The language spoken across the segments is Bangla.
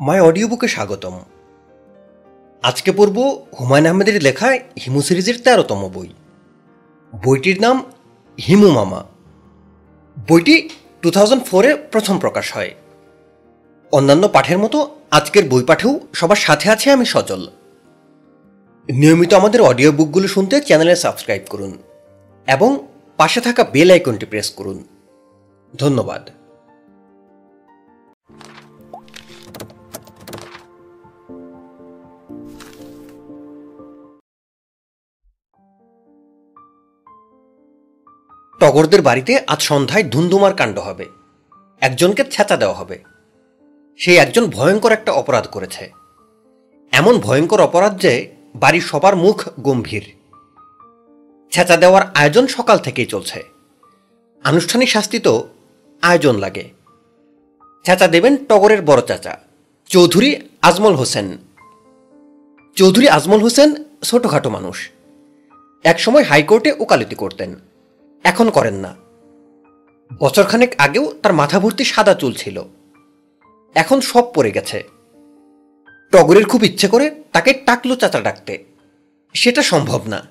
মাই অডিও বুকে স্বাগতম। আজকে পড়ব হুমায়ুন আহমেদের লেখা হিমু সিরিজের তেরোতম বই। বইটির নাম হিমু মামা। বইটি টু থাউজেন্ড ফোরে প্রথম প্রকাশ হয়। অন্যান্য পাঠের মতো আজকের বই পাঠেও সবার সাথে আছে আমি সজল। নিয়মিত আমাদের অডিও বুকগুলো শুনতে চ্যানেলে সাবস্ক্রাইব করুন এবং পাশে থাকা বেল আইকনটি প্রেস করুন। ধন্যবাদ। টগরদের বাড়িতে আজ সন্ধ্যায় ধুমধুমার কাণ্ড হবে। একজনকে ছেঁচা দেওয়া হবে। সেই একজন ভয়ঙ্কর একটা অপরাধ করেছে। এমন ভয়ঙ্কর অপরাধ যে বাড়ির সবার মুখ গম্ভীর। ছেঁচা দেওয়ার আয়োজন সকাল থেকেই চলছে। আনুষ্ঠানিক শাস্তি তো আয়োজন লাগে। চেঁচা দেবেন টগরের বড় চাচা, চৌধুরী আজমল হোসেন। চৌধুরী আজমল হোসেন ছোটখাটো মানুষ। একসময় হাইকোর্টে ওকালতি করতেন। এখন করেন না। বছরখানেক আগেও তার মাথা ভর্তি সাদা চুল ছিল। এখন সব পড়ে গেছে। টগরের খুব ইচ্ছে করে তাকে টাকলো চাচা ডাকতে। সেটা সম্ভব না।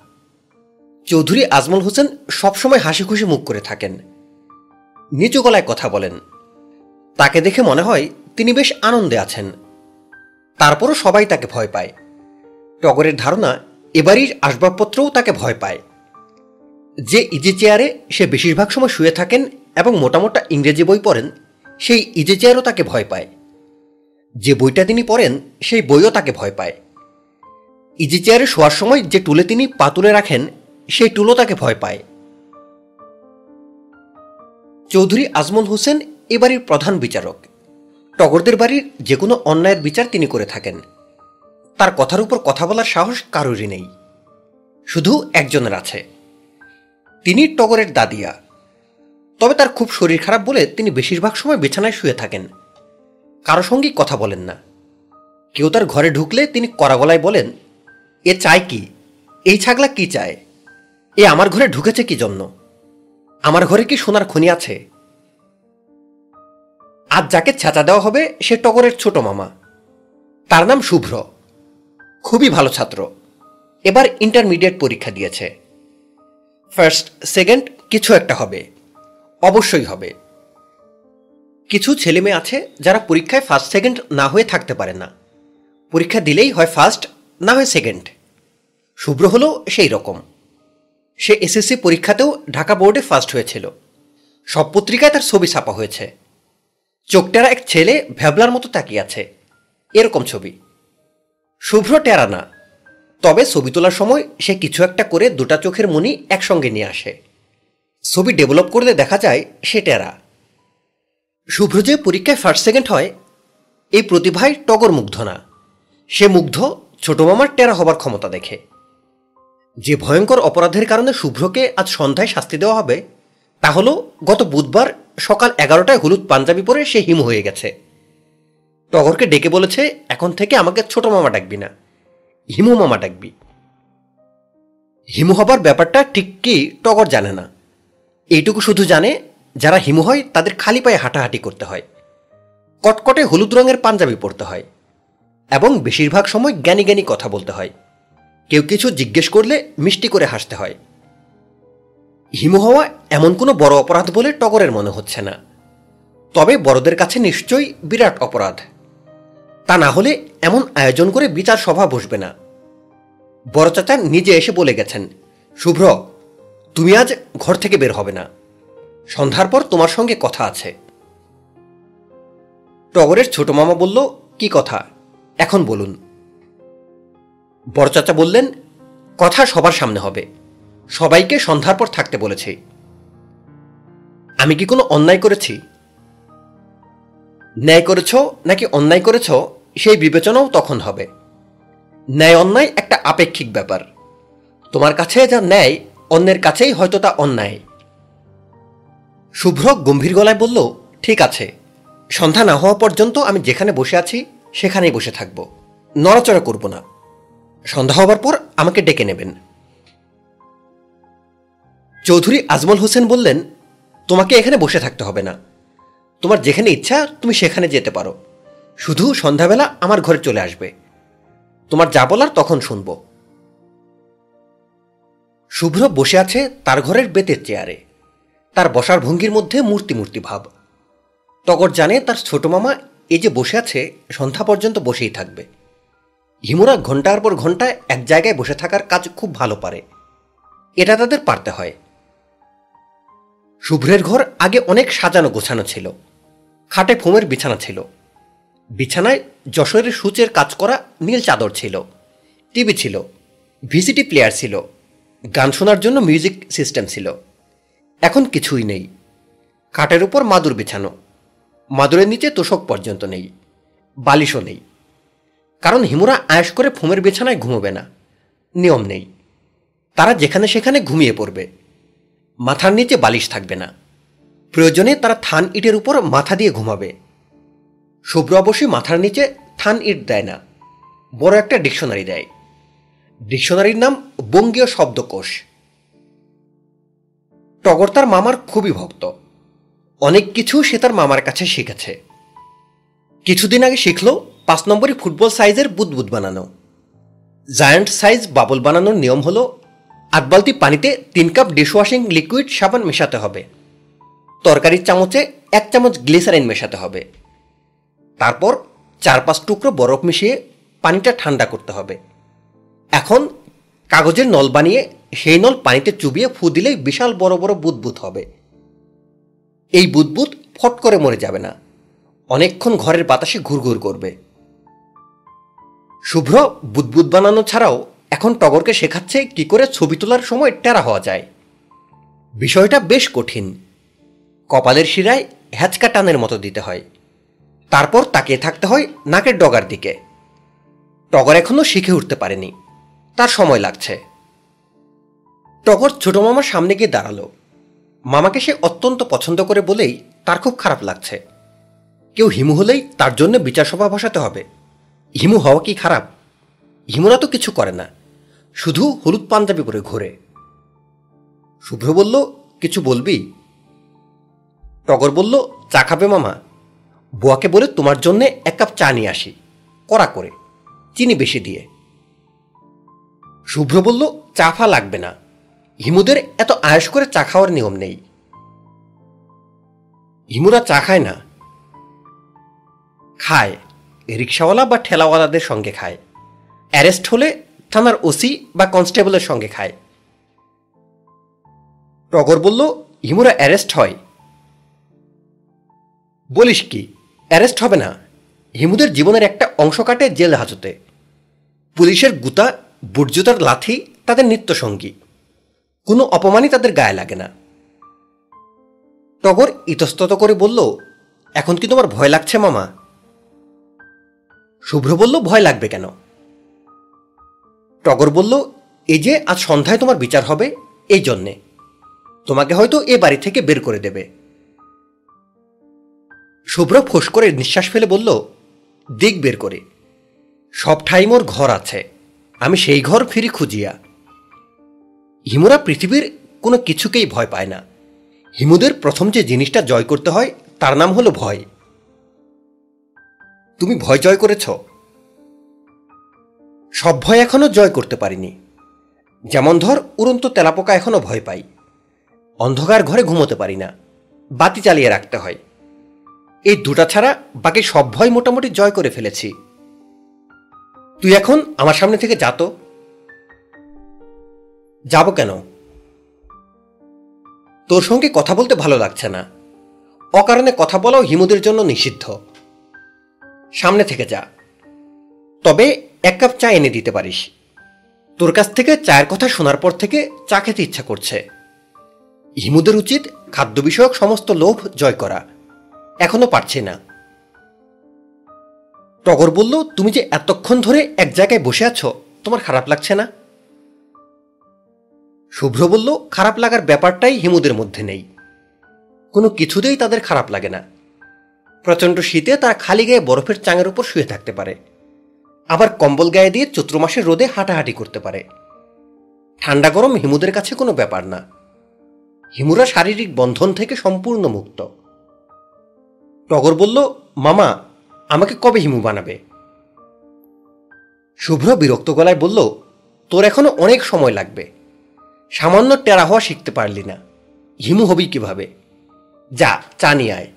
চৌধুরী আজমল হোসেন সবসময় হাসি খুশি মুখ করে থাকেন। নিচু গলায় কথা বলেন। তাকে দেখে মনে হয় তিনি বেশ আনন্দে আছেন। তারপরও সবাই তাকে ভয় পায়। টগরের ধারণা এবারই আসবাবপত্রও তাকে ভয় পায়। যে ইজি চেয়ারে সে বেশিরভাগ সময় শুয়ে থাকেন এবং মোটামোটা ইংরেজি বই পড়েন, সেই ইজি চেয়ারও তাকে ভয় পায়। যে বইটা তিনি পড়েন, সেই বইও তাকে ভয় পায়। ইজি চেয়ারে শোয়ার সময় যে টুলে তিনি পা তুলে রাখেন, সেই টুলও তাকে ভয় পায়। চৌধুরী আজমল হোসেন এ বাড়ির প্রধান বিচারক। টগরদের বাড়ির যে কোনো অন্যায়ের বিচার তিনি করে থাকেন। তার কথার উপর কথা বলার সাহস কারোরই নেই। শুধু একজনের আছে। তিনি টগরের দাদিয়া। তবে তার খুব শরীর খারাপ বলে তিনি বেশিরভাগ সময় বিছানায় শুয়ে থাকেন। কারও সঙ্গেই কথা বলেন না। কেউ তার ঘরে ঢুকলে তিনি কড়া গলায় বলেন, এ চায় কি? এই ছাগলা কি চায়? এ আমার ঘরে ঢুকেছে কি জন্য? আমার ঘরে কি সোনার খনি আছে? আজ যাকে ছেঁচা দেওয়া হবে সে টগরের ছোট মামা। তার নাম শুভ্র। খুবই ভালো ছাত্র। এবার ইন্টারমিডিয়েট পরীক্ষা দিয়েছে। ফার্স্ট সেকেন্ড কিছু একটা হবে। অবশ্যই হবে। কিছু ছেলে মেয়ে আছে যারা পরীক্ষায় ফার্স্ট সেকেন্ড না হয়ে থাকতে পারে না। পরীক্ষা দিলেই হয় ফার্স্ট না হয় সেকেন্ড শুভ্র হলো সেই রকম। সে এসএসসি পরীক্ষাতেও ঢাকা বোর্ডে ফার্স্ট হয়েছিল। সব পত্রিকায় তার ছবি ছাপা হয়েছে। চোখটারা এক ছেলে ভ্যাবলার মতো তাকিয়ে আছে। এরকম ছবি। শুভ্র টেরা না। তবে ছবি তোলার সময় সে কিছু একটা করে দুটা চোখের মনি একসঙ্গে নিয়ে আসে। ছবি ডেভেলপ করলে দেখা যায় সে টেরা। শুভ্র যে পরীক্ষায় ফার্স্ট সেকেন্ড হয়, এই প্রতিভায় টগর মুগ্ধ না সে মুগ্ধ, ছোট মামার টেরা হবার ক্ষমতা দেখে। যে ভয়ঙ্কর অপরাধের কারণে শুভ্রকে আজ সন্ধ্যায় শাস্তি দেওয়া হবে, তা হলো গত বুধবার সকাল এগারোটায় হলুদ পাঞ্জাবি পরে সে হিম হয়ে গেছে। টগরকে ডেকে বলেছে, এখন থেকে আমাকে ছোট মামা ডাকবি না। হিমু মামা ডাকবি। হিমু হবার ব্যাপারটা ঠিক কি টগর জানে না। এইটুকু শুধু জানে, যারা হিমু হয়, তাদের খালি পায়ে হাঁটাহাঁটি করতে হয়। কটকটে হলুদ রঙের পাঞ্জাবি পরতে হয়। এবং বেশিরভাগ সময় জ্ঞানী জ্ঞানী কথা বলতে হয়। কেউ কিছু জিজ্ঞেস করলে মিষ্টি করে হাসতে হয়। হিমু হওয়া এমন কোনো বড় অপরাধ বলে টগরের মনে হচ্ছে না। তবে বড়দের কাছে নিশ্চয়ই বিরাট অপরাধ। তা না হলে এমন আয়োজন করে বিচার সভা বসবে না। বড় চাচা নিজে এসে বলে গেছেন, শুভ্র, তুমি আজ ঘর থেকে বের হবে না। সন্ধ্যার পর তোমার সঙ্গে কথা আছে। টগরের ছোট মামা বলল, কি কথা? এখন বলুন। বড় চাচা বললেন, কথা সবার সামনে হবে। সবাইকে সন্ধ্যার পর থাকতে বলেছি। আমি কি কোনো অন্যায় করেছি? ন্যায় করেছ নাকি অন্যায় করেছ সেই বিবেচনাও তখন হবে। ন্যায় অন্যায় একটা আপেক্ষিক ব্যাপার। তোমার কাছে যা ন্যায়, অন্যের কাছেই হয়তো তা অন্যায়। শুভ্র গম্ভীর গলায় বলল, ঠিক আছে। সন্ধ্যা না হওয়া পর্যন্ত আমি যেখানে বসে আছি, সেখানেই বসে থাকব। নড়াচড়া করব না। সন্ধ্যা হবার পর আমাকে ডেকে নেবেন। চৌধুরী আজমল হোসেন বললেন, তোমাকে এখানে বসে থাকতে হবে না। তোমার যেখানে ইচ্ছা, তুমি সেখানে যেতে পারো। শুধু সন্ধ্যাবেলা আমার ঘরে চলে আসবে। তোমার যা বলার তখন শুনব। শুভ্র বসে আছে তার ঘরের বেতের চেয়ারে। তার বসার ভঙ্গির মধ্যে মূর্তি মূর্তি ভাব। টগর জানে তার ছোট মামা এই যে বসে আছে, সন্ধ্যা পর্যন্ত বসেই থাকবে। হিমুরা ঘণ্টার পর ঘণ্টা এক জায়গায় বসে থাকার কাজ খুব ভালো পারে। এটা তাদের পারতে হয়। শুভ্রের ঘর আগে অনেক সাজানো গোছানো ছিল। খাটে ফোমের বিছানা ছিল। বিছানায় যশোরের সূচের কাজ করা নীল চাদর ছিল, টিভি ছিল, ভিসিটি প্লেয়ার ছিল, গান শোনার জন্য মিউজিক সিস্টেম ছিল। এখন কিছুই নেই। খাটের উপর মাদুর বিছানো। মাদুরের নিচে তোষক পর্যন্ত নেই, বালিশও নেই। কারণ হিমুরা আয়েস করে ফোমের বিছানায় ঘুমোবে না। নিয়ম নেই। তারা যেখানে সেখানে ঘুমিয়ে পড়বে। মাথার নিচে বালিশ থাকবে না। প্রয়োজনে তারা থান ইটের উপর মাথা দিয়ে ঘুমাবে। শুভ্র অবশ্যই মাথার নিচে থান ইট দেয় না, বড় একটা ডিকশনারি দেয়। ডিকশনারির নাম বঙ্গীয় শব্দকোষ। টগর তার মামার খুবই ভক্ত। অনেক কিছু সে তার মামার কাছে শিখেছে। কিছুদিন আগে শিখল পাঁচ নম্বরই ফুটবল সাইজের বুদবুদ বানানো। জায়ান্ট সাইজ বাবল বানানোর নিয়ম হলো, আট বালতি পানিতে তিন কাপ ডিশওয়াশিং লিকুইড সাবান মেশাতে হবে। তরকারির চামচে এক চামচ গ্লিসারিন মেশাতে হবে। তারপর চার পাঁচ টুকরো বরফ মিশিয়ে পানিটা ঠান্ডা করতে হবে। এখন কাগজের নল বানিয়ে সেই নল পানিতে চুবিয়ে ফু দিলেই বিশাল বড় বড় বুদবুদ হবে। এই বুদবুদ ফট করে মরে যাবে না। অনেকক্ষণ ঘরের বাতাসে ঘুরঘুর করবে। শুভ্র বুদবুদ বানানো ছাড়াও এখন টগরকে শেখাচ্ছে কি করে ছবি তোলার সময় টেরা হওয়া যায়। বিষয়টা বেশ কঠিন। কপালের শিরায় হ্যাচকা টানের মতো দিতে হয়। তারপর তাকিয়ে থাকতে হয় নাকের ডগার দিকে। টগর এখনও শিখে উঠতে পারেনি। তার সময় লাগছে। টগর ছোট মামার সামনে গিয়ে দাঁড়াল। মামাকে সে অত্যন্ত পছন্দ করে বলেই তার খুব খারাপ লাগছে। কেউ হিমু হলেই তার জন্য বিচার সভা বসাতে হবে। হিমু হওয়া কি খারাপ? হিমুরা তো কিছু করে না। শুধু হলুদ পাঞ্জাবি পরে ঘোরে। শুভ্র বলল, কিছু বলবি? টগর বলল, চা খাবে মামা? বুয়াকে বলে তোমার জন্যে এক কাপ চা নিয়ে আসি, কড়া করে, চিনি বেশি দিয়ে। শুভ্র বলল, চা ফা লাগবে না। হিমুদের এত আয়স করে চা খাওয়ার নিয়ম নেই। হিমুরা চা খায় না। খায়, রিক্সাওয়ালা বা ঠেলাওয়ালাদের সঙ্গে খায়। অ্যারেস্ট হলে থানার ওসি বা কনস্টেবলের সঙ্গে খায়। টগর বলল, হিমুরা অ্যারেস্ট হয়। বলিস কি? অ্যারেস্ট হবে না। হিমুদের জীবনের একটা অংশ কাটে জেল হাজতে। পুলিশের গুতা বুটজুতার লাথি, তাদের নিত্যসঙ্গী। কোনো অপমানই তাদের গায়ে লাগে না। টগর ইতস্তত করে বলল, এখন কি তোমার ভয় লাগছে মামা? শুভ্র বলল, ভয় লাগবে কেন? টগর বলল এই যে আজ সন্ধ্যায় তোমার বিচার হবে, এই জন্যে। তোমাকে হয়তো এ বাড়ি থেকে বের করে দেবে। শুভ্র ফোঁস করে নিঃশ্বাস ফেলে বলল, দিক বের করে। সব ঠাই মোর ঘর আছে। আমি সেই ঘর ফিরি খুঁজিয়া। হিমুরা পৃথিবীর কোনো কিছুকেই ভয় পায় না। হিমুদের প্রথম যে জিনিসটা জয় করতে হয়, তার নাম হলো ভয়। তুমি ভয় জয় করেছ। সব ভয় এখনও জয় করতে পারিনি। যেমন ধর, উড়ন্ত তেলাপোকা এখনও ভয় পাই। অন্ধকার ঘরে ঘুমোতে পারি না। বাতি চালিয়ে রাখতে হয়। এই দুটা ছাড়া বাকি সব ভয় মোটামুটি জয় করে ফেলেছি। তুই এখন আমার সামনে থেকে যা তো। যাব কেন? তোর সঙ্গে কথা বলতে ভালো লাগছে না। অকারণে কথা বলাও হিমুদের জন্য নিষিদ্ধ। সামনে থেকে যা। তবে এক কাপ চা এনে দিতে পারিস। তোর কাছ থেকে চায়ের কথা শোনার পর থেকে চা খেতে ইচ্ছা করছে। হিমুদের উচিত খাদ্য বিষয়ক সমস্ত লোভ জয় করা। এখনও পারছে না। টগর বলল, তুমি যে এতক্ষণ ধরে এক জায়গায় বসে আছো, তোমার খারাপ লাগছে না? শুভ্র বলল, খারাপ লাগার ব্যাপারটাই হিমুদের মধ্যে নেই। কোনো কিছুতেই তাদের খারাপ লাগে না। প্রচণ্ড শীতে তারা খালি গায়ে বরফের চাঙের উপর শুয়ে থাকতে পারে। আবার কম্বল গায়ে দিয়ে চৈত্র মাসের রোদে হাঁটাহাঁটি করতে পারে। ঠান্ডা গরম হিমুদের কাছে কোনো ব্যাপার না। হিমুরা শারীরিক বন্ধন থেকে সম্পূর্ণ মুক্ত। টগর বলল, মামা, আমাকে কবে হিমু বানাবে? শুভ্র বিরক্ত গলায় বলল, তোর এখনও অনেক সময় লাগবে। সামান্য টেরা হওয়া শিখতে পারলি না। হিমু হবি কীভাবে? যা, চা নিয়ে আয়।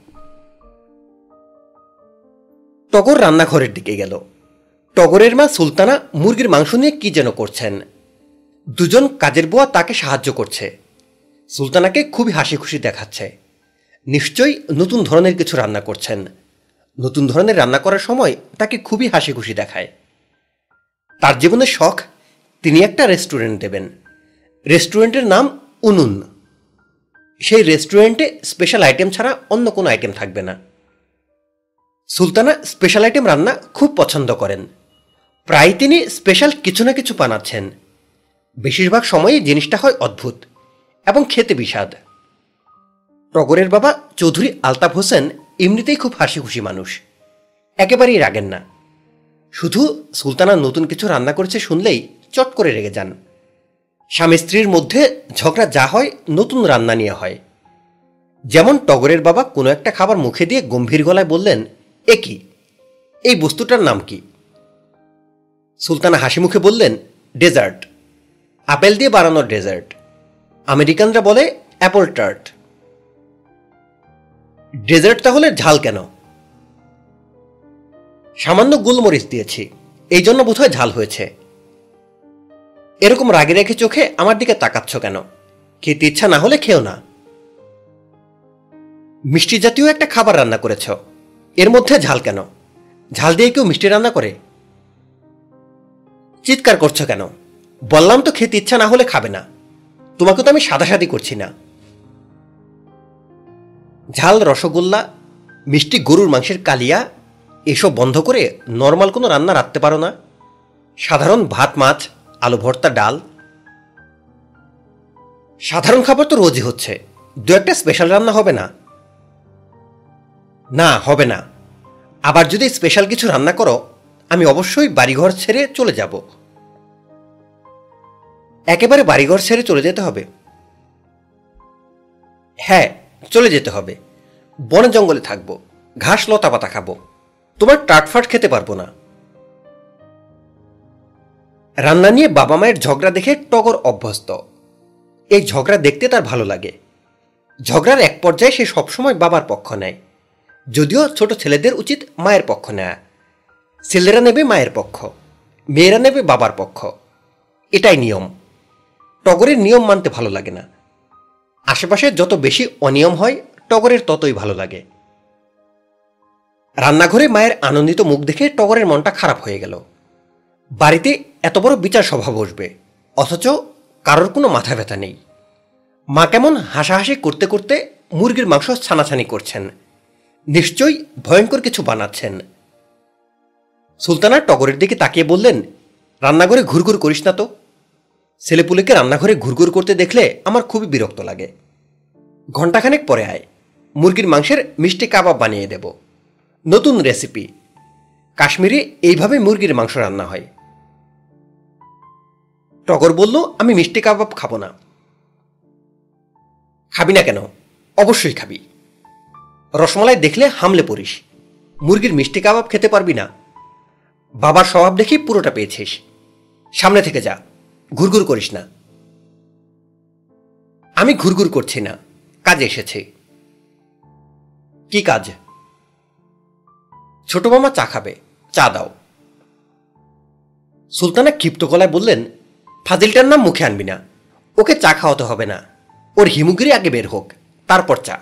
টগর রান্নাঘরের দিকে গেল। টগরের মা সুলতানা মুরগির মাংস নিয়ে কি যেন করছেন। দুজন কাজের বুয়া তাকে সাহায্য করছে। সুলতানাকে খুবই হাসি খুশি দেখাচ্ছে। নিশ্চয়ই নতুন ধরনের কিছু রান্না করছেন। নতুন ধরনের রান্না করার সময় তাকে খুবই হাসি খুশি দেখায়। তার জীবনের শখ, তিনি একটা রেস্টুরেন্ট দেবেন। রেস্টুরেন্টের নাম উনুন। সেই রেস্টুরেন্টে স্পেশাল আইটেম ছাড়া অন্য কোনো আইটেম থাকবে না। সুলতানা স্পেশাল আইটেম রান্না খুব পছন্দ করেন। প্রায় তিনি স্পেশাল কিছু না কিছু বানাচ্ছেন। বেশিরভাগ সময়ই জিনিসটা হয় অদ্ভুত এবং খেতে বিষাদ। টগরের বাবা চৌধুরী আলতাফ হোসেন এমনিতেই খুব হাসি খুশি মানুষ। একেবারেই রাগেন না। শুধু সুলতানা নতুন কিছু রান্না করেছে শুনলেই চট করে রেগে যান। স্বামী স্ত্রীর মধ্যে ঝগড়া যা হয় নতুন রান্না নিয়ে হয়। যেমন টগরের বাবা কোনো একটা খাবার মুখে দিয়ে গম্ভীর গলায় বললেন, এ কি? এই বস্তুটার নাম কি? সুলতানা হাসি মুখে বললেন, ডেজার্ট। আপেল দিয়ে বানানো ডেজার্ট। আমেরিকানরা বলে অ্যাপল টার্ট। ডেজার্ট তাহলে ঝাল কেন? সামান্য গোলমরিচ দিয়েছি, এই জন্য বোধহয় ঝাল হয়েছে। এরকম রাগে রেখে চোখে আমার দিকে তাকাচ্ছ কেন? খেতে ইচ্ছা না হলে খেও না। মিষ্টি জাতীয় একটা খাবার রান্না করেছ, এর মধ্যে ঝাল কেন? ঝাল দিয়ে কেউ মিষ্টি রান্না করে? চিৎকার করছ কেন? বললাম তো খেতে ইচ্ছা না হলে খাবে না। তোমাকে তো আমি সাদাসাদি করছি না। ঝাল, রসগোল্লা, মিষ্টি, গরুর মাংসের কালিয়া, এসব বন্ধ করে নর্মাল কোনো রান্না রাখতে পারো না। সাধারণ ভাত, মাছ, আলু ভর্তা, ডাল। সাধারণ খাবার তো রোজই হচ্ছে। দু একটা স্পেশাল রান্না হবে না। না, হবে না। আবার যদি স্পেশাল কিছু রান্না করো, আমি অবশ্যই বাড়িঘর ছেড়ে চলে যাব। একেবারে বাড়িঘর ছেড়ে চলে যেতে হবে। হ্যাঁ চলে যেতে হবে। বনে জঙ্গলে থাকব, ঘাস লতা পাতা খাব। তোমার টাটফাট খেতে পারব না। রান্না নিয়ে বাবা মায়ের ঝগড়া দেখে টগর অভ্যস্ত। এই ঝগড়া দেখতে তার ভালো লাগে। ঝগড়ার এক পর্যায়ে সে সবসময় বাবার পক্ষ নেয়। যদিও ছোট ছেলেদের উচিত মায়ের পক্ষ নেয়া। ছেলেরা নেবে মায়ের পক্ষ, মেয়েরা নেবে বাবার পক্ষ। এটাই নিয়ম। টগরের নিয়ম মানতে ভালো লাগে না। আশেপাশে যত বেশি অনিয়ম হয়, টগরের ততই ভালো লাগে। রান্নাঘরে মায়ের আনন্দিত মুখ দেখে টগরের মনটা খারাপ হয়ে গেল। বাড়িতে এত বড় বিচার সভা বসবে, অথচ কারোর কোনো মাথা ব্যথা নেই। মা কেমন হাসাহাসি করতে করতে মুরগির মাংস ছানাছানি করছেন। নিশ্চয়ই ভয়ঙ্কর কিছু বানাচ্ছেন। সুলতানা টগরের দিকে তাকিয়ে বললেন, রান্নাঘরে ঘুরঘুর করিস না তো? ছেলেপুলেকে রান্নাঘরে ঘুরঘুর করতে দেখলে আমার খুবই বিরক্ত লাগে। ঘণ্টাখানেক পরে আয়। মুরগির মাংসের মিষ্টি কাবাব বানিয়ে দেব। নতুন রেসিপি। কাশ্মীরে এইভাবে মুরগির মাংস রান্না হয়। টগর বলল, আমি মিষ্টি কাবাব খাব না। খাবি না কেন? অবশ্যই খাবি। রসমালাই দেখলে হামলে পড়িস। মুরগির মিষ্টি কাবাব খেতে পারবি না। বাবার স্বভাব দেখি পুরোটা পেয়েছিস। সামনে থেকে যা। ঘুরঘুর করিস না। আমি ঘুরঘুর করছি না। কাজে এসেছি। কি কাজ? ছোট মামা চা খাবে। চা দাও। সুলতানা ক্ষিপ্ত গলায় বললেন, ফাজিলটার নাম মুখে আনবি না। ওকে চা খাওয়াতে হবে না। ওর হিমুগিরি আগে বের হোক। তারপর চা।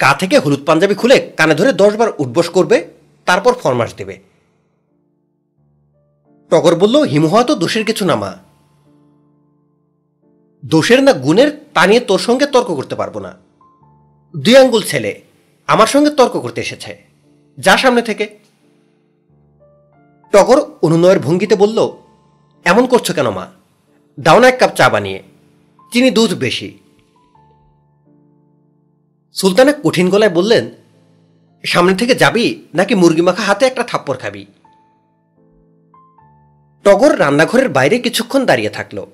গা থেকে হলুদ পাঞ্জাবি খুলে কানে ধরে দশবার উঠবস করবে, তারপর ফরমাস দেবে। টগর বলল, হিমু হওয়া তো দোষের কিছু না মা। দোষের না গুণের তা নিয়ে তোর সঙ্গে তর্ক করতে পারব না। দুই আঙ্গুল ছেলে, আমার সঙ্গে তর্ক করতে এসেছে। যা সামনে থেকে। টগর অনুনয়ের ভঙ্গিতে বলল, এমন করছ কেন মা? দাও না এক কাপ চা বানিয়ে। চিনি দুধ বেশি। সুলতানা কঠিন গলায় বললেন, সামনে থেকে যাবি নাকি মুরগি মাখা হাতে একটা থাপ্পড় খাবি? টগর রান্নাঘরের বাইরে কিছুক্ষণ দাঁড়িয়ে থাকল।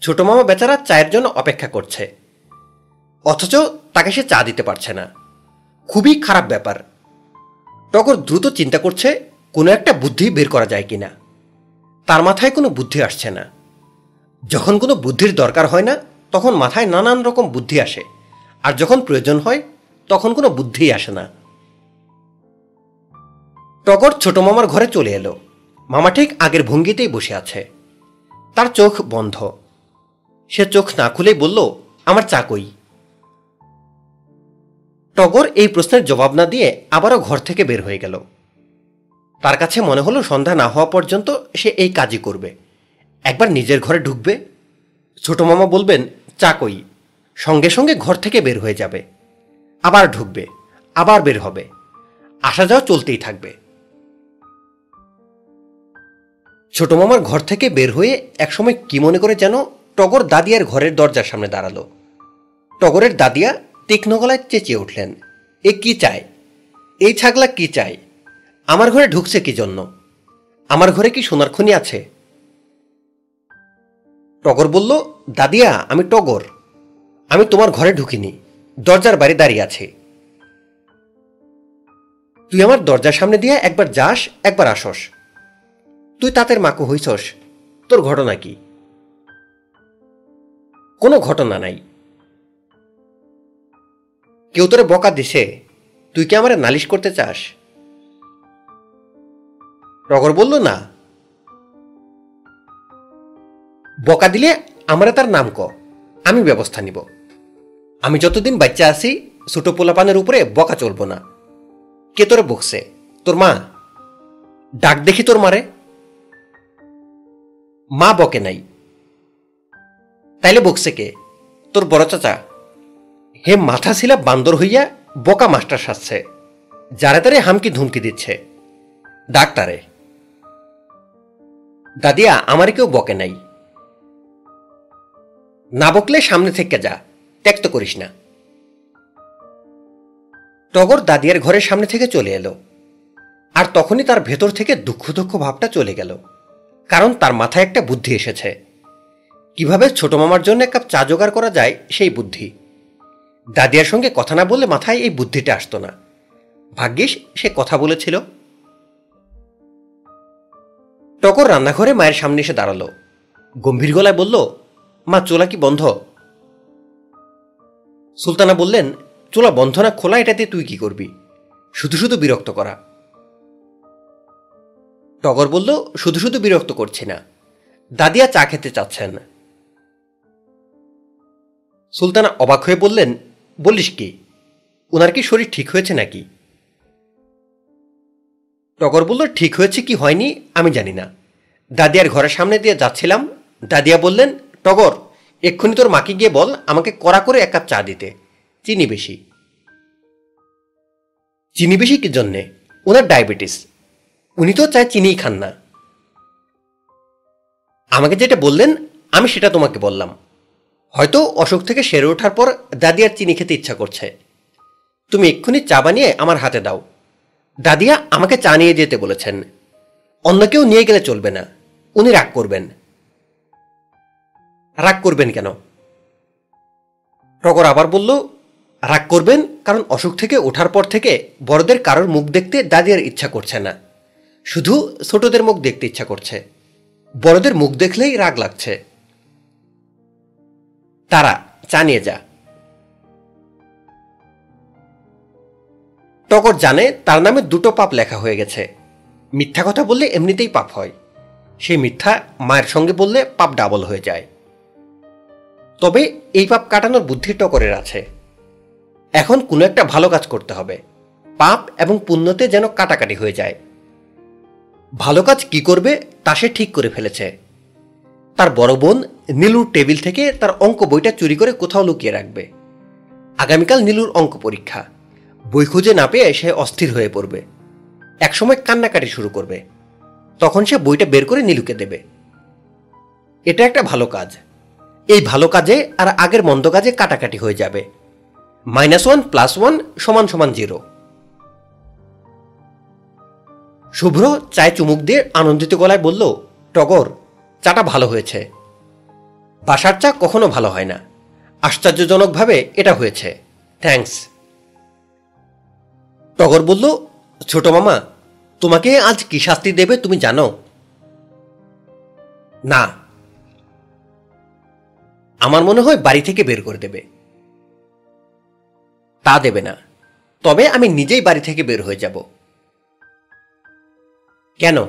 ছোট মামা বেচারা চায়ের জন্য অপেক্ষা করছে। অথচ তাকে সে চা দিতে পারছে না। খুবই খারাপ ব্যাপার। টগর দ্রুত চিন্তা করছে, কোনো একটা বুদ্ধি বের করা যায় কিনা। তার মাথায় কোনো বুদ্ধি আসছে না। যখন কোনো বুদ্ধির দরকার হয় না, তখন মাথায় নানান রকম বুদ্ধি আসে। আর যখন প্রয়োজন হয়, তখন কোনো বুদ্ধিই আসে না। টগর ছোট মামার ঘরে চলে এলো। মামা ঠিক আগের ভঙ্গিতেই বসে আছে। তার চোখ বন্ধ। সে চোখ না খুলেই বলল, আমার চাকই টগর এই প্রশ্নের জবাব না দিয়ে আবারও ঘর থেকে বের হয়ে গেল। তার কাছে মনে হলো সন্ধ্যা না হওয়া পর্যন্ত সে এই কাজই করবে। একবার নিজের ঘরে ঢুকবে। ছোট মামা বলবেন চাকই সঙ্গে সঙ্গে ঘর থেকে বের হয়ে যাবে। আবার ঢুকবে, আবার বের হবে। আসা যাওয়া চলতেই থাকবে। ছোট মামার ঘর থেকে বের হয়ে একসময় কি মনে করে যেন টগর দাদিয়ার ঘরের দরজার সামনে দাঁড়াল। টগরের দাদিয়া তীক্ষ্ণ গলায় চেঁচিয়ে উঠলেন, এ কি চায়? এই ছাগলা কি চায়? আমার ঘরে ঢুকছে কি জন্য? আমার ঘরে কি সোনার খনি আছে? টগর বলল, দাদিয়া, আমি টগর। আমি তোমার ঘরে ঢুকিনি, দরজার বাইরে দাঁড়িয়ে আছে। তুই আমার দরজার সামনে দিয়ে একবার যাস, একবার আসস। তুই তাঁতের মাকু হইছস, তোর ঘটনা কি? কোনো ঘটনা নাই। কেউ তোরে বকা দিছে, তুই কি আমার নালিশ করতে চাস? টগর বলল, না। বকা দিলে আমরা তার নাম ক, আমি ব্যবস্থা নিব। আমি যতদিন বাচ্চা আছি, ছোট পোলাপানের উপরে বকা চলবো না। কে তোরে বকছে? তোর মা? ডাক দেখি তোর মারে। মা বকে নাই। তাইলে বকছে কে? তোর বড় চাচা। হে মাথা ছিলা বান্দর হইয়া বকা মাস্টার সাজছে, যারে তারে হামকি ধুমকি দিচ্ছে। ডাক্তারে দাদিয়া, আমার কেউ বকে নাই। না বকলে সামনে থেকে যা ত্যাক্ত করিস না। টগর দাদিয়ার ঘরের সামনে থেকে চলে এলো, আর তখনই তার ভেতর থেকে দুঃখ দুঃখ ভাবটা চলে গেল, কারণ তার মাথায় একটা বুদ্ধি এসেছে। কীভাবে ছোট মামার জন্য এক কাপ চা জোগাড় করা যায় সেই বুদ্ধি। দাদিয়ার সঙ্গে কথা না বললে মাথায় এই বুদ্ধিটা আসতো না। ভাগ্যিস সে কথা বলেছিল। টকর রান্নাঘরে মায়ের সামনে এসে দাঁড়াল। গম্ভীর গলায় বলল, মা, চোলা কি বন্ধ? সুলতানা বললেন, চোলা বন্ধ না, খোলা এটাতে তুই কি করবি? শুধু শুধু বিরক্ত করা। টগর বলল, শুধু শুধু বিরক্ত করছি না। দাদিয়া চা খেতে চাচ্ছেন। সুলতানা অবাক হয়ে বললেন, বলিস কি? ওনার কি শরীর ঠিক হয়েছে নাকি? টগর বলল, ঠিক হয়েছে কি হয়নি আমি জানি না। দাদিয়ার ঘরের সামনে দিয়ে যাচ্ছিলাম, দাদিয়া বললেন, টগর, এক্ষুনি তোর মাকে গিয়ে বল, আমাকে কড়া করে এক কাপ চা দিতে। চিনি বেশি। চিনি বেশি কি জন্যে? ওনার ডায়াবেটিস। উনি তো চায় চিনিই খান না। আমাকে যেটা বললেন, আমি সেটা তোমাকে বললাম। হয়তো অসুখ থেকে সেরে ওঠার পর দাদি আর চিনি খেতে ইচ্ছা করছে। তুমি এক্ষুনি চা বানিয়ে আমার হাতে দাও। দাদিয়া আমাকে চা নিয়ে যেতে বলেছেন। অন্য কেউ নিয়ে গেলে চলবে না। উনি রাগ করবেন। রাগ করবেন কেন? টগর আবার বলল, রাগ করবেন কারণ অসুখ থেকে ওঠার পর থেকে বড়দের কারোর মুখ দেখতে দাদিয়ার ইচ্ছা করছে না। শুধু ছোটদের মুখ দেখতে ইচ্ছা করছে। বড়দের মুখ দেখলেই রাগ লাগছে। তারা চা নিয়ে যা। টগর জানে তার নামে দুটো পাপ লেখা হয়ে গেছে। মিথ্যা কথা বললে এমনিতেই পাপ হয়। সেই মিথ্যা মায়ের সঙ্গে বললে পাপ ডাবল হয়ে যায়। তবে এই পাপ কাটানোর বুদ্ধি টকরের আছে। এখন কোনো একটা ভালো কাজ করতে হবে। পাপ এবং পুণ্যতে যেন কাটাকাটি হয়ে যায়। ভালো কাজ কি করবে তা সে ঠিক করে ফেলেছে। তার বড় বোন নীলুর টেবিল থেকে তার অঙ্ক বইটা চুরি করে কোথাও লুকিয়ে রাখবে। আগামীকাল নীলুর অঙ্ক পরীক্ষা। বই খুঁজে না পেয়ে সে অস্থির হয়ে পড়বে। একসময় কান্নাকাটি শুরু করবে। তখন সে বইটা বের করে নীলুকে দেবে। এটা একটা ভালো কাজ। এই ভালো কাজে আর আগের মন্দ কাজে কাটাকাটি হয়ে যাবে। মাইনাস ওয়ান প্লাস ওয়ান সমান সমান জিরো। শুভ্র চায় চুমুক দিয়ে আনন্দিত গলায় বলল, টগর চাটা ভালো হয়েছে। বাসার চা কখনো ভালো হয় না। আশ্চর্যজনকভাবে এটা হয়েছে। থ্যাঙ্কস টগর বলল, ছোট মামা, তোমাকে আজ কি শাস্তি দেবে তুমি জানো? না। আমার মনে হয় বাড়ি থেকে বের করে দেবে। তা দেবে না। তবে আমি নিজেই বাড়ি থেকে বের হয়ে যাব। কেন?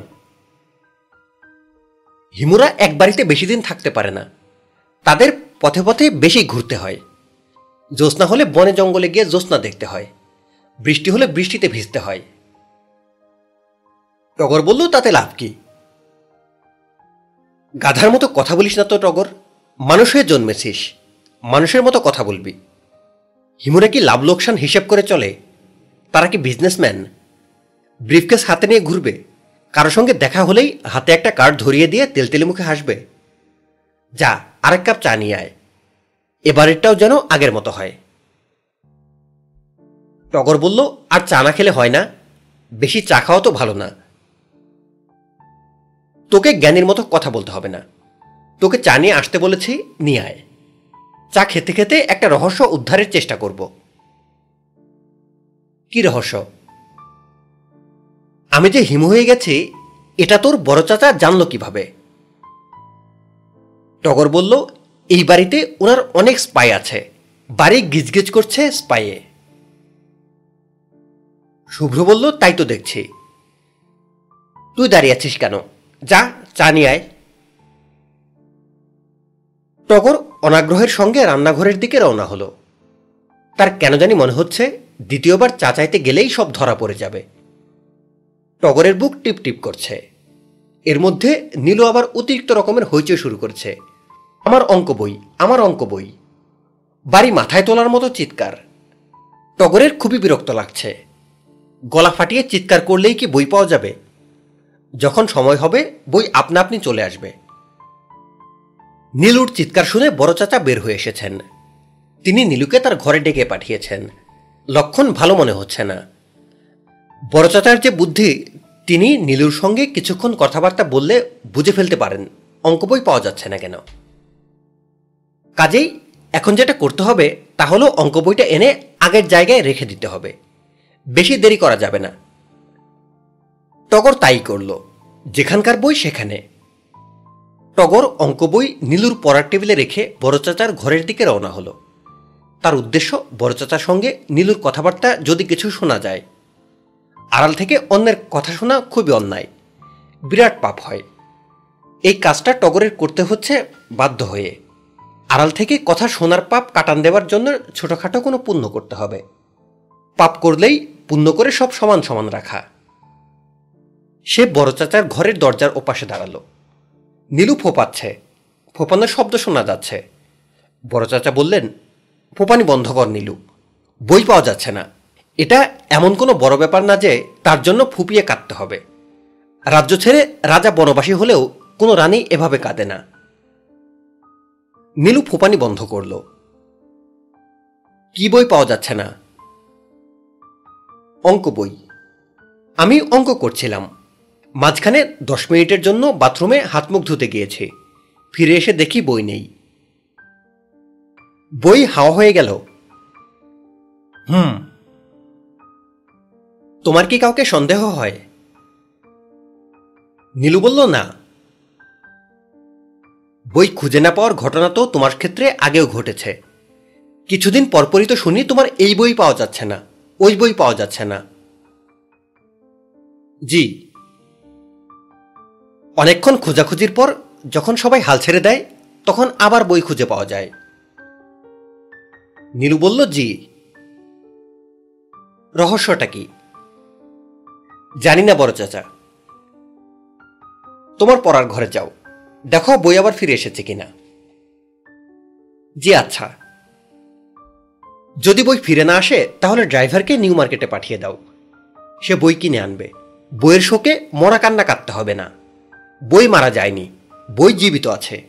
হিমুরা এক বাড়িতে বেশি দিন থাকতে পারে না। তাদের পথে পথে বেশি ঘুরতে হয়। জ্যোৎস্না হলে বনে জঙ্গলে গিয়ে জ্যোৎস্না দেখতে হয়। বৃষ্টি হলে বৃষ্টিতে ভিজতে হয়। টগর বলল, তাতে লাভ কি? গাধার মতো কথা বলিস না তো টগর। মানুষ হয়ে জন্মেছিস। মানুষের মতো কথা বলবি। হিমুরা কি লাভ লোকসান হিসেব করে চলে? তারা কি বিজনেসম্যান ব্রিফকেস হাতে নিয়ে ঘুরবে? কারও সঙ্গে দেখা হলেই হাতে একটা কার্ড ধরিয়ে দিয়ে তেলতেলে মুখে হাসবে। যা, আরেক কাপ চা নিয়ে আয়। এবারেরটাও যেন আগের মতো হয়। টগর বলল, আর চা না খেলে হয় না। বেশি চা খাওয়া তো ভালো না। তোকে জ্ঞানীর মতো কথা বলতে হবে না। তোকে চা নিয়ে আসতে বলেছি, নিয়ে আয়। চা খেতে খেতে একটা রহস্য উদ্ধারের চেষ্টা করব। কি রহস্য? আমি যে হিমু হয়ে গেছি, এটা তোর বড় চাচা জানলো কীভাবে? টগর বলল, এই বাড়িতে ওনার অনেক স্পাই আছে। বাড়ি গিজগিজ করছে স্পাইয়ে। শুভ্র বলল, তাই তো দেখছি। তুই দাঁড়িয়ে আছিস কেন? যা, চা নিয়ে আয়। টগর অনাগ্রহের সঙ্গে রান্নাঘরের দিকে রওনা হলো। তার কেন জানি মনে হচ্ছে, দ্বিতীয়বার চা চাইতে গেলেই সব ধরা পড়ে যাবে। টগরের বুক টিপ টিপ করছে। এর মধ্যে নীলু আবার অতিরিক্ত রকমের হইচই শুরু করছে। আমার অঙ্ক বই, আমার অঙ্ক বই। বাড়ি মাথায় তোলার মতো চিৎকার। টগরের খুবই বিরক্ত লাগছে। গলা ফাটিয়ে চিৎকার করলেই কি বই পাওয়া যাবে? যখন সময় হবে, বই আপনা আপনি চলে আসবে। নীলুর চিৎকার শুনে বড় চাচা বের হয়ে এসেছেন। তিনি নীলুকে তার ঘরে ডেকে পাঠিয়েছেন। লক্ষণ ভালো মনে হচ্ছে না। বড় চাচার যে বুদ্ধি, তিনি নীলুর সঙ্গে কিছুক্ষণ কথাবার্তা বললে বুঝে ফেলতে পারেন। অঙ্ক বই পাওয়া যাচ্ছে না কেন? কাজেই এখন যেটা করতে হবে, তা হলো অঙ্ক বইটা এনে আগের জায়গায় রেখে দিতে হবে। বেশি দেরি করা যাবে না। টগর তাই করল, যেখানকার বই সেখানে। টগর অঙ্ক বই নীলুর পড়ার টেবিলে রেখে বড় চাচার ঘরের দিকে রওনা হলো। তার উদ্দেশ্য বড় চাচার সঙ্গে নীলুর কথাবার্তা যদি কিছু শোনা যায়। আড়াল থেকে অন্যের কথা শোনা খুবই অন্যায়। বিরাট পাপ হয়। এই কাজটা টগরের করতে হচ্ছে বাধ্য হয়ে। আড়াল থেকে কথা শোনার পাপ কাটান দেওয়ার জন্য ছোটখাটো কোনো পুণ্য করতে হবে। পাপ করলেই পুণ্য করে সব সমান সমান রাখা। সে বড় চাচার ঘরের দরজার ওপাশে দাঁড়াল। নীলু ফোপাচ্ছে। ফোপানোর শব্দ শোনা যাচ্ছে। বড় চাচা বললেন, ফোপানি বন্ধ কর নীলু। বই পাওয়া যাচ্ছে না। এটা এমন কোনো বড় ব্যাপার না যে তার জন্য ফুপিয়ে কাঁদতে হবে। রাজ্য ছেড়ে রাজা বনবাসী হলেও কোনো রানী এভাবে কাঁদে না। নীলু ফোপানি বন্ধ করল। কি বই পাওয়া যাচ্ছে না? অঙ্ক বই। আমি অঙ্ক করছিলাম। মাঝখানে দশ মিনিটের জন্য বাথরুমে হাত মুখ ধুতে গিয়েছি। ফিরে এসে দেখি বই নেই। বই হাওয়া হয়ে গেল। হুম তোমার কি কাউকে সন্দেহ হয়? নীলু বলল, না। বই খুঁজে না পাওয়ার ঘটনা তো তোমার ক্ষেত্রে আগেও ঘটেছে। কিছুদিন পরপরই তো শুনি তোমার এই বই পাওয়া যাচ্ছে না, ওই বই পাওয়া যাচ্ছে না। জি। অনেকক্ষণ খোঁজাখুঁজির পর যখন সবাই হাল ছেড়ে দেয়, তখন আবার বই খুঁজে পাওয়া যায়। নীলু বলল, জি। রহস্যটা কি? জানি না বড় চাচা। তোমার পড়ার ঘরে যাও। দেখো বই আবার ফিরে এসেছে কিনা। জি আচ্ছা। যদি বই ফিরে না আসে, তাহলে ড্রাইভারকে নিউ মার্কেটে পাঠিয়ে দাও। সে বই কিনে আনবে। বইয়ের শোকে মরা কান্না কাটতে হবে না। বই মারা যায়নি। বই জীবিত আছে।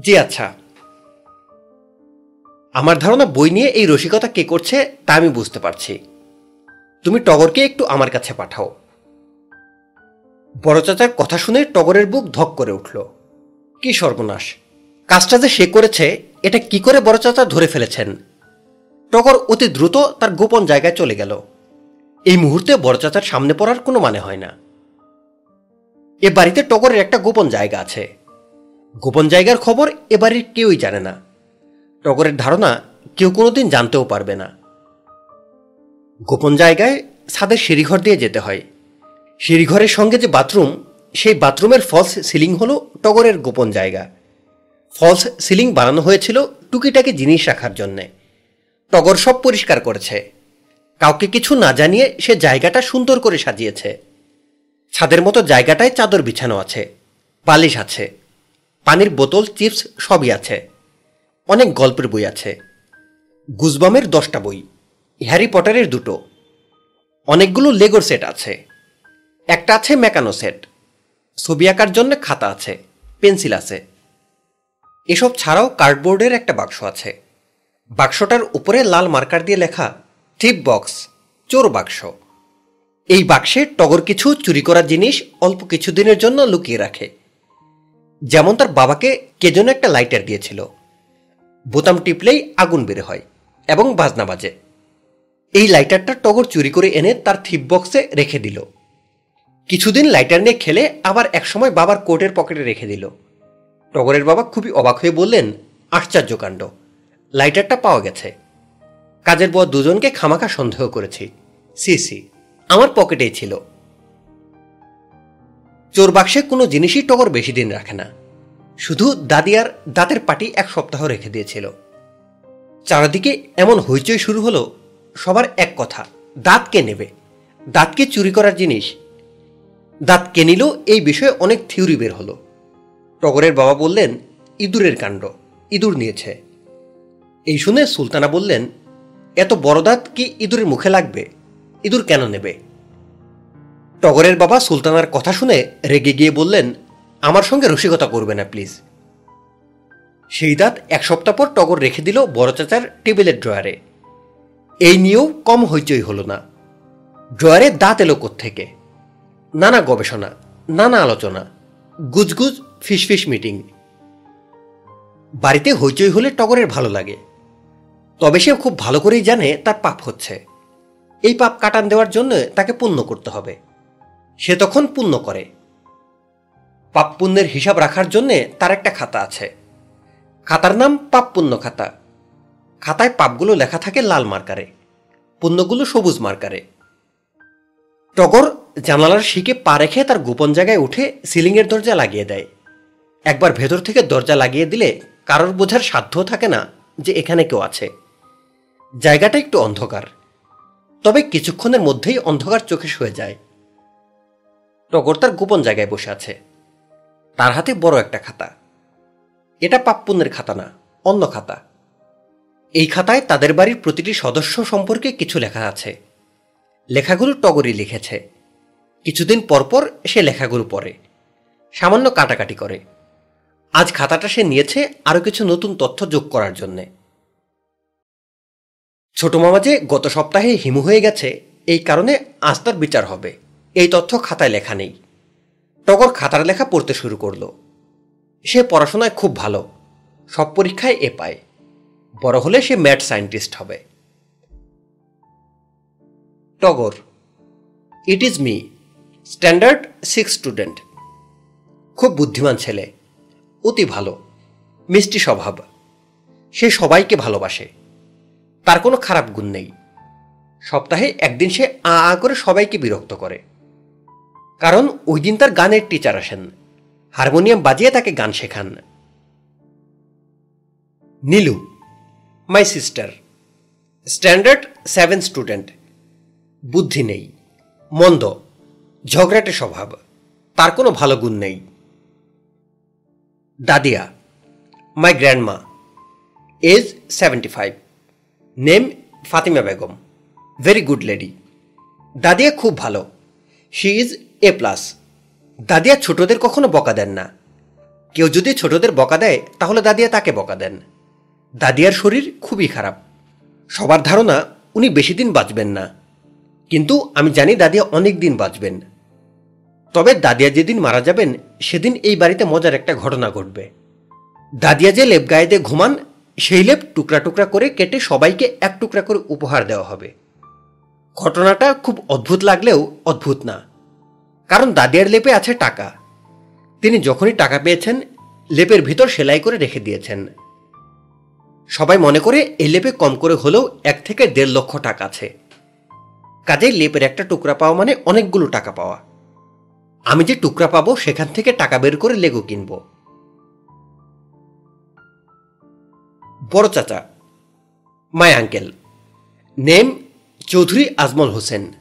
জি আচ্ছা। আমার ধারণা বই নিয়ে এই রসিকতা কে করছে, তা আমি বুঝতে পারছি। তুমি টগরকে একটু আমার কাছে পাঠাও। বড় চাচার কথা শুনে টগরের বুক ধক করে উঠল। কি সর্বনাশ। কাজটা যে সে করেছে, এটা কি করে বড় চাচা ধরে ফেলেছেন? টগর অতি দ্রুত তার গোপন জায়গায় চলে গেল। এই মুহূর্তে বড় চাচার সামনে পড়ার কোনো মানে হয় না। এ বাড়িতে টগরের একটা গোপন জায়গা আছে। গোপন জায়গার খবর এ বাড়ির কেউই জানে না। টগরের ধারণা কেউ কোনোদিন জানতেও পারবে না। গোপন জায়গায় ছাদের সিঁড়িঘর দিয়ে যেতে হয়। সিঁড়িঘরের সঙ্গে যে বাথরুম, সেই বাথরুমের ফলস সিলিং হলো টগরের গোপন জায়গা। ফলস সিলিং বানানো হয়েছিল টুকিটাকি জিনিস রাখার জন্যে। টগর সব পরিষ্কার করেছে। কাউকে কিছু না জানিয়ে সে জায়গাটা সুন্দর করে সাজিয়েছে। ছাদের মতো জায়গাটায় চাদর বিছানো আছে, বালিশ আছে, পানির বোতল, চিপস সবই আছে, অনেক গল্পের বই আছে। গুজবামের দশটা বই। হ্যারি পটারের দুটো। অনেকগুলো লেগোর সেট আছে। একটা আছে মেকানো সেট। ছবি আঁকার জন্য খাতা আছে, পেন্সিল আছে। এসব ছাড়াও কার্ডবোর্ডের একটা বাক্স আছে। বাক্সটার উপরে লাল মার্কার দিয়ে লেখা, টিপ বক্স, চোর বাক্স। এই বাক্সে টগর কিছু চুরি করা জিনিস অল্প কিছুদিনের জন্য লুকিয়ে রাখে। যেমন তার বাবাকে কে যেন একটা লাইটার দিয়েছিল। বোতাম টিপলেই আগুন বের হয় এবং বাজনা বাজে। এই লাইটারটা টগর চুরি করে এনে তার থিপ বক্সে রেখে দিল। কিছুদিন লাইটার নিয়ে খেলে আবার একসময় বাবার কোটের পকেটে রেখে দিল। টগরের বাবা খুবই অবাক হয়ে বললেন, আশ্চর্য কাণ্ড লাইটারটা পাওয়া গেছে। কাজের পর দুজনকে খামাখা সন্দেহ করেছি। সি সি, আমার পকেটেই ছিল। চোর বাক্সে কোনো জিনিসই টগর বেশি দিন রাখে না। শুধু দাদিয়ার দাঁতের পাটি এক সপ্তাহ রেখে দিয়েছিল। চারদিকে এমন হইচই শুরু হলো সবার এক কথা, দাঁত কে নেবে? দাঁতকে চুরি করার জিনিস? দাঁত কে নিল? এই বিষয়ে অনেক থিওরি বের হলো। টগরের বাবা বললেন, ইঁদুরের কাণ্ড, ইঁদুর নিয়েছে। এই শুনে সুলতানা বললেন, এত বড় দাঁত কি ইঁদুরের মুখে লাগবে? ইঁদুর কেন নেবে? টগরের বাবা সুলতানার কথা শুনে রেগে গিয়ে বললেন, আমার সঙ্গে রসিকতা করবে না, প্লিজ। সেই দাঁত এক সপ্তাহ পর টগর রেখে দিল বড় চাচার টেবিলের ড্রয়ারে। এই নিয়েও কম হইচই হলো না। ড্রয়ারে দাঁত এলো থেকে নানা গবেষণা, নানা আলোচনা, গুজগুজ, ফিসফিস মিটিং। বাড়িতে হইচই হলে টগরের ভালো লাগে। তবে সে খুব ভালো করেই জানে তার পাপ হচ্ছে। এই পাপ কাটান দেওয়ার জন্য তাকে পুণ্য করতে হবে। সে তখন পুণ্য করে। পাপ পুণ্যের হিসাব রাখার জন্য তার একটা খাতা আছে। খাতার নাম পাপ পুণ্য খাতা। খাতায় পাপগুলো লেখা থাকে লাল মার্কারে, পুণ্যগুলো সবুজ মার্কারে। টগর জানালার শিকে পা রেখে তার গোপন জায়গায় উঠে সিলিংয়ের দরজা লাগিয়ে দেয়। একবার ভেতর থেকে দরজা লাগিয়ে দিলে কারোর বোঝার সাধ্য থাকে না যে এখানে কেউ আছে। জায়গাটা একটু অন্ধকার, তবে কিছুক্ষণের মধ্যেই অন্ধকার চোখে শুয়ে যায়। টগর তার গোপন জায়গায় বসে আছে। তার হাতে বড় একটা খাতা। এটা পাপ্পুনের খাতা না, অন্য খাতা। এই খাতায় তাদের বাড়ির প্রতিটি সদস্য সম্পর্কে কিছু লেখা আছে। লেখাগুলো টগরই লিখেছে। কিছুদিন পরপর সে লেখাগুলো পড়ে। সামান্য কাটাকাটি করে। আজ খাতাটা সে নিয়েছে আরও কিছু নতুন তথ্য যোগ করার জন্যে। ছোট মামা যে গত সপ্তাহে হিমু হয়ে গেছে, এই কারণে আজ তার বিচার হবে। এই তথ্য খাতায় লেখা নেই। টগর খাতার লেখা পড়তে শুরু করল। সে পড়াশোনায় খুব ভালো। সব পরীক্ষায় এ পায়। বড় হলে সে ম্যাট সায়েন্টিস্ট হবে। Togor it is me standard six student খুব বুদ্ধিমান ছেলে, অতি ভালো, মিষ্টি স্বভাব। সে সবাইকে ভালোবাসে, তার কোনো খারাপ গুণ নেই। সপ্তাহে একদিন সে আ আ করে সবাইকে বিরক্ত করে। কারণ ওই দিন তার গানের টিচার আসেন, হারমোনিয়াম বাজিয়ে তাকে গান শেখান। Nilu my sister standard seven student বুদ্ধি নেই। মন্দ। ঝগড়াটে স্বভাব। তার কোনো ভালো গুণ নেই। দাদিয়া। My grandma age seventy five name Fatima Begum very good lady দাদিয়া খুব ভালো। শি ইজ এ প্লাস দাদিয়া ছোটদের কখনো বকা দেন না। কেউ যদি ছোটদের বকা দেয়, তাহলে দাদিয়া তাকে বকা দেন। দাদিয়ার শরীর খুবই খারাপ। সবার ধারণা উনি বেশি দিন বাঁচবেন না। কিন্তু আমি জানি দাদিয়া অনেক দিন বাঁচবেন। তবে দাদিয়া যেদিন মারা যাবেন, সেদিন এই বাড়িতে মজার একটা ঘটনা ঘটবে। দাদিয়া যে লেপ গায়েতে ঘুমান, সেই লেপ টুকরা টুকরা করে কেটে সবাইকে এক টুকরা করে উপহার দেওয়া হবে। ঘটনাটা খুব অদ্ভুত লাগলেও অদ্ভুত না। কারণ দাদিয়ার লেপে আছে টাকা। তিনি যখনই টাকা পেয়েছেন, লেপের ভিতর সেলাই করে রেখে দিয়েছেন। সবাই মনে করে এই লেপে কম করে হলেও এক থেকে দেড় লক্ষ টাকা আছে। কাজে লেপের একটা টুকরা পাওয়া মানে অনেকগুলো টাকা পাওয়া। আমি যে টুকরা পাবো সেখান থেকে টাকা বের করে লেগো কিনব। বড় চাচা, my uncle, name Chowdhury Ajmal Hossain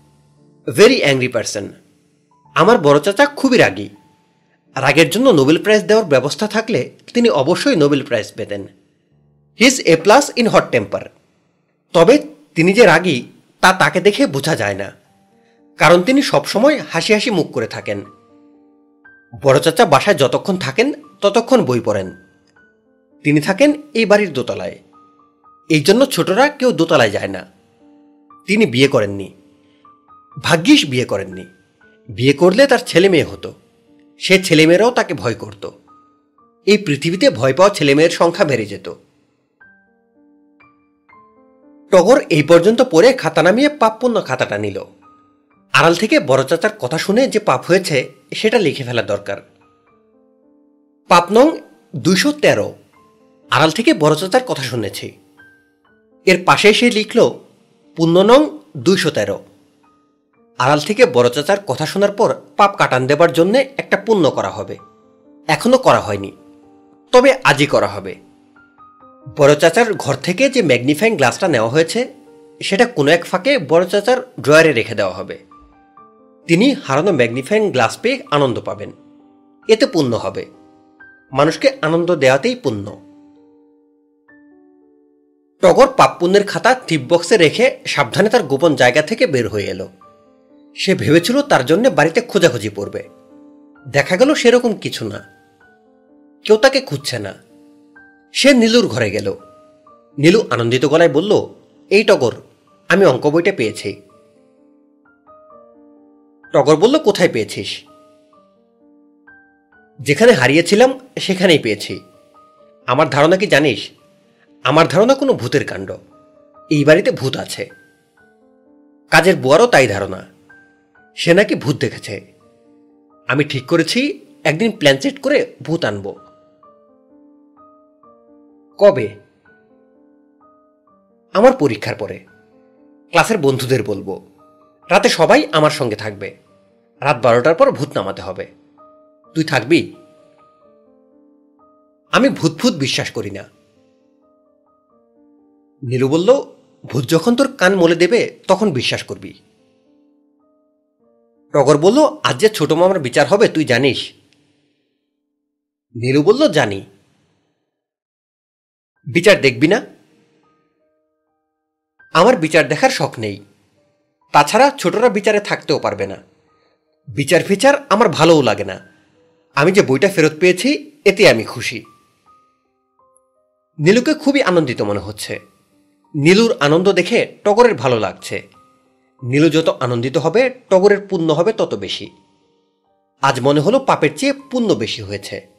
very angry person আমার বড় চাচা খুবই রাগী। রাগের জন্য নোবেল প্রাইজ দেওয়ার ব্যবস্থা থাকলে তিনি অবশ্যই নোবেল প্রাইজ পেতেন। His A plus in hot temper তবে তিনি যে রাগী, তা তাকে দেখে বোঝা যায় না। কারণ তিনি সবসময় হাসি হাসি মুখ করে থাকেন। বড় চাচা বাসায় যতক্ষণ থাকেন, ততক্ষণ বই পড়েন। তিনি থাকেন এই বাড়ির দোতলায়। এই জন্য ছোটরা কেউ দোতলায় যায় না। তিনি বিয়ে করেননি। ভাগ্যিস বিয়ে করেননি। বিয়ে করলে তার ছেলে মেয়ে হতো। সে ছেলেমেয়েরাও তাকে ভয় করত। এই পৃথিবীতে ভয় পাওয়া ছেলেমেয়ের সংখ্যা বেড়ে যেত। টগর এই পর্যন্ত পড়ে খাতা নামিয়ে পাপপূর্ণ খাতাটা নিল। আড়াল থেকে বড় চাচার কথা শুনে যে পাপ হয়েছে, সেটা লিখে ফেলা দরকার। পাপ নং দুইশো তেরো। আড়াল থেকে বড় চাচার কথা শুনেছি। এর পাশে সে লিখল, পুণ্য নং দুইশো তেরো। আড়াল থেকে বড় চাচার কথা শোনার পর পাপ কাটান দেবার জন্যে একটা পুণ্য করা হবে। এখনও করা হয়নি। তবে আজই করা হবে। বড় চাচার ঘর থেকে যে ম্যাগনিফাইং গ্লাসটা নেওয়া হয়েছে, সেটা কোনো এক ফাঁকে বড় চাচার ড্রয়ারে রেখে দেওয়া হবে। তিনি হারানো ম্যাগনিফাইং গ্লাস পেয়ে আনন্দ পাবেন। এতে পুণ্য হবে। মানুষকে আনন্দ দেওয়াতেই পুণ্য। টগর পাপ পুণ্যের খাতা বক্সে রেখে সাবধানে তার গোপন জায়গা থেকে বের হয়ে এলো। সে ভেবেছিল তার জন্য বাড়িতে খোঁজাখুঁজি পড়বে দেখা গেল সেরকম কিছু না। কেউ তাকে খুঁজছে না। সে নীলুর ঘরে গেল। নীলু আনন্দিত গলায় বলল, এই টগর, আমি অঙ্ক বইটা পেয়েছি। টগর বলল, কোথায় পেয়েছিস? যেখানে হারিয়েছিলাম, সেখানেই পেয়েছি। আমার ধারণা কি জানিস? আমার ধারণা কোনো ভূতের কাণ্ড। এই বাড়িতে ভূত আছে। কাজের বুয়ারও তাই ধারণা। সে নাকি ভূত দেখেছে। আমি ঠিক করেছি, একদিন প্ল্যান সেট করে ভূত আনব। কবে? আমার পরীক্ষার পরে। ক্লাসের বন্ধুদের বলব, রাতে সবাই আমার সঙ্গে থাকবে। রাত বারোটার পর ভূত নামাতে হবে। তুই থাকবি? আমি ভূত ভূত বিশ্বাস করি না। নীলু বলল, ভূত যখন তোর কান মলে দেবে, তখন বিশ্বাস করবি। টগর বলল, আজ যে ছোট মামার বিচার হবে, তুই জানিস? নীলু বলল, জানি। বিচার দেখবি না? আমার বিচার দেখার শখ নেই। তাছাড়া ছোটরা বিচারে থাকতেও পারবে না। বিচার ফিচার আমার ভালোও লাগে না। আমি যে বইটা ফেরত পেয়েছি, এতে আমি খুশি। নীলুকে খুবই আনন্দিত মনে হচ্ছে। নীলুর আনন্দ দেখে টগরের ভালো লাগছে। নীলু যত আনন্দিত হবে, টগরের পুণ্য হবে তত বেশি। আজ মনে হলো পাপের চেয়ে পুণ্য বেশি হয়েছে।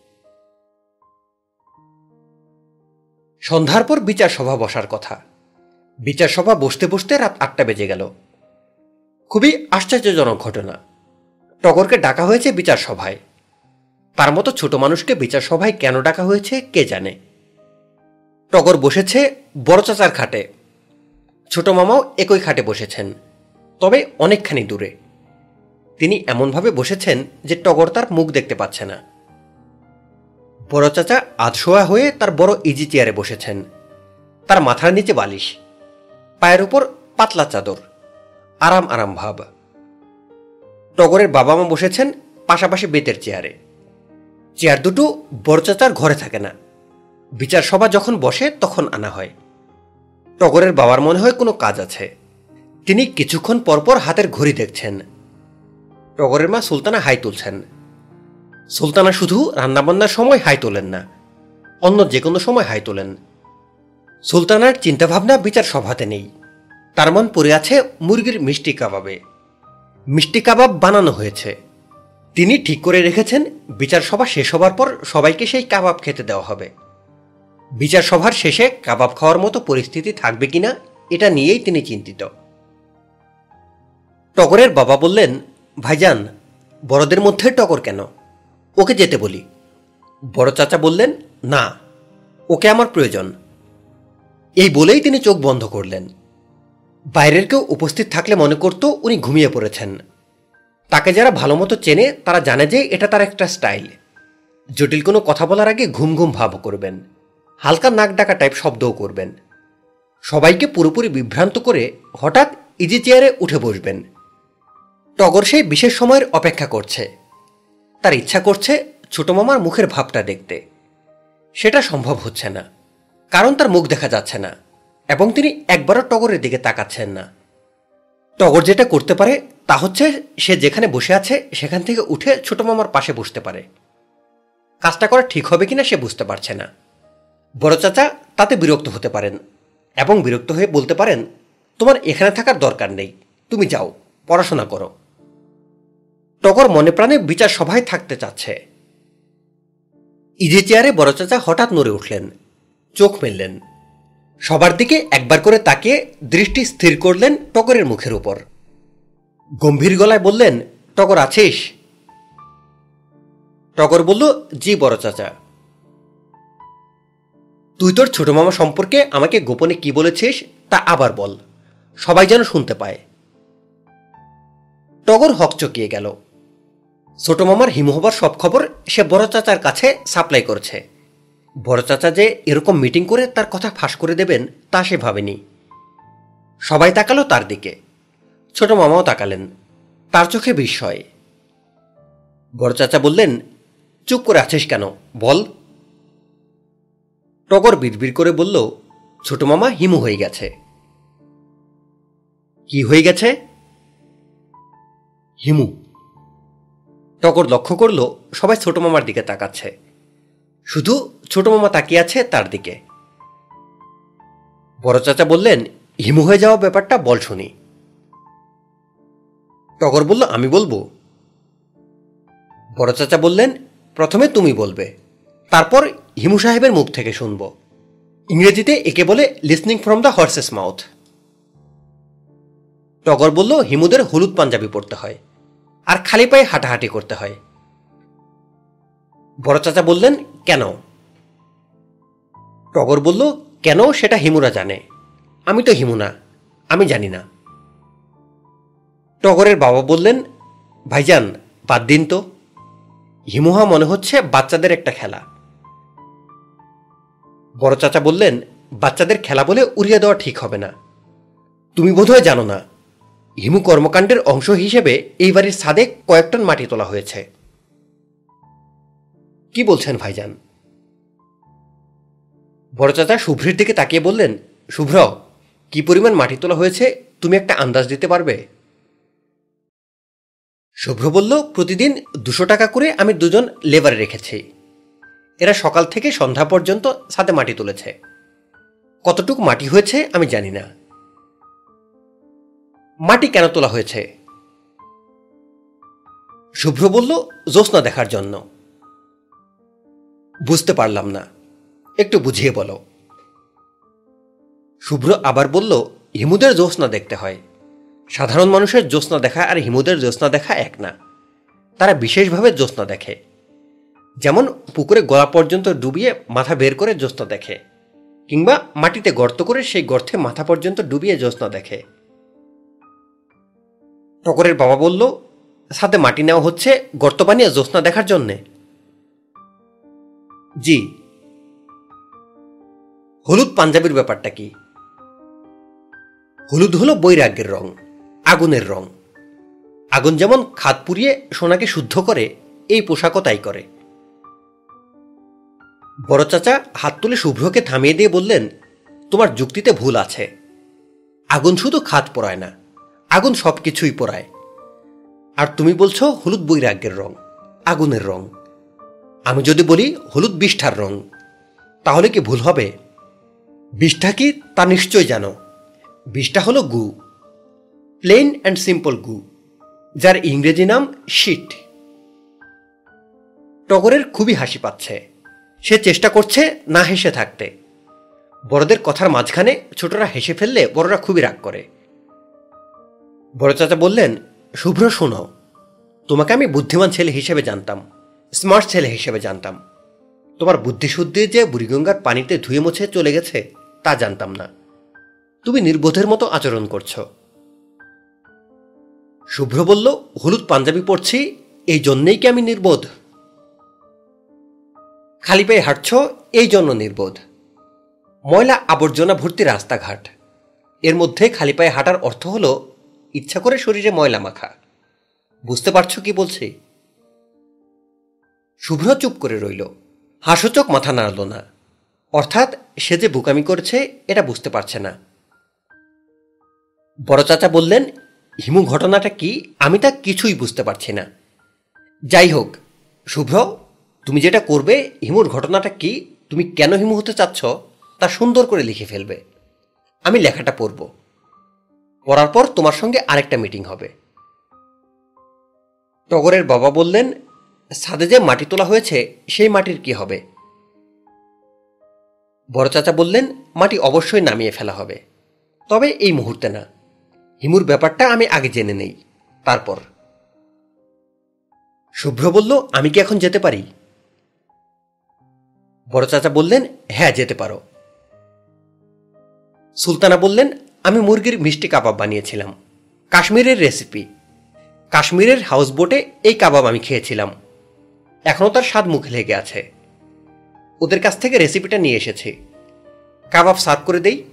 সন্ধ্যার পর বিচার সভা বসার কথা। বিচার সভা বসতে বসতে রাত আটটা বেজে গেল। খুবই আশ্চর্যজনক ঘটনা। টগরকে ডাকা হয়েছে বিচার সভায়। তার মতো ছোট মানুষকে বিচার সভায় কেন ডাকা হয়েছে কে জানে। টগর বসেছে বড় চাচার খাটে। ছোট মামাও একই খাটে বসেছেন, তবে অনেকখানি দূরে। তিনি এমনভাবে বসেছেন যে টগর তার মুখ দেখতে পাচ্ছে না। বড় চাচা আধশোয়া হয়ে তার বড় ইজি চেয়ারে বসেছেন। তার মাথার নিচে বালিশ, পায়ের উপর পাতলা চাদর, আরাম আরাম ভাব। টগরের বাবা মা বসেছেন পাশাপাশি বেতের চেয়ারে। চেয়ার দুটো বড় চাচার ঘরে থাকে না। বিচার সভা যখন বসে তখন আনা হয়। টগরের বাবার মনে হয় কোনো কাজ আছে। তিনি কিছুক্ষণ পরপর হাতের ঘড়ি দেখছেন। টগরের মা সুলতানা হাই তুলছেন। সুলতানা শুধু রান্নাবান্নার সময় হাই তোলেন না, অন্য যে কোনো সময় হাই তোলেন। সুলতানার চিন্তাভাবনা বিচার সভাতে নেই। তার মন পড়ে আছে মুরগির মিষ্টি কাবাবে। মিষ্টি কাবাব বানানো হয়েছে। তিনি ঠিক করে রেখেছেন, বিচার সভা শেষ হবার পর সবাইকে সেই কাবাব খেতে দেওয়া হবে। বিচার সভার শেষে কাবাব খাওয়ার মতো পরিস্থিতি থাকবে কিনা, এটা নিয়েই তিনি চিন্তিত। টগরের বাবা বললেন, ভাইজান, বড়দের মধ্যে টগর কেন? ওকে যেতে বলি। বড় চাচা বললেন, না, ওকে আমার প্রয়োজন। এই বলেই তিনি চোখ বন্ধ করলেন। বাইরের কেউ উপস্থিত থাকলে মনে করত উনি ঘুমিয়ে পড়েছেন। তাকে যারা ভালো মতো চেনে, তারা জানে যে এটা তার একটা স্টাইল। জটিল কোনো কথা বলার আগে ঘুম ঘুম ভাব করবেন। হালকা নাক ডাকা টাইপ শব্দও করবেন। সবাইকে পুরোপুরি বিভ্রান্ত করে হঠাৎ ইজি চেয়ারে উঠে বসবেন। টগর সেই বিশেষ সময়ের অপেক্ষা করছে। তার ইচ্ছা করছে ছোট মামার মুখের ভাবটা দেখতে। সেটা সম্ভব হচ্ছে না। কারণ তার মুখ দেখা যাচ্ছে না এবং তিনি একবারও টগরের দিকে তাকাচ্ছেন না। টগর যেটা করতে পারে তা হচ্ছে সে যেখানে বসে আছে সেখান থেকে উঠে ছোট মামার পাশে বসতে পারে। কাজটা করা ঠিক হবে কিনা সে বুঝতে পারছে না। বড় চাচা তাতে বিরক্ত হতে পারেন এবং বিরক্ত হয়ে বলতে পারেন, তোমার এখানে থাকার দরকার নেই। তুমি যাও, পড়াশোনা করো। টগর মনে প্রাণে বিচার সভায় থাকতে চাচ্ছে। ইজি চেয়ারে বড় চাচা হঠাৎ নড়ে উঠলেন। চোখ মেললেন। সবার দিকে একবার করে তাকিয়ে দৃষ্টি স্থির করলেন টগরের মুখের উপর। গম্ভীর গলায় বললেন, টগর আছিস? টগর বলল, জি বড় চাচা। তুই তোর ছোট মামা সম্পর্কে আমাকে গোপনে কি বলেছিস তা আবার বল। সবাই যেন শুনতে পায়। টগর হকচকিয়ে গেল। ছোট মামার হিম হবার সব খবর সে বড় চাচার কাছে সাপ্লাই করছে। বড় চাচা যে এরকম মিটিং করে তার কথা ফাঁস করে দেবেন, তা সে ভাবেনি। সবাই তাকালো তার দিকে। ছোট মামাও তাকালেন। তার চোখে বিস্ময়। বড় চাচা বললেন, চুপ করে আছিস কেন? বল। টগর বিড়বিড় করে বলল, ছোট মামা, হিমু হয়ে গেছে। কি হয়ে গেছে? হিমু। টগর লক্ষ্য করল, সবাই ছোট মামার দিকে তাকাচ্ছে। শুধু ছোট মামা তাকিয়ে আছে তার দিকে। বড় চাচা বললেন হিমু হয়ে যাওয়া ব্যাপারটা বল শুনি। টগর বলল, আমি বলব। বড় চাচা বললেন, প্রথমে তুমি বলবে, তারপর হিমু সাহেবের মুখ থেকে শুনব। ইংরেজিতে একে বলে listening from the horse's mouth Togor বলল, হিমুদের হলুদ পাঞ্জাবি পরতে হয়। আর খালি পায়ে হাঁটাহাঁটি করতে হয়। বড় চাচা বললেন, কেন? টগর বলল, কেন সেটা হিমুরা জানে। আমি তো হিমু না, আমি জানি না। টগরের বাবা বললেন, ভাইজান, বাদ দিন তো। হিমুহা মনে হচ্ছে বাচ্চাদের একটা খেলা। বড় চাচা বললেন, বাচ্চাদের খেলা বলে উড়িয়ে দেওয়া ঠিক হবে না। তুমি বোধহয় জানো না হিমু কর্মকাণ্ডের অংশ হিসেবে এই বাড়ির ছাদে কয়েক টন মাটি তোলা হয়েছে। কি বলছেন ভাইজান? বড় চাচা শুভ্রের দিকে তাকিয়ে বললেন, শুভ্র, কি পরিমাণ মাটি তোলা হয়েছে, তুমি একটা আন্দাজ দিতে পারবে? শুভ্র বলল, প্রতিদিন দুশো টাকা করে আমি দুজন লেবারে রেখেছি। এরা সকাল থেকে সন্ধ্যা পর্যন্ত সাথে মাটি তুলেছে। কতটুক মাটি হয়েছে আমি জানি না। মাটি কেন তোলা হয়েছে? শুভ্র বলল, জ্যোৎস্না দেখার জন্য। বুঝতে পারলাম না। একটু বুঝিয়ে বলো। শুভ্র আবার বলল, হিমুদের জ্যোৎস্না দেখতে হয়। সাধারণ মানুষের জ্যোৎস্না দেখা আর হিমুদের জ্যোৎস্না দেখা এক না। তারা বিশেষভাবে জ্যোৎস্না দেখে। যেমন পুকুরে গলা পর্যন্ত ডুবিয়ে মাথা বের করে জ্যোৎস্না দেখে, কিংবা মাটিতে গর্ত করে সেই গর্তে মাথা পর্যন্ত ডুবিয়ে জ্যোৎস্না দেখে। টকরের বাবা বলল, সাথে মাটি নেওয়া হচ্ছে, গর্ত বানিয়ে জ্যোৎস্না দেখার জন্যে। জি। হলুদ পাঞ্জাবির ব্যাপারটা কি? হলুদ হলো বৈরাগ্যের রং, আগুনের রং। আগুন যেমন খাদ পুড়িয়ে সোনাকে শুদ্ধ করে, এই পোশাকও তাই করে। বড় চাচা হাত তুলে শুভ্রকে থামিয়ে দিয়ে বললেন, তোমার যুক্তিতে ভুল আছে। আগুন শুধু খাদ পোড়ায় না আগুন সব কিছুই পোড়ায়। আর তুমি বলছো হলুদ বৈরাগ্যের রং, আগুনের রং। আমি যদি বলি হলুদ বিষ্ঠার রং, তাহলে কি ভুল হবে? বিষ্ঠা কি তা নিশ্চয় জানো। বিষ্ঠা হলো গু প্লেন অ্যান্ড সিম্পল গু, যার ইংরেজি নাম শিট টগরের খুবই হাসি পাচ্ছে। সে চেষ্টা করছে না হেসে থাকতে। বড়দের কথার মাঝখানে ছোটরা হেসে ফেললে বড়রা খুবই রাগ করে। বড় চাচা বললেন, শুভ্র শোনো, তোমাকে আমি বুদ্ধিমান ছেলে হিসেবে জানতাম স্মার্ট ছেলে হিসেবে জানতাম। তোমার বুদ্ধিশুদ্ধি যে বুড়িগঙ্গার পানিতে ধুয়ে মুছে চলে গেছে, তা জানতাম না। তুমি নির্বোধের মতো আচরণ করছ। শুভ্র বলল, হলুদ পাঞ্জাবি পরছি, এই জন্যেই কি আমি নির্বোধ? খালি পায়ে হাঁটছ, এই জন্য নির্বোধ। ময়লা আবর্জনা ভর্তি রাস্তাঘাট। এর মধ্যে খালি পায়ে হাঁটার অর্থ হলো ইচ্ছা করে শরীরে ময়লা মাখা। বুঝতে পারছ কি বলছি? শুভ্র চুপ করে রইল। হাসুচক মাথা নাড়ল না। অর্থাৎ সে যে বুকামি করছে, এটা বুঝতে পারছে না। বড় চাচা বললেন, হিমু, ঘটনাটা কি? আমি তা কিছুই বুঝতে পারছি না। যাই হোক, শুভ্র, তুমি যেটা করবে, হিমুর ঘটনাটা কি? তুমি কেন হিমু হতে চাচ্ছ, তা সুন্দর করে লিখে ফেলবে। আমি লেখাটা পড়ব। পড়ার পর তোমার সঙ্গে আরেকটা মিটিং হবে। টগরের বাবা বললেন, ছাদে যে মাটি তোলা হয়েছে, সেই মাটির কি হবে? বড় চাচা বললেন, মাটি অবশ্যই নামিয়ে ফেলা হবে। তবে এই মুহূর্তে না। হিমুর ব্যাপারটা আমি আগে জেনে নেই। তারপর। শুভ্র বলল, আমি কি এখন যেতে পারি? বড় চাচা বললেন হ্যাঁ যেতে পারো। সুলতানা বললেন আমি মুরগির মিষ্টি কাবাব বানিয়েছিলাম। কাশ্মীরের রেসিপি কাশ্মীরের হাউস বোটে এই কাবাব আমি খেয়েছিলাম। এখনও তার স্বাদ মুখে লেগে আছে। ওদের কাছ থেকে রেসিপিটা নিয়ে এসেছি। কাবাব সার্ভ করে দেই।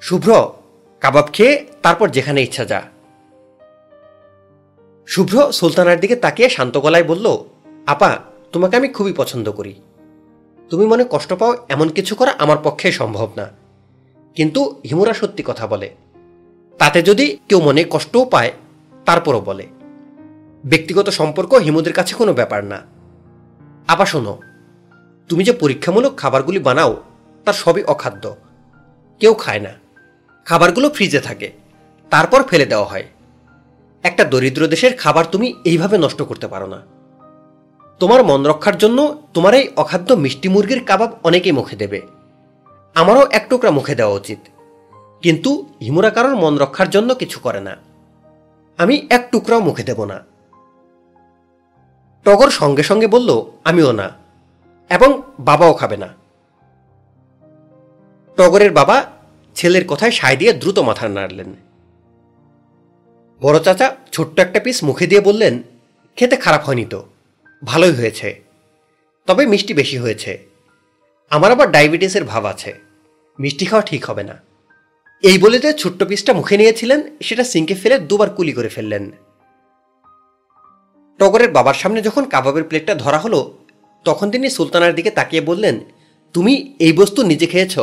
শুভ্র, কাবাব খেয়ে তারপর যেখানে ইচ্ছা যা। শুভ্র সুলতানার দিকে তাকিয়ে শান্ত গলায় বলল, আপা, তোমাকে আমি খুবই পছন্দ করি। তুমি মনে কষ্ট পাও এমন কিছু করা আমার পক্ষে সম্ভব না। কিন্তু হিমুরা সত্যি কথা বলে। তাতে যদি কেউ মনে কষ্টও পায়, তারপরও বলে। ব্যক্তিগত সম্পর্ক হিমুদের কাছে কোনো ব্যাপার না। আবার শোনো, তুমি যে পরীক্ষামূলক খাবারগুলি বানাও, তার সবই অখাদ্য। কেউ খায় না। খাবারগুলো ফ্রিজে থাকে, তারপর ফেলে দেওয়া হয়। একটা দরিদ্র দেশের খাবার তুমি এইভাবে নষ্ট করতে পারো না। তোমার মন রক্ষার জন্য তোমার এই অখাদ্য মিষ্টি মুরগির কাবাব অনেকেই মুখে দেবে। আমারও এক টুকরা মুখে দেওয়া উচিত। কিন্তু হিমুরা কারোর মন রক্ষার জন্য কিছু করে না। আমি এক টুকরাও মুখে দেব না। টগর সঙ্গে সঙ্গে বলল, আমিও না। এবং বাবাও খাবে না। টগরের বাবা ছেলের কথায় সায় দিয়ে দ্রুত মাথা নাড়লেন। বড় চাচা ছোট্ট একটা পিস মুখে দিয়ে বললেন, খেতে খারাপ হয়নি তো। ভালোই হয়েছে। তবে মিষ্টি বেশি হয়েছে। আমার আবার ডায়াবেটিসের ভাব আছে। মিষ্টি খাওয়া ঠিক হবে না। এই বলে যে ছোট্ট পিসটা মুখে নিয়েছিলেন, সেটা সিঙ্কে ফেলে দুবার কুলি করে ফেললেন। টগরের বাবার সামনে যখন কাবাবের প্লেটটা ধরা হলো, তখন তিনি সুলতানার দিকে তাকিয়ে বললেন, তুমি এই বস্তু নিজে খেয়েছ?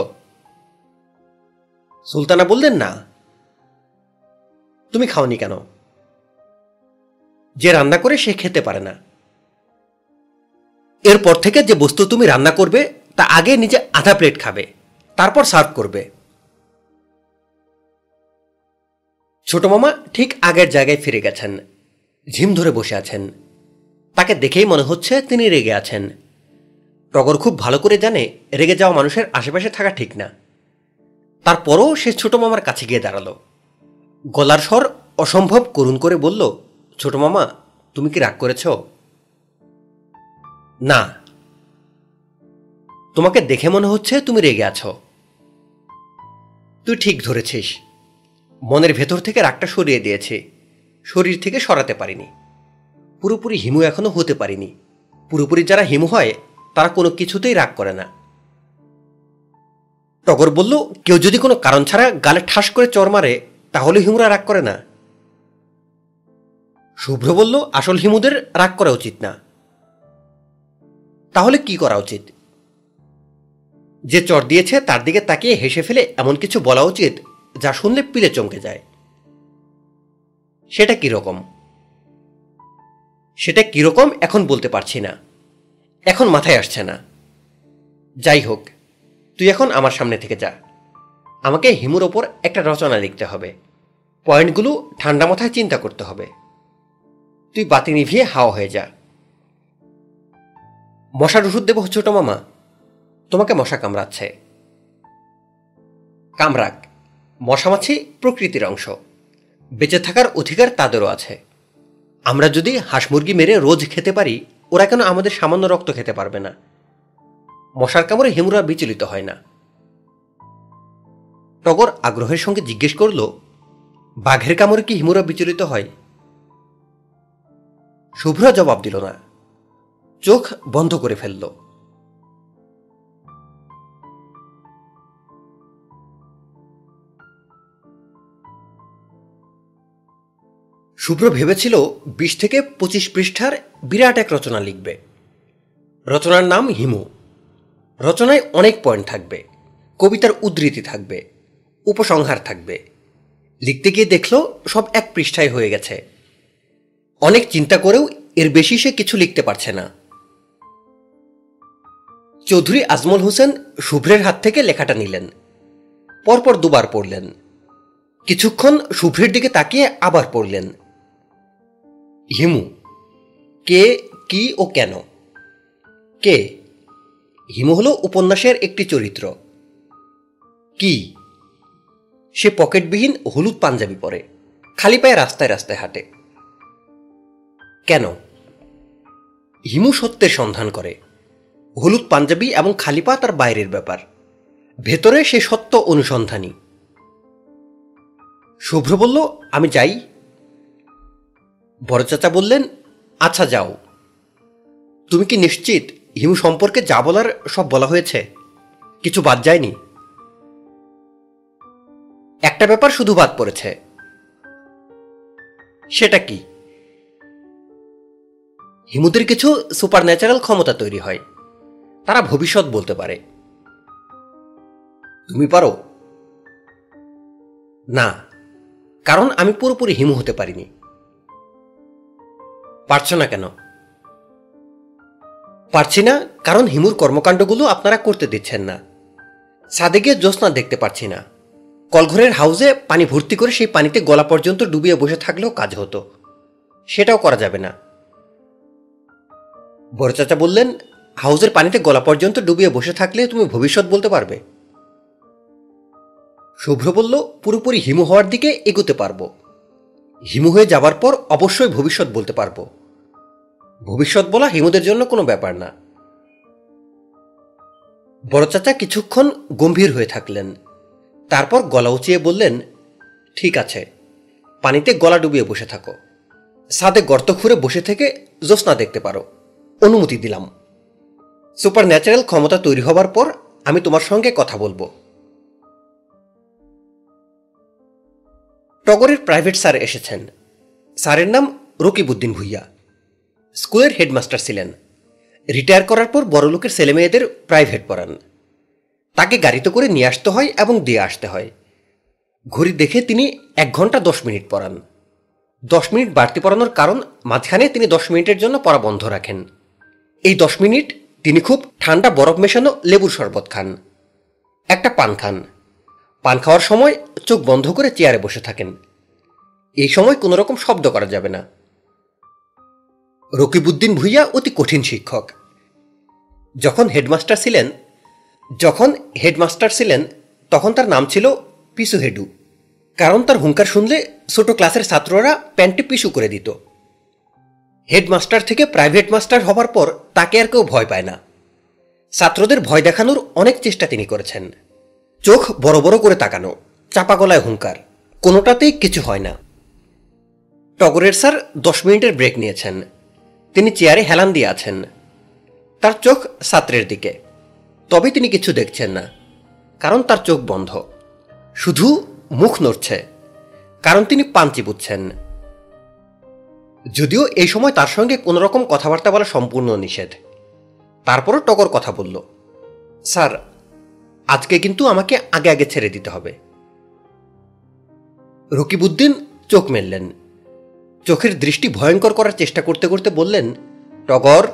সুলতানা বললেন, না। তুমি খাওনি কেন? যে রান্না করে সে খেতে পারে না। এরপর থেকে যে বস্তু তুমি রান্না করবে তা আগে নিজে আধা প্লেট খাবে, তারপর সার্ভ করবে। ছোট মামা ঠিক আগের জায়গায় ফিরে গেছেন, ঝিম ধরে বসে আছেন। তাকে দেখেই মনে হচ্ছে তিনি রেগে আছেন। টগর খুব ভালো করে জানে রেগে যাওয়া মানুষের আশেপাশে থাকা ঠিক না। তারপরও সে ছোট মামার কাছে গিয়ে দাঁড়াল। গলার স্বর অসম্ভব করুণ করে বলল, ছোট মামা, তুমি কি রাগ করেছ? না। তোমাকে দেখে মনে হচ্ছে তুমি রেগে আছো। তুই ঠিক ধরেছিস। মনের ভেতর থেকে রাগটা সরিয়ে দিয়েছে। শরীর থেকে সরাতে পারিনি। পুরোপুরি হিমু এখনও হতে পারিনি। পুরোপুরি যারা হিমু হয়, তারা কোনো কিছুতেই রাগ করে না। টগর বলল, কেউ যদি কোনো কারণ ছাড়া গালে ঠাস করে চর মারে, তাহলে হিমুরা রাগ করে না। শুভ্র বলল, আসল হিমুদের রাগ করা উচিত না। তাহলে কি করা উচিত? যে চর দিয়েছে তার দিকে তাকিয়ে হেসে ফেলে এমন কিছু বলা উচিত যা শুনলে পিলে চমকে যায়। সেটা কীরকম সেটা কীরকম এখন বলতে পারছি না। এখন মাথায় আসছে না। যাই হোক, তুই এখন আমার সামনে থেকে যা। আমাকে হিমুর ওপর একটা রচনা লিখতে হবে। পয়েন্টগুলো ঠান্ডা মাথায় চিন্তা করতে হবে। তুই বাতি নিভিয়ে হাওয়া হয়ে যা। মশার ওষুধ দেবো ছোট মামা। তোমাকে মশা কামড়াচ্ছে। কামরাক মশামাছি প্রকৃতির অংশ। বেঁচে থাকার অধিকার তাদেরও আছে। আমরা যদি হাঁস মুরগি মেরে রোজ খেতে পারি, ওরা কেন আমাদের সামান্য রক্ত খেতে পারবে না? মশার কামড়ে হিমুরা বিচলিত হয় না। টগর আগ্রহের সঙ্গে জিজ্ঞেস করল, বাঘের কামড়ে কি হিমুরা বিচলিত হয়? শুভ্র জবাব দিল না। চোখ বন্ধ করে ফেলল। শুভ্র ভেবেছিল বিশ থেকে পঁচিশ পৃষ্ঠার বিরাট এক রচনা লিখবে। রচনার নাম হিমু। রচনায় অনেক পয়েন্ট থাকবে। কবিতার উদ্ধৃতি থাকবে। উপসংহার থাকবে। লিখতে গিয়ে দেখল সব এক পৃষ্ঠায় হয়ে গেছে। অনেক চিন্তা করেও এর বেশি সে কিছু লিখতে পারছে না। চৌধুরী আজমল হোসেন শুভ্রের হাত থেকে লেখাটা নিলেন। পরপর দুবার পড়লেন। কিছুক্ষণ শুভ্রের দিকে তাকিয়ে আবার পড়লেন। হিমু। কে, কি ও কেন? কে? হিমু হল উপন্যাসের একটি চরিত্র। কি? সে পকেটবিহীন হলুদ পাঞ্জাবি পরে, খালি পায়ে রাস্তায় রাস্তায় হাঁটে। কেন? হিমু সত্যের সন্ধান করে। হলুদ পাঞ্জাবি এবং খালি পা তার বাইরের ব্যাপার। ভেতরে সে সত্য অনুসন্ধানী। শুভ্র বলল, আমি যাই। বড় চাচা বললেন আচ্ছা যাও। তুমি কি নিশ্চিত হিমু সম্পর্কে যা বলার সব বলা হয়েছে? কিছু বাদ যায়নি? একটা ব্যাপার শুধু বাদ পড়েছে। সেটা কি? হিমুদের কিছু সুপার ন্যাচারাল ক্ষমতা তৈরি হয়। তারা ভবিষ্যৎ বলতে পারে। তুমি পারো? না, কারণ আমি পুরোপুরি হিমু হতে পারিনি। পারছ না কেন? পারছি না, কারণ হিমুর কর্মকাণ্ডগুলো আপনারা করতে দিচ্ছেন না। সাদে গিয়ে জ্যোৎস্না দেখতে পারছি না। কলঘরের হাউজে পানি ভর্তি করে সেই পানিতে গলা পর্যন্ত ডুবিয়ে বসে থাকলেও কাজ হতো। সেটাও করা যাবে না। বড় চাচা বললেন হাউজের পানিতে গলা পর্যন্ত ডুবিয়ে বসে থাকলে তুমি ভবিষ্যৎ বলতে পারবে। শুভ্র বলল, পুরোপুরি হিমু হওয়ার দিকে এগোতে পারব। হিমু হয়ে যাবার পর অবশ্যই ভবিষ্যৎ বলতে পারব। ভবিষ্যৎ বলা হিমুদের জন্য কোনো ব্যাপার না। বড় চাচা কিছুক্ষণ গম্ভীর হয়ে থাকলেন। তারপর গলা উঁচিয়ে বললেন, ঠিক আছে, পানিতে গলা ডুবিয়ে বসে থাকো। সাদে গর্ত খুঁড়ে বসে থেকে জ্যোৎস্না দেখতে পারো। অনুমতি দিলাম। সুপার ন্যাচারাল ক্ষমতা তৈরি হবার পর আমি তোমার সঙ্গে কথা বলব। টগরের প্রাইভেট স্যার এসেছেন। স্যারের নাম রকিবউদ্দিন ভুইয়া। স্কুলের হেডমাস্টার ছিলেন। রিটায়ার করার পর বড়লোকের ছেলেমেয়েদের প্রাইভেট পড়ান। তাকে গাড়িতে করে নিয়ে আসতে হয় এবং দিয়ে আসতে হয়। ঘড়ি দেখে তিনি এক ঘণ্টা দশ মিনিট পড়ান। দশ মিনিট বাড়তি পড়ানোর কারণ মাঝখানে তিনি দশ মিনিটের জন্য পড়া বন্ধ রাখেন। এই দশ মিনিট তিনি খুব ঠান্ডা বরফ মেশানো লেবুর শরবত খান। একটা পান খান। পান খাওয়ার সময় চোখ বন্ধ করে চেয়ারে বসে থাকেন। এই সময় কোনো রকম শব্দ করা যাবে না। রকিবউদ্দিন ভুইয়া অতি কঠিন শিক্ষক। যখন হেডমাস্টার ছিলেন, যখন হেডমাস্টার ছিলেন, তখন তার নাম ছিল পিসু হেডু। কারণ তার হুঙ্কার শুনলে ছোট ক্লাসের ছাত্ররা প্যান্টে পিছু করে দিত। হেডমাস্টার থেকে প্রাইভেট মাস্টার হবার পর তাকে আর কেউ ভয় পায় না। ছাত্রদের ভয় দেখানোর অনেক চেষ্টা তিনি করেছেন। চোখ বড় বড় করে তাকানো, চাপা গলায় হুঙ্কার। কোনোটাতেই কিছু হয় না। টগরের স্যার দশ মিনিটের ব্রেক নিয়েছেন। তিনি চেয়ারে হেলান দিয়ে আছেন। তার চোখ ছাত্রের দিকে। তবে তিনি কিছু দেখছেন না, কারণ তার চোখ বন্ধ। শুধু মুখ নড়ছে, কারণ তিনি পাঞ্চি বুঝছেন। যদিও এই সময় তার সঙ্গে কোনো রকম কথাবার্তা বলা সম্পূর্ণ নিষেধ। তারপরও টগর কথা বলল, স্যার আজকে কিন্তু আমাকে আগে আগে ছেড়ে দিতে হবে। রকিবউদ্দিন চোখ মেললেন। চোখের দৃষ্টি ভয়ঙ্কর করার চেষ্টা করতে করতে বললেন, টগর,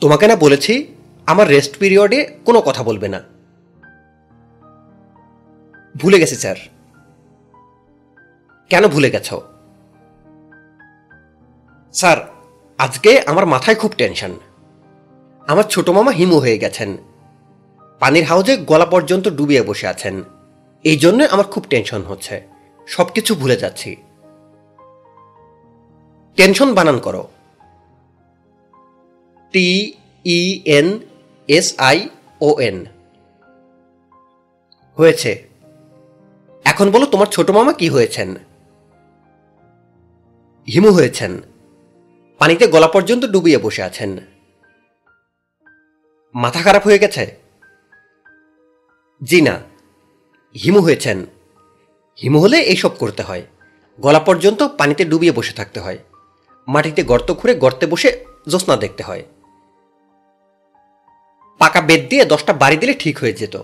তোমাকে না বলেছি আমার রেস্ট পিরিয়ডে কোনো কথা বলবে না। ভুলে গেছি, স্যার। কেন ভুলে গেছ? স্যার, আজকে আমার মাথায় খুব টেনশন আমার ছোট মামা হিমু হয়ে গেছেন। পানির হাউজে গলা পর্যন্ত ডুবিয়ে বসে আছেন। এই জন্য আমার খুব টেনশন হচ্ছে। সবকিছু ভুলে যাচ্ছি। টেনশন বানান করো। T E N S I O N হয়েছে। এখন বলো তোমার ছোট মামা কি হয়েছেন? হিমু হয়েছেন। পানিতে গলা পর্যন্ত ডুবিয়ে বসে আছেন। মাথা খারাপ হয়ে গেছে? জি না হিমু হয়েছেন। হিমু হলে এইসব করতে হয়। গলা পর্যন্ত পানিতে ডুবিয়ে বসে থাকতে হয়। মাটিতে গর্ত খুঁড়ে গর্তে বসে জ্যোৎস্না দেখতে হয়। পাকা বেদ দিয়ে দশটা বাড়ি দিলে ঠিক হয়ে যেত।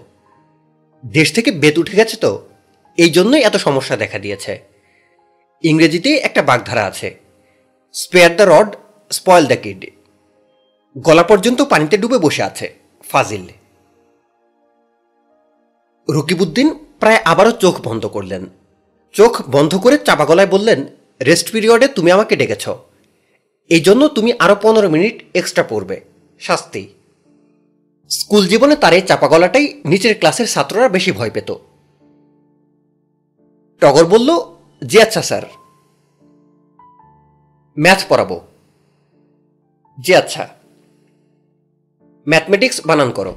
দেশ থেকে বেদ উঠে গেছে তো, এই জন্যই এত সমস্যা দেখা দিয়েছে। ইংরেজিতে একটা বাগধারা আছে spare the rod spoil the kid গলা পর্যন্ত পানিতে ডুবে বসে আছে, ফাজিল। রকিবউদ্দিন প্রায় আবারও চোখ বন্ধ করলেন। চোখ বন্ধ করে চাপা গলায় বললেন, রেস্ট পিরিয়ডে তুমি আমাকে ডেকেছ। এই জন্য তুমি আরও পনেরো মিনিট এক্সট্রা পড়বে। শাস্তি। স্কুল জীবনে তার এই চাপা গলাটাই নিচের ক্লাসের ছাত্ররা বেশি ভয় পেত। টগর বলল, জি আচ্ছা স্যার। ম্যাথ পড়াবো। জি আচ্ছা। ম্যাথমেটিক্স বানান করো।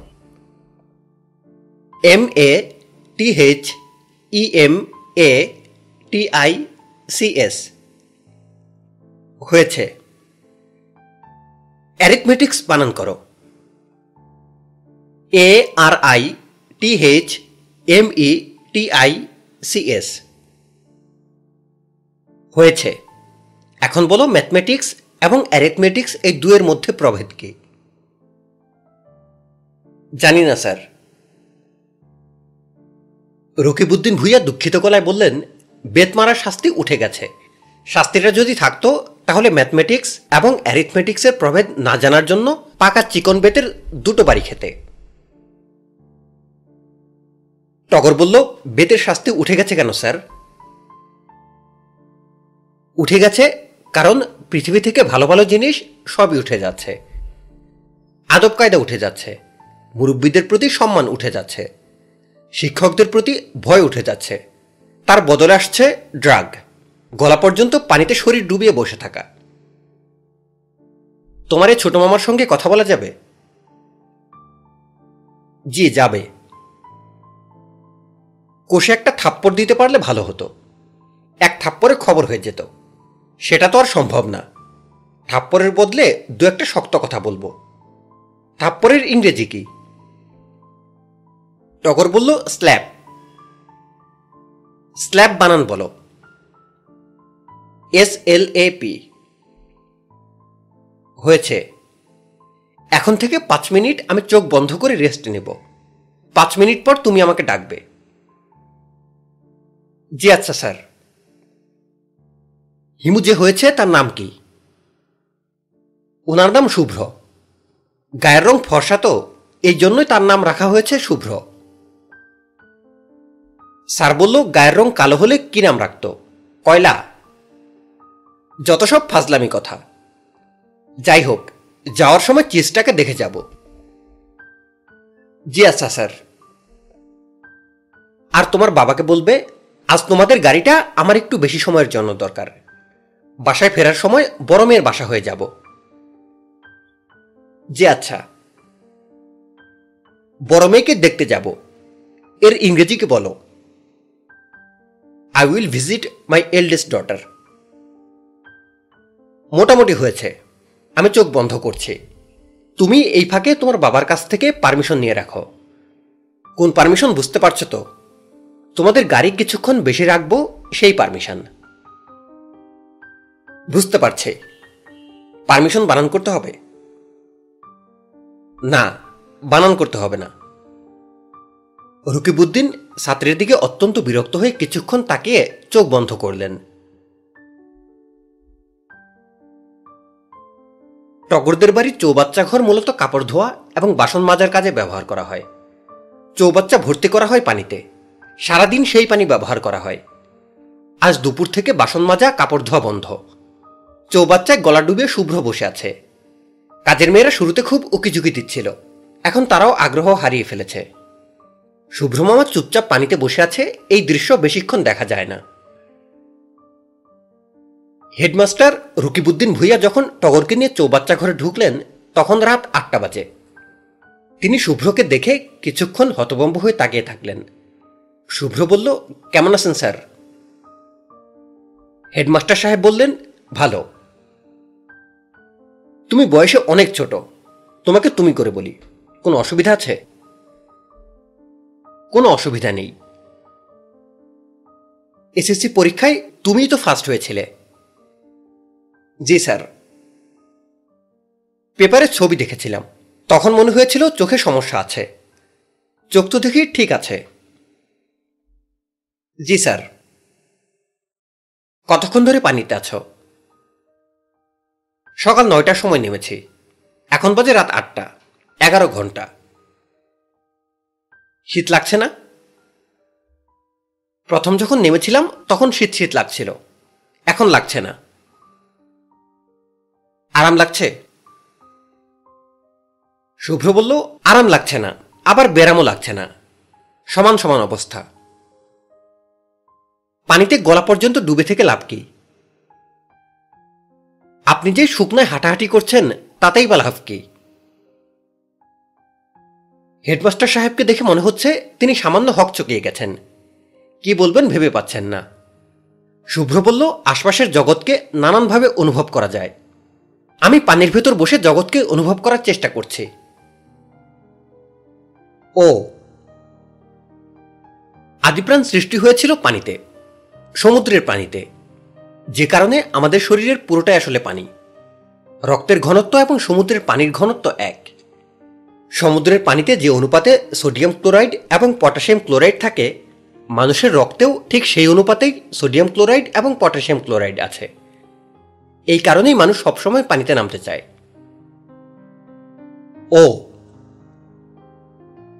M A T H E M A T I C S হয়েছে। অ্যারিথমেটিক্স বানান করো। A R I T H M E T I C S হয়েছে। এখন বলো ম্যাথমেটিক্স এবং অ্যারিথমেটিক্স এই দুয়ের মধ্যে প্রভেদ কি? জানি না, স্যার। রকিবউদ্দিন ভুইয়া দুঃখিত গলায় বললেন, বেত মারার শাস্তি উঠে গেছে। শাস্তিটা যদি থাকতো, তাহলে ম্যাথমেটিক্স এবং অ্যারিথমেটিক্সের প্রভেদ না জানার জন্য পাকা চিকন বেতের দুটো বাড়ি খেতে। টগর বলল, বেতের শাস্তি উঠে গেছে কেন, স্যার? উঠে গেছে কারণ পৃথিবী থেকে ভালো ভালো জিনিস সবই উঠে যাচ্ছে। আদব কায়দা উঠে যাচ্ছে। মুরব্বীদের প্রতি সম্মান উঠে যাচ্ছে। শিক্ষকদের প্রতি ভয় উঠে যাচ্ছে। তার বদলে আসছে ড্রাগ। গলা পর্যন্ত পানিতে শরীর ডুবিয়ে বসে থাকা। তোমার এই ছোট মামার সঙ্গে কথা বলা যাবে? জি, যাবে। কোষে একটা থাপ্পড় দিতে পারলে ভালো হতো। এক থাপ্পড়ে খবর হয়ে যেত। সেটা তো আর সম্ভব না। থাপ্পড়ের বদলে দু একটা শক্ত কথা বলব। থাপ্পড়ের ইংরেজি কি? টগর বলল, স্ল্যাব। স্ল্যাব বানান বলো। S L A P. হয়েছে। এখন থেকে পাঁচ মিনিট আমি চোখ বন্ধ করে রেস্ট নেব। পাঁচ মিনিট পর তুমি আমাকে ডাকবে। জি আচ্ছা স্যার। হিমু যে হয়েছে তার নাম কি? ওনার নাম শুভ্র। গায়ের রং ফর্সা তো, এই জন্যই তার নাম রাখা হয়েছে শুভ্র। স্যার বলল, গায়ের রং কালো হলে কি নাম রাখত? কয়লা। যত সব ফাজলামি কথা। যাই হোক, যাওয়ার সময় চিজটাকে দেখে যাব। জি আচ্ছা স্যার। আর তোমার বাবাকে বলবে, আজ তোমাদের গাড়িটা আমার একটু বেশি সময়ের জন্য দরকার। বাসায় ফেরার সময় বড় মেয়ের বাসা হয়ে যাব। জি আচ্ছা। বড় মেয়েকে দেখতে যাব। এর ইংরেজিকে বলো। I will visit my eldest daughter মোটামুটি হয়েছে। আমি চোখ বন্ধ করছি। তুমি এই ফাঁকে তোমার বাবার কাছ থেকে পারমিশন নিয়ে রাখো। কোন পারমিশন বুঝতে পারছ তো? তোমাদের গাড়ি কিছুক্ষণ বেশি রাখব, সেই পারমিশন বুঝতে পারছে। পারমিশন বানান করতে হবে? না, বানান করতে হবে না। রকিবউদ্দিন ছাত্রের দিকে অত্যন্ত বিরক্ত হয়ে কিছুক্ষণ তাকিয়ে চোখ বন্ধ করলেন। টগরদের বাড়ির চৌবাচ্চা ঘর মূলত কাপড় ধোয়া এবং বাসন মাজার কাজে ব্যবহার করা হয়। চৌবাচ্চা ভর্তি করা হয় পানিতে। সারাদিন সেই পানি ব্যবহার করা হয়। আজ দুপুর থেকে বাসন মাজা, কাপড় ধোয়া বন্ধ। চৌবাচ্চায় গলা ডুবে শুভ্র বসে আছে। কাজের মেয়েরা শুরুতে খুব উকিঝুঁকি দিচ্ছিল। এখন তারাও আগ্রহ হারিয়ে ফেলেছে। শুভ্র মামা চুপচাপ পানিতে বসে আছে, এই দৃশ্য বেশিক্ষণ দেখা যায় না। হেডমাস্টার রকিবউদ্দিন ভুইয়া যখন টগরকে নিয়ে চৌবাচ্চা ঘরে ঢুকলেন, তখন রাত আটটা বাজে। তিনি শুভ্রকে দেখে কিছুক্ষণ হতবম্ব হয়ে তাকিয়ে থাকলেন। শুভ্র বলল, কেমন আছেন স্যার? হেডমাস্টার সাহেব বললেন, ভালো। তুমি বয়সে অনেক ছোট। তোমাকে তুমি করে বলি। কোনো অসুবিধা আছে? কোনো অসুবিধা নেই। এসএসসি পরীক্ষায় তুমিই তো ফার্স্ট হয়েছিলে। জি স্যার। পেপারে ছবি দেখেছিলাম। তখন মনে হয়েছিল চোখে সমস্যা আছে। চোখ তো দেখি ঠিক আছে। জি স্যার। কতক্ষণ ধরে পানিতে আছো? সকাল নয়টার সময় নেমেছি। এখন বাজে রাত আটটা। এগারো ঘণ্টা। শীত লাগছে না? প্রথম যখন নেমেছিলাম, তখন শীত শীত লাগছিল। এখন লাগছে না। আরাম লাগছে? শুভ্র বলল, আরাম লাগছে না। আবার বেরামও লাগছে না। সমান সমান অবস্থা। পানিতে গলা পর্যন্ত ডুবে থেকে লাভ কি? আপনি যে শুকনায় হাঁটাহাঁটি করছেন, তাতেই বা লাভ কি? হেডমাস্টার সাহেবকে দেখে মনে হচ্ছে তিনি সামান্য হক চকিয়ে গেছেন। কি বলবেন ভেবে পাচ্ছেন না। শুভ্র বলল, আশপাশের জগৎকে নানানভাবে অনুভব করা যায়। আমি পানির ভেতর বসে জগৎকে অনুভব করার চেষ্টা করছি। ও। আদিপ্রাণ সৃষ্টি হয়েছিল পানিতে, সমুদ্রের পানিতে। যে কারণে আমাদের শরীরের পুরোটাই আসলে পানি। রক্তের ঘনত্ব এবং সমুদ্রের পানির ঘনত্ব এক। সমুদ্রের পানিতে যে অনুপাতে সোডিয়াম ক্লোরাইড এবং পটাশিয়াম ক্লোরাইড থাকে, মানুষের রক্তেও ঠিক সেই অনুপাতেই সোডিয়াম ক্লোরাইড এবং পটাশিয়াম ক্লোরাইড আছে। এই কারণেই মানুষ সবসময় পানিতে নামতে চায়। ও,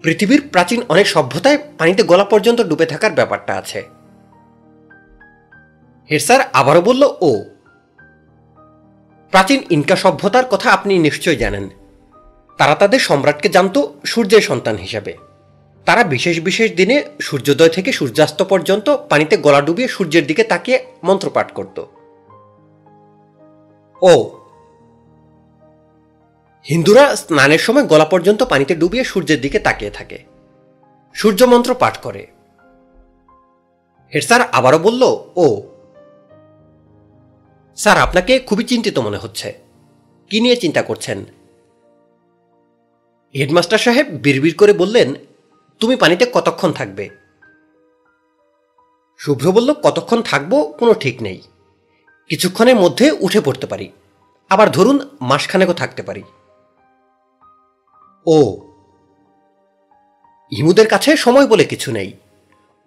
পৃথিবীর প্রাচীন অনেক সভ্যতায় পানিতে গলা পর্যন্ত ডুবে থাকার ব্যাপারটা আছে। হেড স্যার আবারও বলল, ও, প্রাচীন ইনকা সভ্যতার কথা আপনি নিশ্চয়ই জানেন। তারা তাদের সম্রাটকে জানত সূর্যের সন্তান হিসাবে। তারা বিশেষ বিশেষ দিনে সূর্যোদয় থেকে সূর্যাস্ত পর্যন্ত পানিতে গলা ডুবিয়ে সূর্যের দিকে তাকিয়ে মন্ত্রপাঠ করত। ও। হিন্দুরা স্নানের সময় গলা পর্যন্ত পানিতে ডুবিয়ে সূর্যের দিকে তাকিয়ে থাকে। সূর্য মন্ত্র পাঠ করে। হেড স্যার আবারও বলল, ও। স্যার, আপনাকে খুবই চিন্তিত মনে হচ্ছে। কি নিয়ে চিন্তা করছেন? হেডমাস্টার সাহেব বিড়বিড় করে বললেন, তুমি পানিতে কতক্ষণ থাকবে? শুভ্র বলল, কতক্ষণ থাকব কোনো ঠিক নেই। কিছুক্ষণের মধ্যে উঠে পড়তে পারি। আবার ধরুন মাসখানেকও থাকতে পারি। ও হিমুদের কাছে সময় বলে কিছু নেই।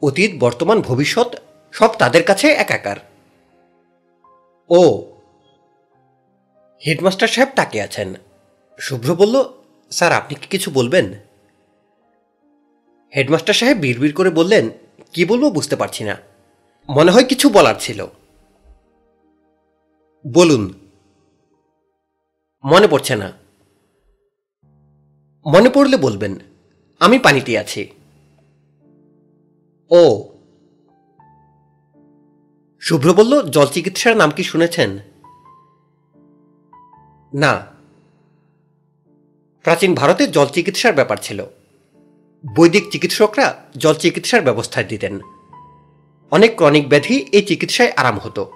অতীত, বর্তমান, ভবিষ্যৎ সব তাদের কাছে একাকার। ও, হেডমাস্টার সাহেব তাকে আছেন। শুভ্র বলল স্যার, আপনি কি কিছু বলবেন? হেডমাস্টার সাহেব বিড়বিড় করে বললেন, কি বলব বুঝতে পারছি না। মনে হয় কিছু বলার ছিল। বলুন। মনে পড়ছে না। মনে পড়লে বলবেন, আমি পানিতে আছি। ও। শুভ্র বলল, জল চিকিৎসার নাম কি শুনেছেন? না। প্রাচীন ভারতে জল চিকিৎসার ব্যাপার ছিল। বৈদিক চিকিৎসকরা জল চিকিৎসার ব্যবস্থা দিতেন। অনেক ক্রনিক ব্যাধি এই চিকিৎসায় আরাম হতো।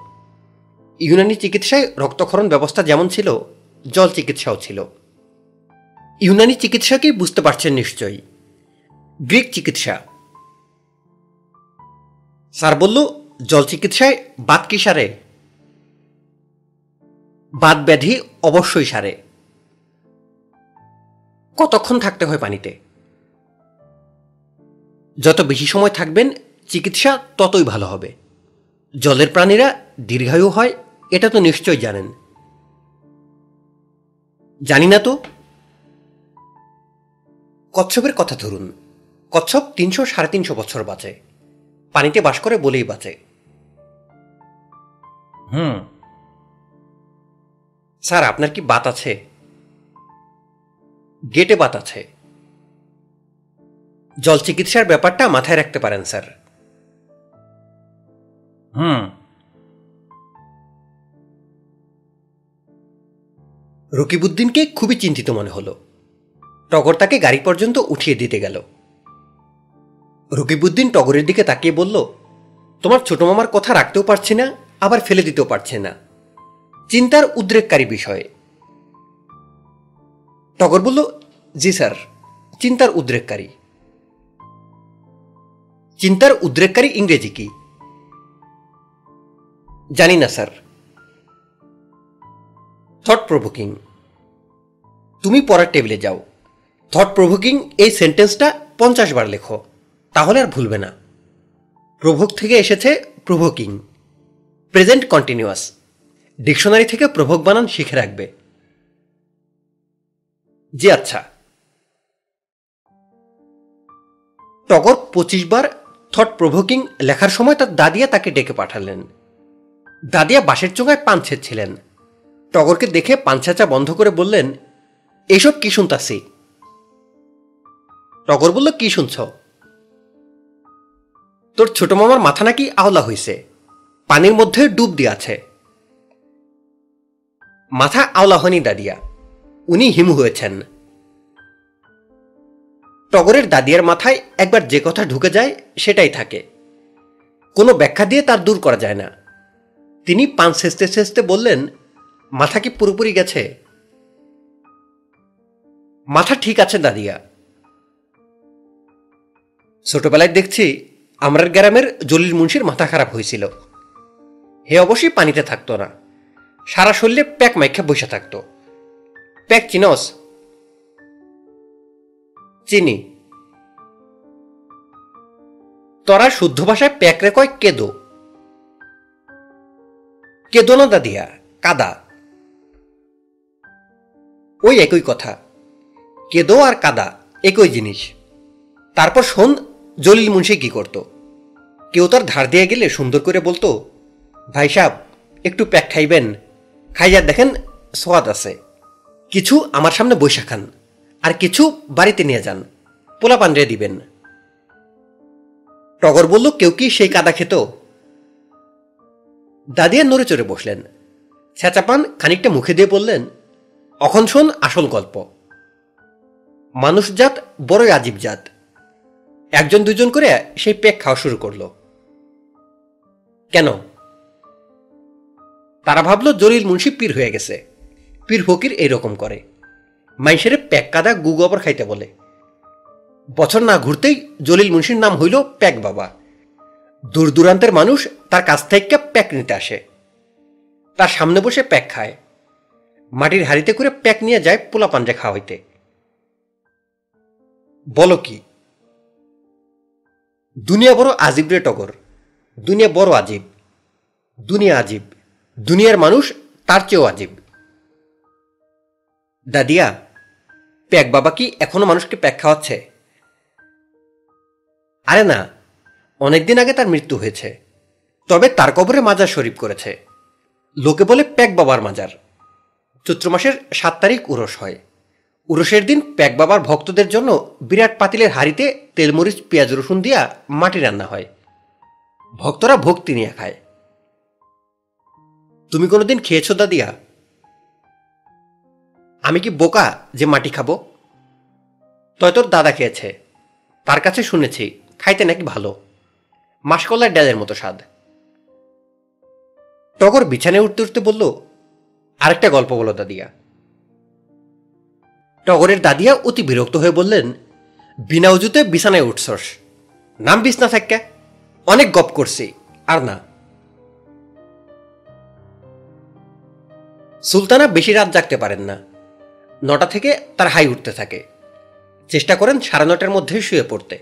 ইউনানি চিকিৎসায় রক্তক্ষরণ ব্যবস্থা যেমন ছিল, জল চিকিৎসাও ছিল। ইউনানি চিকিৎসাকেই বুঝতে পারছেন নিশ্চয়ই। গ্রিক চিকিৎসা। স্যার বলল, জল চিকিৎসায় বাত কি সারে? বাত ব্যাধি অবশ্যই সারে। কতক্ষণ থাকতে হয় পানিতে? যত বেশি সময় থাকবেন চিকিৎসা ততই ভালো হবে। জলের প্রাণীরা দীর্ঘায়ু হয় এটা তো নিশ্চয় জানেন। জানি না তো? কচ্ছপের কথা ধরুন। কচ্ছপ তিনশো সাড়ে তিনশো বছর বাঁচে। পানিতে বাস করে বলেই বাঁচে। হুম। স্যার আপনার কি বাত আছে? গেটে বাত আছে। জল চিকিৎসার ব্যাপারটা মাথায় রাখতে পারেন স্যার। হুম। রকিবউদ্দিনকে খুবই চিন্তিত মনে হলো। টগর তাকে গাড়ি পর্যন্ত উঠিয়ে দিতে গেল। রকিবউদ্দিন টগরের দিকে তাকিয়ে বলল তোমার ছোট মামার কথা রাখতেও পারছি না আবার ফেলে দিতেও পারছে না। চিন্তার উদ্রেককারী বিষয়। টগর বলল, জি স্যার, চিন্তার উদ্রেককারী। চিন্তার উদ্রেককারী ইংরেজি কি? জানি না স্যার। Thought provoking. তুমি পড়ার টেবিলে যাও। থট প্রভোকিং, এই সেন্টেন্সটা পঞ্চাশ বার লেখো, তাহলে আর ভুলবে না। প্রভোক থেকে এসেছে প্রভোকিং। Present continuous. ডিকশনারি থেকে প্রভোক বানান শিখে রাখবে। জি আচ্ছা। টগর পঁচিশ বার থট প্রভোকিং লেখার সময় তার দাদিয়া তাকে ডেকে পাঠালেন। দাদিয়া বাঁশের চোঙায় পান ছিলেন টগরকে দেখে পাঞ্ছাচা বন্ধ করে বললেন এইসব কি শুনতাছি? টগর বলল, কি শুনছ? তোর ছোট মামার মাথা নাকি আওলা হইছে। পানির মধ্যে ডুব দিয়ে আছে মাথা আওলা হয়নি, দাদিয়া। উনি হিমু হয়েছেন। টগরের দাদিয়ার মাথায় একবার যে কথা ঢুকে যায়, সেটাই থাকে। কোনো ব্যাখ্যা দিয়ে তার দূর করা যায় না। তিনি পান সেচতে সেচতে বললেন, মাথা কি পুরোপুরি গেছে? মাথা ঠিক আছে, দাদিয়া। ছোটবেলায় দেখছি আমরার গ্রামের জলিল মুন্সির মাথা খারাপ হয়েছিল। হে অবশ্যই পানিতে থাকতো না। সারা শরীরে প্যাক মাইখা বসে থাকতো। চিনস চিনি তোরা শুদ্ধ ভাষায় প্যাকরে কয় কেদো কেদো না দাদিয়া কাদা ওই একই কথা কেদো আর কাদা একই জিনিস তারপর শোন জলিল মুন্সি কি করত কেউ তার ধার দিয়ে গেলে সুন্দর করে বলতো ভাই সাহ একটু প্যাক খাইবেন খাইয়া দেখেন সোয়াদ আছে কিছু আমার সামনে বৈশা খান, আর কিছু বাড়িতে নিয়ে যান পোলা পান্ডে দিবেন। টগর বলল, কেউ কি সেই কাদা খেত? দাদিয়া নড়ে চড়ে বসলেন। ছেঁচাপান খানিকটা মুখে দিয়ে বললেন অখন শোন আসল গল্প। মানুষজাত বড়ই আজীব জাত। একজন দুজন করে সেই পেক খাওয়া শুরু করল। কেন? তারা ভাবলো, জলিল মুন্সি পীর হয়ে গেছে। পীর ফকির এইরকম করে। মাইসের প্যাক কাদা গু গোবর খাইতে বলে। বছর না ঘুরতেই জলিল মুন্সির নাম হইল প্যাক বাবা। দূর দূরান্তের মানুষ তার কাছ থেকে প্যাক নিতে আসে। তার সামনে বসে প্যাক খায়। মাটির হাড়িতে করে প্যাক নিয়ে যায় পোলা পাঞ্জা খাওয়া হইতে। বলো কি? দুনিয়া বড় আজিব রে টগর। দুনিয়া বড় আজিব। দুনিয়া আজিব। দুনিয়ার মানুষ তার চেয়েও আজিব। দাদিয়া, প্যাক বাবা কি এখনও মানুষকে প্যাক খাওয়াচ্ছে? আরে না, অনেকদিন আগে তার মৃত্যু হয়েছে। তবে তার কবরে মাজার শরীফ করেছে। লোকে বলে প্যাক বাবার মাজার। চৈত্র মাসের সাত তারিখ উরস হয়। উরসের দিন প্যাক বাবার ভক্তদের জন্য বিরাট পাতিলের হাড়িতে তেলমরিচ, পেঁয়াজ, রসুন দিয়া মাটি রান্না হয়। ভক্তরা ভক্তি নিয়ে খায়। তুমি কোনোদিন খেয়েছো দাদিয়া? আমি কি বোকা যে মাটি খাব? তয় তোর দাদা খেয়েছে। তার কাছে শুনেছি, খাইতে নাকি ভালো। মাসকলার ডালের মতো স্বাদ। টগর বিছানায় উঠতে উঠতে বলল, আরেকটা গল্প বলো দাদিয়া। টগরের দাদিয়া অতি বিরক্ত হয়ে বললেন, বিনা উজুতে বিছানায় উঠছস। নাম বিছনা থাকা অনেক গপ করছি, আর না। সুলতানা বেশি রাত জাগতে পারেন না। নটা থেকে তার হাই উঠতে থাকে। চেষ্টা করেন সাড়ে নটার মধ্যে শুয়ে পড়তে।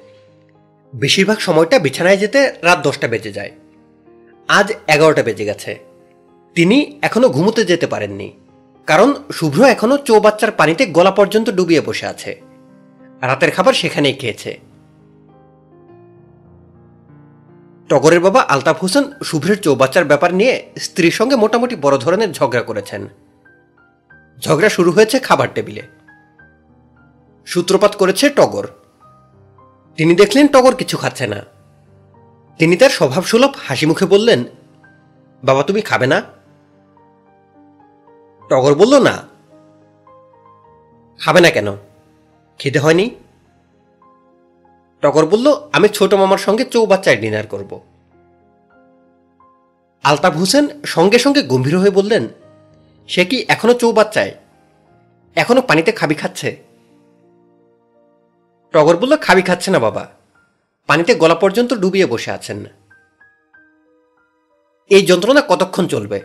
বেশিরভাগ সময়টা বিছানায় যেতে রাত দশটা বেজে যায়। আজ এগারোটা বেজে গেছে। তিনি এখনও ঘুমোতে যেতে পারেননি। কারণ শুভ্র এখনও চৌবাচ্চার পানিতে গলা পর্যন্ত ডুবিয়ে বসে আছে। রাতের খাবার সেখানেই খেয়েছে। টগরের বাবা আলতাফ হোসেন শুভ্রের চৌবাচ্চার ব্যাপার নিয়ে স্ত্রীর সঙ্গে মোটামুটি বড় ধরনের ঝগড়া করেছেন। ঝগড়া শুরু হয়েছে খাবার টেবিলে। সূত্রপাত করেছে টগর। তিনি দেখলেন টগর কিছু খাচ্ছে না। তিনি তার স্বভাবসুলভ হাসি মুখে বললেন, বাবা, তুমি খাবে না? টগর বলল, না। খাবে না কেন? খেতে হয়নি? টগর বলল, আমি ছোট মামার সঙ্গে চৌবাচ্চায় ডিনার করব। আলতাফ হোসেন সঙ্গে সঙ্গে গম্ভীর হয়ে বললেন সে কি এখনও চৌবাচ্চায়? এখনও পানিতে খাবি খাচ্ছে? টগর বলল, খাবি খাচ্ছে না বাবা। পানিতে গলা পর্যন্ত ডুবিয়ে বসে আছেন। এই যন্ত্রণা কতক্ষণ চলবে?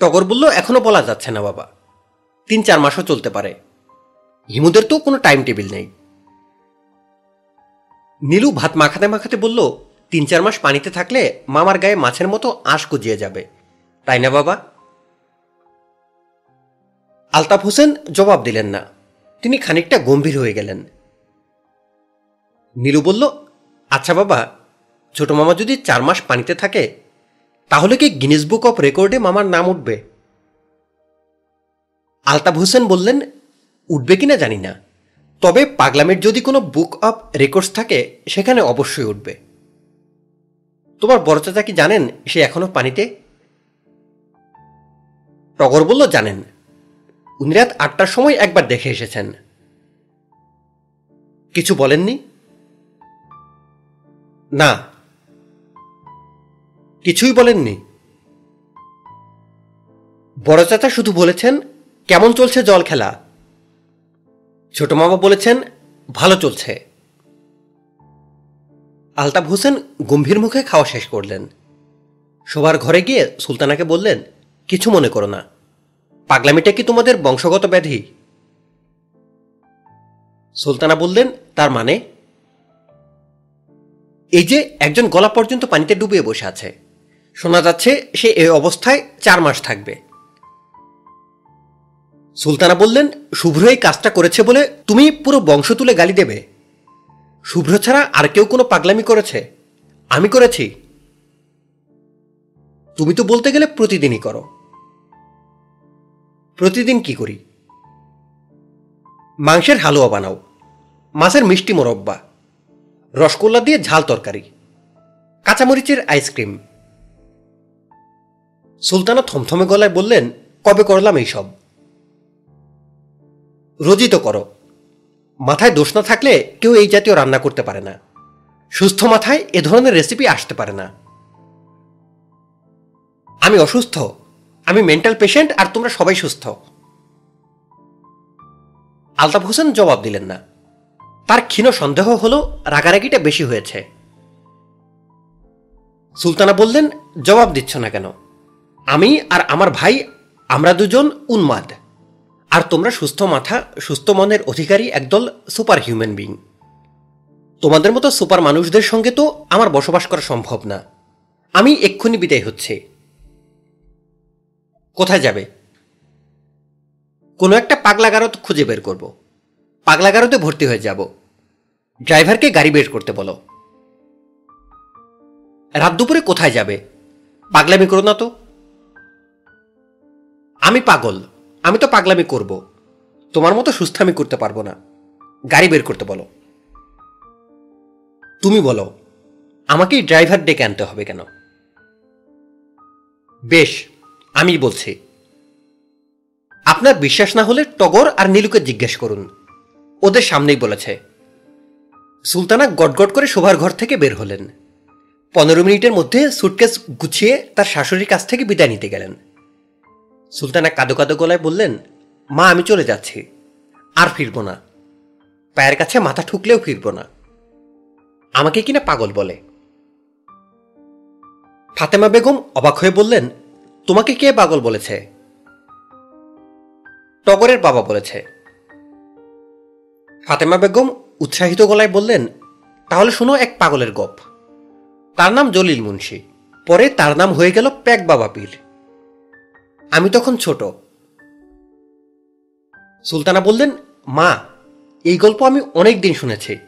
টগর বলল, এখনও বলা যাচ্ছে না বাবা। তিন চার মাসও চলতে পারে। হিমুদের তো কোনো টাইম টেবিল নেই। নীলু ভাত মাখাতে মাখাতে বলল, তিন চার মাস পানিতে থাকলে মামার গায়ে মাছের মতো আঁশ কুজিয়ে যাবে। তাই না বাবা? আলতাফ হোসেন জবাব দিলেন না। তিনি খানিকটা গম্ভীর হয়ে গেলেন। নীলু বলল আচ্ছা বাবা, ছোট মামা যদি চার মাস পানিতে থাকে, তাহলে কি গিনেস বুক অফ রেকর্ডে মামার নাম উঠবে? আলতাফ হোসেন বললেন, উঠবে কিনা জানি না। তবে পাগলামের যদি কোনো বুক অফ রেকর্ডস থাকে, সেখানে অবশ্যই উঠবে। তোমার বড় চাচা কি জানেন, সে এখনও পানিতে টগর বলল, জানেন, উনি রাত আটটার সময় একবার দেখে এসেছেন। কিছু বলেননি? না, কিছুই বলেননি। বড় চাচা শুধু বলেছেন, কেমন চলছে জল খেলা? ছোট মামা বলেছেন, ভালো চলছে। আলতাফ হোসেন গম্ভীর মুখে খাওয়া শেষ করলেন। শোবার ঘরে গিয়ে সুলতানাকে বললেন, কিছু মনে করো না। পাগলামিটা কি তোমাদের বংশগত ব্যাধি? সুলতানা বললেন, তার মানে? এই যে একজন গলা পর্যন্ত পানিতে ডুবিয়ে বসে আছে। শোনা যাচ্ছে সে এই অবস্থায় চার মাস থাকবে। সুলতানা বললেন, শুভ্র এই কাজটা করেছে বলে তুমি পুরো বংশ তুলে গালি দেবে। শুভ্র ছাড়া আর কেউ কোনো পাগলামি করেছে। আমি করেছি। তুমি তো বলতে গেলে প্রতিদিনই করো। প্রতিদিন কি করি? মাংসের হালুয়া বানাও, মাছের মিষ্টি মোরব্বা, রসগোল্লা দিয়ে ঝাল তরকারি, কাঁচামরিচের আইসক্রিম। সুলতানা থমথমে গলায় বললেন, কবে করলাম এইসব? রোজই তো করো। মাথায় দোষ না থাকলে কেউ এই জাতীয় রান্না করতে পারে না। সুস্থ মাথায় এ ধরনের রেসিপি আসতে পারে না। আমি অসুস্থ। আমি মেন্টাল পেশেন্ট আর তোমরা সবাই সুস্থ। আলতাফ হোসেন জবাব দিলেন না। তার ক্ষীণ সন্দেহ হলো রাগারাগিটা বেশি হয়েছে। সুলতানা বললেন, জবাব দিচ্ছ না কেন? আমি আর আমার ভাই, আমরা দুজন উন্মাদ। আর তোমরা সুস্থ মাথা, সুস্থ মনের অধিকারী একদল সুপার হিউম্যান বিং। তোমাদের মতো সুপার মানুষদের সঙ্গে তো আমার বসবাস করা সম্ভব না। আমি এক্ষুনি বিদায় হচ্ছে। কোথায় যাবে? কোনো একটা পাগলাগারত খুঁজে বের করব। পাগলাগারতে ভর্তি হয়ে যাব। ড্রাইভারকে গাড়ি বের করতে বলো। রাত দুপুরে কোথায় যাবে? পাগলামি করো না তো। আমি পাগল। আমি তো পাগলামি করব। তোমার মতো সুস্থ আমি করতে পারব না। গাড়ি বের করতে বলো। তুমি বলো, আমাকেই ড্রাইভার ডেকে আনতে হবে কেন? বেশ। আমি বলছি, আপনার বিশ্বাস না হলে টগর আর নীলুকে জিজ্ঞেস করুন। ওদের সামনেই বলেছে, সুলতানা গটগট করে শোভার ঘর থেকে বের হলেন। পনেরো মিনিটের মধ্যে সুটকেস গুছিয়ে তার শাশুড়ির কাছ থেকে বিদায় নিতে গেলেন। সুলতানা কাদো কাদো গলায় বললেন, মা, আমি চলে যাচ্ছি, আর ফিরব না। পায়ের কাছে মাথা ঠুকলেও ফিরব না। আমাকে কিনা পাগল বলে? ফাতেমা বেগম অবাক হয়ে বললেন তোমাকে কে পাগল বলেছে? টগরের বাবা বলেছে। ফাতেমা বেগম উৎসাহিত গলায় বললেন, তাহলে শোনো এক পাগলের গপ। তার নাম জলিল মুন্সি। পরে তার নাম হয়ে গেল প্যাক বাবা পীর। আমি তখন ছোট। সুলতানা বললেন, মা, এই গল্প আমি অনেক দিন শুনেছি।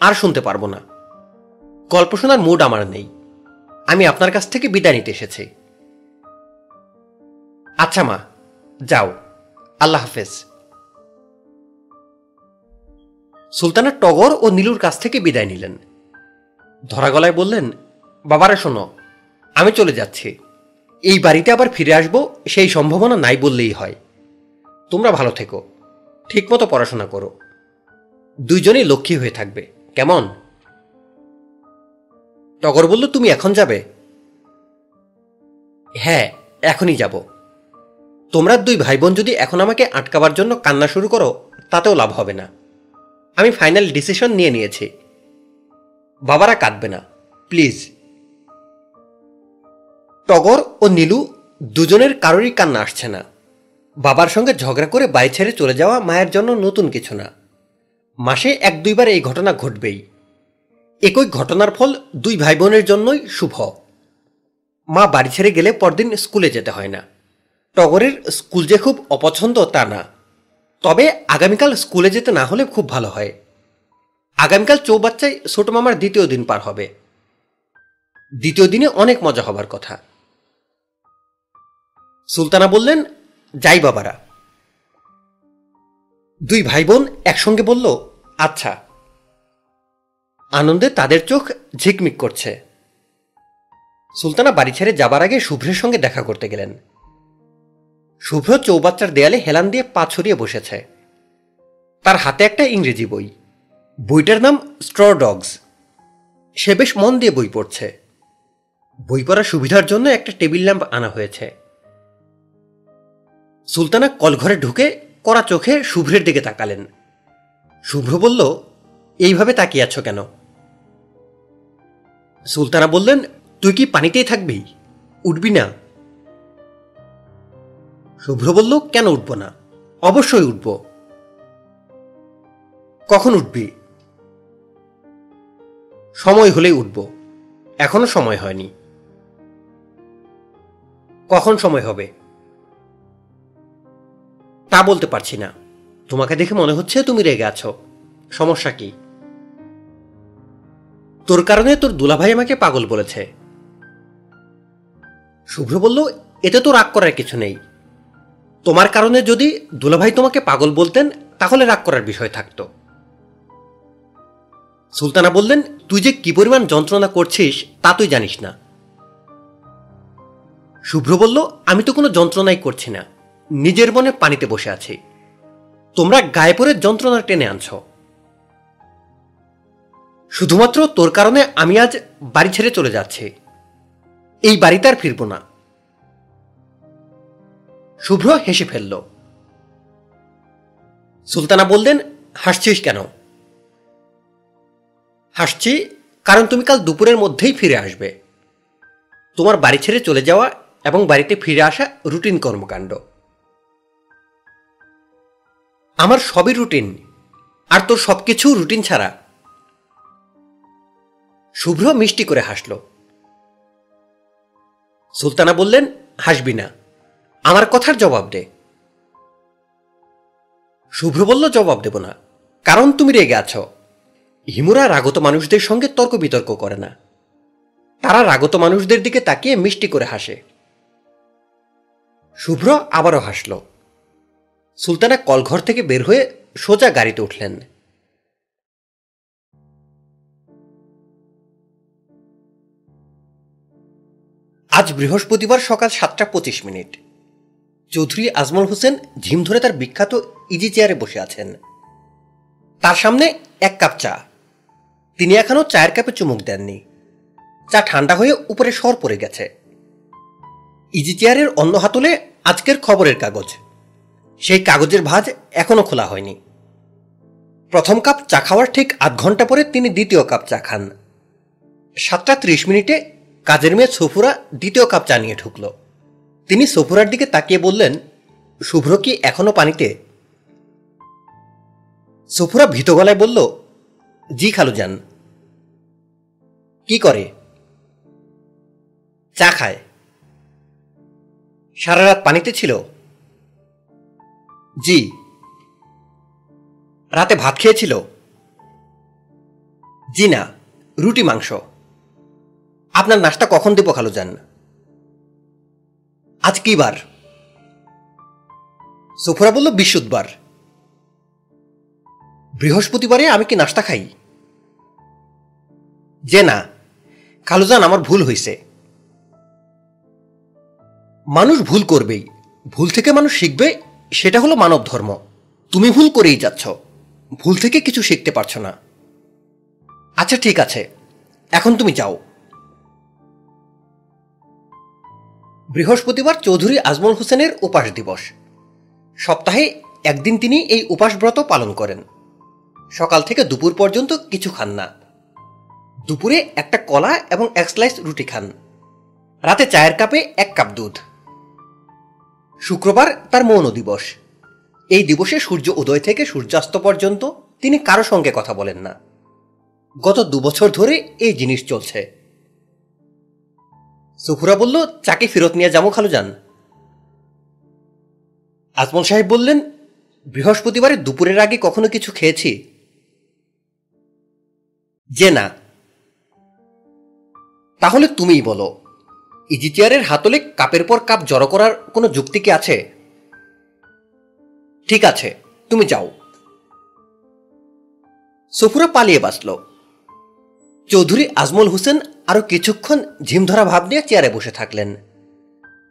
আর শুনতে পারব না। গল্প শোনার মুড আমার নেই। আমি আপনার কাছ থেকে বিদায় নিতে এসেছি। আচ্ছা মা, যাও। আল্লাহ হাফেজ। সুলতানা টগর ও নীলুর কাছ থেকে বিদায় নিলেন। ধরা গলায় বললেন, বাবারা শোনো, আমি চলে যাচ্ছি। এই বাড়িতে আবার ফিরে আসব, সেই সম্ভাবনা নাই বললেই হয়। তোমরা ভালো থেকো, ঠিকমতো পড়াশোনা করো। দুইজনেই লক্ষ্মী হয়ে থাকবে, কেমন? টগর বলল, তুমি এখন যাবে? হ্যাঁ এখনই যাব। তোমরা দুই ভাই বোন যদি এখন আমাকে আটকাবার জন্য কান্না শুরু করো, তাতেও লাভ হবে না। আমি ফাইনাল ডিসিশন নিয়ে নিয়েছি। বাবারা কাঁদবে না, প্লিজ। টগর ও নীলু দুজনের কারোরই কান্না আসছে না। বাবার সঙ্গে ঝগড়া করে বাড়ি ছেড়ে চলে যাওয়া মায়ের জন্য নতুন কিছু না। মাসে এক দুইবার এই ঘটনা ঘটবেই। একই ঘটনার ফল দুই ভাই বোনের জন্যই শুভ। মা বাড়ি ছেড়ে গেলে পরদিন স্কুলে যেতে হয় না। টগরের স্কুল যে খুব অপছন্দ তা না। তবে আগামীকাল স্কুলে যেতে না হলে খুব ভালো হয়। আগামীকাল চৌবাচ্চায় ছোট মামার দ্বিতীয় দিন পার হবে। দ্বিতীয় দিনে অনেক মজা হবার কথা। সুলতানা বললেন, যাই বাবারা। দুই ভাই বোন একসঙ্গে বলল আচ্ছা। আনন্দে তাদের চোখ ঝিকমিক করছে। সুলতানা বাড়ি ছেড়ে যাবার আগে শুভ্রের সঙ্গে দেখা করতে গেলেন। শুভ্র চৌবাচ্চার দেয়ালে হেলান দিয়ে পা ছড়িয়ে বসেছে। তার হাতে একটা ইংরেজি বই। বইটার নাম স্ট্র ডগস। সে বেশ মন দিয়ে বই পড়ছে। বই পড়ার সুবিধার জন্য একটা টেবিল ল্যাম্প আনা হয়েছে। সুলতানা কলঘরে ঢুকে কড়া চোখে শুভ্রের দিকে তাকালেন। শুভ্র বলল, এইভাবে তাকিয়ে আছো কেন? সুলতানা বললেন, তুই কি পানিতেই থাকবি? উঠবি না। শুভ্র বলল, কেন উঠব না? অবশ্যই উঠব। কখন উঠবি? সময় হলেই উঠব। এখনও সময় হয়নি। কখন সময় হবে? তা বলতে পারছি না। তোমাকে দেখে মনে হচ্ছে তুমি রেগে আছো। সমস্যা কি? তোর কারণে তোর দুলাভাই আমাকে পাগল বলেছে। শুভ্র বলল, এতে তো রাগ করার কিছু নেই। তোমার কারণে যদি দুলাভাই তোমাকে পাগল বলতেন, তাহলে রাগ করার বিষয় থাকত। সুলতানা বললেন, তুই যে কি পরিমাণ যন্ত্রণা করছিস, তা তুই জানিস না। শুভ্র বলল, আমি তো কোনো যন্ত্রণাই করছি না। নিজের মনে পানিতে বসে আছি। তোমরা গায়ে পরে যন্ত্রণা টেনে আনছ। শুধুমাত্র তোর কারণে আমি আজ বাড়ি ছেড়ে চলে যাচ্ছি। এই বাড়িতে আর ফিরব না। শুভ্র হেসে ফেলল। সুলতানা বললেন, হাসছিস কেন? হাসছি কারণ তুমি কাল দুপুরের মধ্যেই ফিরে আসবে। তোমার বাড়ি ছেড়ে চলে যাওয়া এবং বাড়িতে ফিরে আসা রুটিন কর্মকাণ্ড। আমার সবই রুটিন, আর তোর সব কিছু রুটিন ছাড়া। শুভ্র মিষ্টি করে হাসল। সুলতানা বললেন, হাসবি না। আমার কথার জবাব দে। শুভ্র বলল জবাব দেব না, কারণ তুমি রেগে আছো। হিমুরা রাগত মানুষদের সঙ্গে তর্ক বিতর্ক করে না। তারা রাগত মানুষদের দিকে তাকিয়ে মিষ্টি করে হাসে। শুভ্র আবারও হাসল। সুলতানা কলঘর থেকে বের হয়ে সোজা গাড়িতে উঠলেন। আজ বৃহস্পতিবার সকাল সাতটা পঁচিশ মিনিট। চৌধুরী আজমল হোসেন ঝিম ধরে তার বিখ্যাত ইজি চেয়ারে বসে আছেন। তার সামনে এক কাপ চা। তিনি এখনও চায়ের কাপে চুমুক দেননি। চা ঠান্ডা হয়ে উপরে সর পড়ে গেছে। ইজি চেয়ারের অন্য হাতলে আজকের খবরের কাগজ। সেই কাগজের ভাজ এখনও খোলা হয়নি। প্রথম কাপ চা খাওয়ার ঠিক আধ ঘণ্টা পরে তিনি দ্বিতীয় কাপ চা খান। সাতটা ত্রিশ মিনিটে কাজের মেয়ে সফুরা দ্বিতীয় কাপ চা নিয়ে ঢুকল। তিনি সফুরার দিকে তাকিয়ে বললেন, শুভ্র কি এখনও পানিতে? সফুরা ভীত গলায় বলল, জি খালু যান কি করে? চা খায়। সারা রাত পানিতে ছিল? জি। রাতে ভাত খেয়েছিল? জি না, রুটি মাংস। আপনার নাস্তা কখন দেব খালু যান আজ কি বার। সুফরা বলল, বিশুদ্ধবার। বৃহস্পতিবারে আমি কি নাস্তা খাই? যে না কালুজান আমার ভুল হয়েছে মানুষ ভুল করবেই। ভুল থেকে মানুষ শিখবে, সেটা হলো মানব ধর্ম। তুমি ভুল করেই যাচ্ছ। ভুল থেকে কিছু শিখতে পারছ না। আচ্ছা ঠিক আছে। এখন তুমি যাও। বৃহস্পতিবার চৌধুরী আজমল হোসেনের উপাস দিবস। সপ্তাহে একদিন তিনি এই উপাস ব্রত পালন করেন। সকাল থেকে দুপুর পর্যন্ত কিছু খান না। দুপুরে একটা কলা এবং এক স্লাইস রুটি খান। রাতে চায়ের কাপে এক কাপ দুধ। শুক্রবার তার মৌন দিবস। এই দিবসে সূর্য উদয় থেকে সূর্যাস্ত পর্যন্ত তিনি কারও সঙ্গে কথা বলেন না। গত দুবছর ধরে এই জিনিস চলছে। সুফুরা বলল, চাকে ফেরত নিয়ে যাব খালু যান আজমল সাহেব বললেন, বৃহস্পতিবারে দুপুরের আগে কখনো কিছু খেয়েছি? যে না। তাহলে তুমিই বলো ইজি চেয়ারের হাতলে কাপের পর কাপ জড়ো করার কোনো যুক্তি কি আছে? ঠিক আছে, তুমি যাও। সফুরা পালিয়ে বাঁচল। চৌধুরী আজমল হোসেন আরও কিছুক্ষণ ঝিমধরা ভাব নিয়ে চেয়ারে বসে থাকলেন।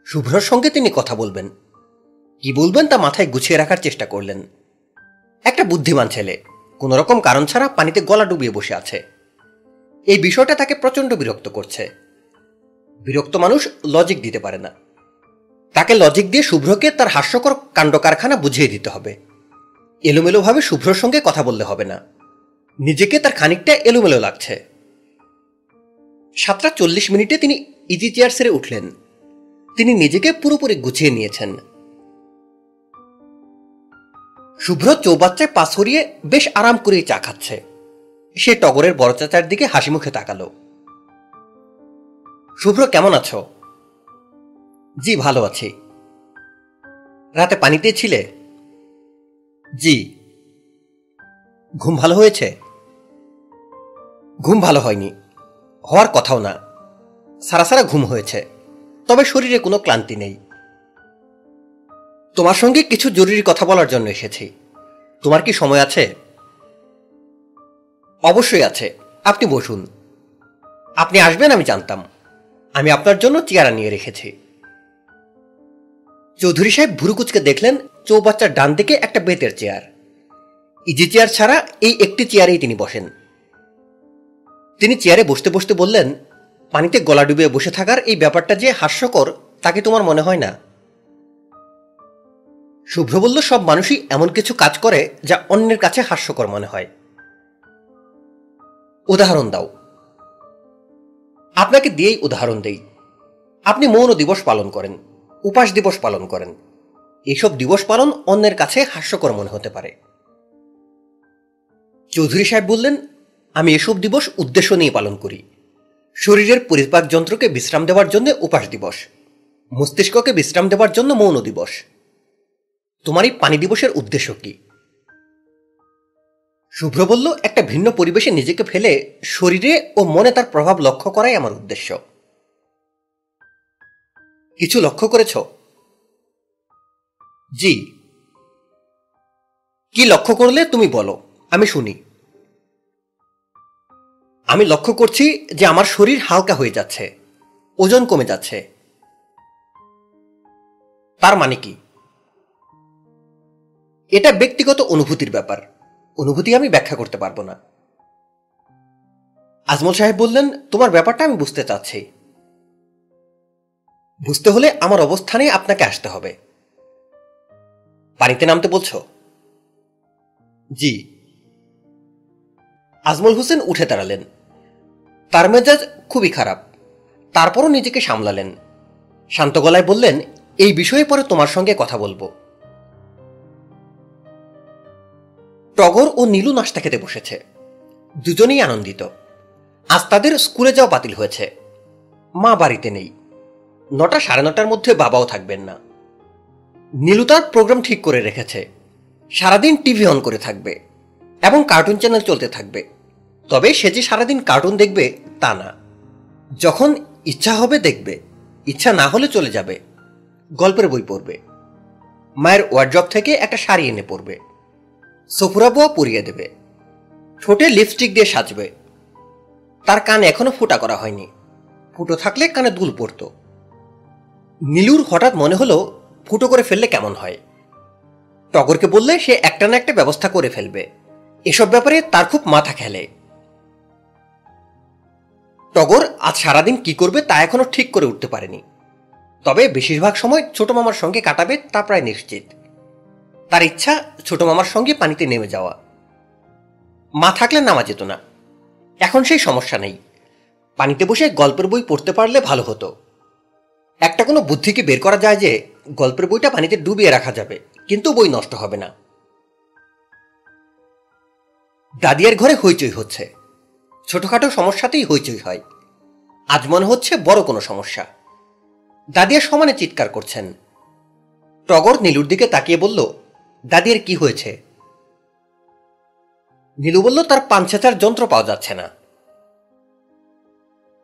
শুভ্রর সঙ্গে তিনি কথা বলবেন। কি বলবেন তা মাথায় গুছিয়ে রাখার চেষ্টা করলেন। একটা বুদ্ধিমান ছেলে কোন রকম কারণ ছাড়া পানিতে গলা ডুবিয়ে বসে আছে। এই বিষয়টা তাকে প্রচণ্ড বিরক্ত করছে। বিরক্ত মানুষ লজিক দিতে পারে না। তাকে লজিক দিয়ে শুভ্রকে তার হাস্যকর কাণ্ড কারখানা বুঝিয়ে দিতে হবে। এলোমেলোভাবে শুভ্রর সঙ্গে কথা বললে হবে না। নিজেকে তার খানিকটা এলোমেলো লাগছে। সাতটা চল্লিশ মিনিটে তিনি ইজি চেয়ার সেরে উঠলেন। তিনি নিজেকে পুরোপুরি গুছিয়ে নিয়েছেন। শুভ্র চৌবাচ্চায় পা সরিয়ে বেশ আরাম করেই চা খাচ্ছে। সে টগরের বড় চাচার দিকে হাসি মুখে তাকালো। শুভ্র, কেমন আছো? জি, ভালো আছি। রাতে পানিতে ছিলে? জি। ঘুম ভালো হয়েছে? ঘুম ভালো হয়নি। হওয়ার কথাও না। সারা সারা ঘুম হয়েছে। তবে শরীরে কোনো ক্লান্তি নেই। তোমার সঙ্গে কিছু জরুরি কথা বলার জন্য এসেছি। তোমার কি সময় আছে? অবশ্যই আছে। আপনি বসুন। আপনি আসবেন আমি জানতাম। আমি আপনার জন্য চেয়ার নিয়ে রেখেছি। চৌধুরী সাহেব ভুরুকুচকে দেখলেন চৌবাচ্চার ডান দিকে একটা বেতের চেয়ার। ইজি চেয়ার ছাড়া এই একটি চেয়ারেই তিনি বসেন। তিনি চেয়ারে বসতে বসতে বললেন, পানিতে গলা ডুবিয়ে বসে থাকার এই ব্যাপারটা যে হাস্যকর তাকে তোমার মনে হয় না? শুভ্র বলল, সব মানুষই এমন কিছু কাজ করে যা অন্যের কাছে হাস্যকর মনে হয়। উদাহরণ দাও। আপনাকে দিয়েই উদাহরণ দেই। আপনি মৌন দিবস পালন করেন, উপাস দিবস পালন করেন। এসব দিবস পালন অন্যের কাছে হাস্যকর মনে হতে পারে। চৌধুরী সাহেব বললেন আমি এসব দিবস উদ্দেশ্য নিয়ে পালন করি। শরীরের পরিপাক যন্ত্রকে বিশ্রাম দেওয়ার জন্য উপাস দিবস। মস্তিষ্ককে বিশ্রাম দেওয়ার জন্য মৌন দিবস। তোমার এই পানি দিবসের উদ্দেশ্য কি? শুভ্র বলল একটা ভিন্ন পরিবেশে নিজেকে ফেলে শরীরে ও মনে তার প্রভাব লক্ষ্য করাই আমার উদ্দেশ্য। কিছু লক্ষ্য করেছ? জি। কি লক্ষ্য করলে তুমি বলো? আমি শুনি। আমি লক্ষ্য করছি যে আমার শরীর হালকা হয়ে যাচ্ছে। ওজন কমে যাচ্ছে। তার মানে কি? এটা ব্যক্তিগত অনুভূতির ব্যাপার। অনুভূতি আমি ব্যাখ্যা করতে পারব না। আজমল সাহেব বললেন, তোমার ব্যাপারটা আমি বুঝতে চাচ্ছি। বুঝতে হলে আমার অবস্থানে আপনাকে আসতে হবে। পানিতে নামতে বলছো? জি। আজমল হোসেন উঠে দাঁড়ালেন। তার মেজাজ খুবই খারাপ। তারপরও নিজেকে সামলালেন। শান্ত গলায় বললেন, এই বিষয়ে পরে তোমার সঙ্গে কথা বলব। টগর ও নীলু নাস্তা খেতে বসেছে। দুজনেই আনন্দিত। আজ তাদের স্কুলে যাওয়া বাতিল হয়েছে। মা বাড়িতে নেই। নটা সাড়ে নটার মধ্যে বাবাও থাকবেন না। নীলু তার প্রোগ্রাম ঠিক করে রেখেছে। সারাদিন টিভি অন করে থাকবে। এবং কার্টুন চ্যানেল চলতে থাকবে। তবে সে যে সারাদিন কার্টুন দেখবে, তা না। যখন ইচ্ছা হবে দেখবে, ইচ্ছা না হলে চলে যাবে। গল্পের বই পড়বে। মায়ের ওয়ার্ড্রপ থেকে একটা শাড়ি এনে পড়বে সফুরা বুয়া পরিয়ে দেবে। ঠোঁটে লিপস্টিক দিয়ে সাজবে। তার কান এখনও ফুটা করা হয়নি। ফুটো থাকলে কানে দুল পড়ত নীলুর হঠাৎ মনে হলো ফুটো করে ফেললে কেমন হয়। টগরকে বললে সে একটা না একটা ব্যবস্থা করে ফেলবে। এসব ব্যাপারে তার খুব মাথা খেলে। টগর আজ সারাদিন কি করবে তা এখনও ঠিক করে উঠতে পারেনি। তবে বেশিরভাগ সময় ছোট মামার সঙ্গে কাটাবে তা প্রায় নিশ্চিত। তার ইচ্ছা ছোট মামার সঙ্গে পানিতে নেমে যাওয়া। মা থাকলে নামা যেত না। এখন সেই সমস্যা নেই। পানিতে বসে গল্পের বই পড়তে পারলে ভালো হতো। একটা কোনো বুদ্ধিকে বের করা যায় যে গল্পের বইটা পানিতে ডুবিয়ে রাখা যাবে, কিন্তু বই নষ্ট হবে না। দাদিয়ার ঘরে হইচই হচ্ছে। ছোটখাটো সমস্যাতেই হইচই হয়। আজ মনে হচ্ছে বড় কোনো সমস্যা। দাদিয়া সমানে চিৎকার করছেন। টগর নীলুর দিকে তাকিয়ে বলল, দাদিয়ার কি হয়েছে? নীলু বলল, তার পাঞ্চাচার যন্ত্র পাওয়া যাচ্ছে না।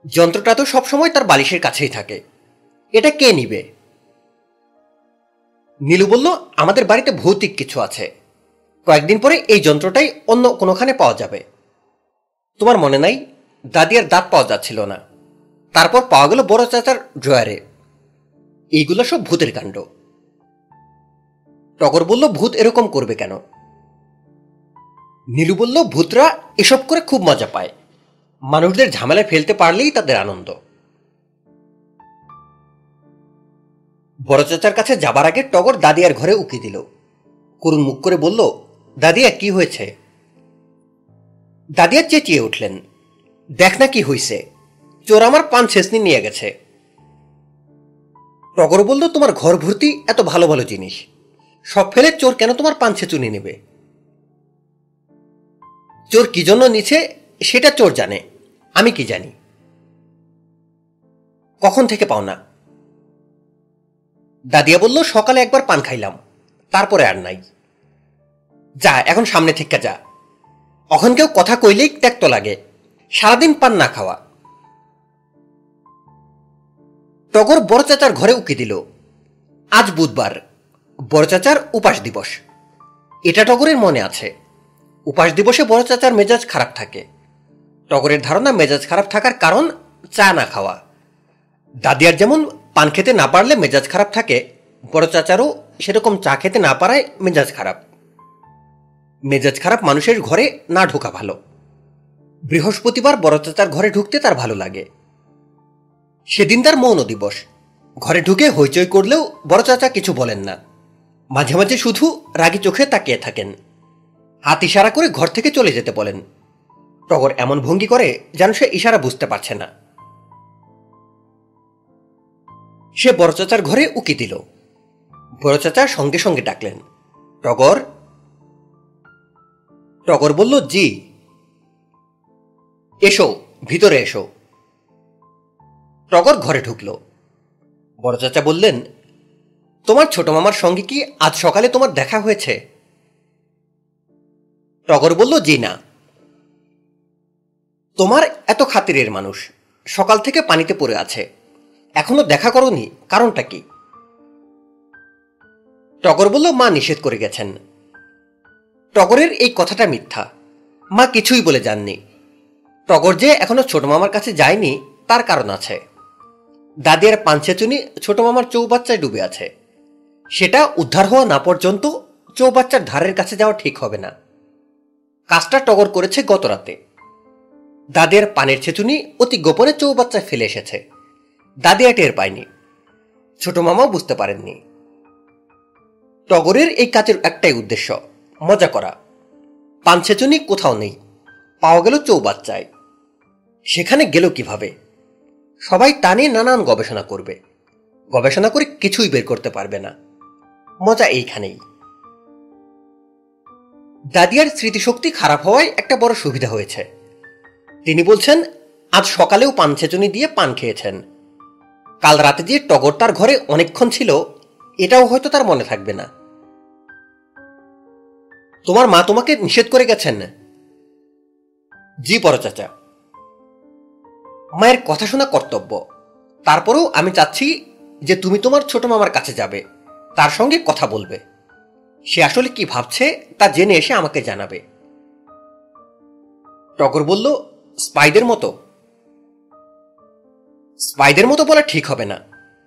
যন্ত্রটা তো সবসময় তার বালিশের কাছেই থাকে। এটা কে নিবে? নীলু বলল, আমাদের বাড়িতে ভৌতিক কিছু আছে। কয়েকদিন পরে এই যন্ত্রটাই অন্য কোনোখানে পাওয়া যাবে। তোমার মনে নাই? দাদিয়ার দাঁত পাওয়া যাচ্ছিল না। তারপর পাওয়া গেল বড় চাচার ড্রয়ারে। এইগুলো সব ভূতের কাণ্ড। টগর বলল, ভূত এরকম করবে কেন? নীলু বলল, ভূতরা এসব করে খুব মজা পায়। মানুষদের ঝামেলায় ফেলতে পারলেই তাদের আনন্দ। বড় চাচার কাছে যাবার আগে টগর দাদিয়ার ঘরে উকি দিল। করুণ মুখ করে বলল দাদিয়া কি হয়েছে? দাদিয়া চেঁচিয়ে উঠলেন, দেখ না কি হইছে, চোর আমার পান ছেসনি নিয়ে গেছে। টগর বলল, তোমার ঘর ভর্তি এত ভালো ভালো জিনিস, সব ফেলে চোর কেন তোমার পান ছেচুনি নেবে? চোর কি জন্য নিছে, সেটা চোর জানে, আমি কি জানি। কখন থেকে পাও না? দাদিয়া বলল, সকালে একবার পান খাইলাম, তারপরে আর নাই। যা, এখন সামনে থেকে যা। অখন কেউ কথা কইলেই ত্যাক্ত লাগে। সারাদিন পান না খাওয়া। টগর বড় চাচার ঘরে উকি দিল। আজ বুধবার। বড় চাচার উপাস দিবস। এটা টগরের মনে আছে। উপাস দিবসে বড় চাচার মেজাজ খারাপ থাকে। টগরের ধারণা মেজাজ খারাপ থাকার কারণ চা না খাওয়া। দাদিয়ার যেমন পান খেতে না পারলে মেজাজ খারাপ থাকে, বড় চাচারও সেরকম চা খেতে না পারায় মেজাজ খারাপ। মেজাজ খারাপ মানুষের ঘরে না ঢোকা ভালো। বৃহস্পতিবার বড় চাচার ঘরে ঢুকতে তার ভালো লাগে। সেদিন তার মৌন দিবস। ঘরে ঢুকে হইচই করলেও বড় চাচা কিছু বলেন না। মাঝে মাঝে শুধু রাগি চোখে তাকিয়ে থাকেন। হাত ইশারা করে ঘর থেকে চলে যেতে বলেন। টগর এমন ভঙ্গি করে যেন সে ইশারা বুঝতে পারছে না। সে বড় চাচার ঘরে উকি দিল। বড় চাচা সঙ্গে সঙ্গে ডাকলেন টগর টগর বলল, জি। এসো, ভিতরে এসো। টগর ঘরে ঢুকল। বড় চাচা বললেন, তোমার ছোট মামার সঙ্গে কি আজ সকালে তোমার দেখা হয়েছে? টগর বলল, জি না। তোমার এত খাতিরের মানুষ, সকাল থেকে পানিতে পড়ে আছে। এখনও দেখা করনি, কারণটা কি? টগর বলল, মা নিষেধ করে গেছেন। টগরের এই কথাটা মিথ্যা। মা কিছুই বলে যাননি। টগর যে এখনও ছোট মামার কাছে যায়নি, তার কারণ আছে। দাদিয়ার পাঞ্চেচুনি ছোট মামার চৌবাচ্চায় ডুবে আছে। সেটা উদ্ধার হওয়া না পর্যন্ত চৌবাচ্চার ধারের কাছে যাওয়া ঠিক হবে না। কাজটা টগর করেছে গত রাতে দাদের পানের ছেচুনি অতি গোপনে চৌবাচ্চায় ফেলে এসেছে। দাদিয়া টের পায়নি। ছোট মামাও বুঝতে পারেননি। টগরের এই কাজের একটাই উদ্দেশ্য। মজা করা। পান ছেচুনি কোথাও নেই। পাওয়া গেল চৌবাচ্চায়। সেখানে গেল কীভাবে? সবাই তা নিয়ে নানান গবেষণা করবে। গবেষণা করে কিছুই বের করতে পারবে না। মজা এইখানেই। দাদিয়ার স্মৃতিশক্তি খারাপ হওয়ায় একটা বড় সুবিধা হয়েছে। তিনি বলছেন, আজ সকালেও পান দিয়ে পান খেয়েছেন। কাল রাতে যে টগর তার ঘরে অনেকক্ষণ ছিল, এটাও হয়তো তার মনে থাকবে না। তোমার মা তোমাকে নিষেধ করে গেছেন? জি বড় চাচা। মায়ের কথা শোনা কর্তব্য। তারপরেও আমি চাচ্ছি যে তুমি তোমার ছোট মামার কাছে যাবে। তার সঙ্গে কথা বলবে। সে আসলে কি ভাবছে, তা জেনে এসে আমাকে জানাবে। টগর বলল, স্পাইদের মতো। স্পাইদের মতো বলা ঠিক হবে না।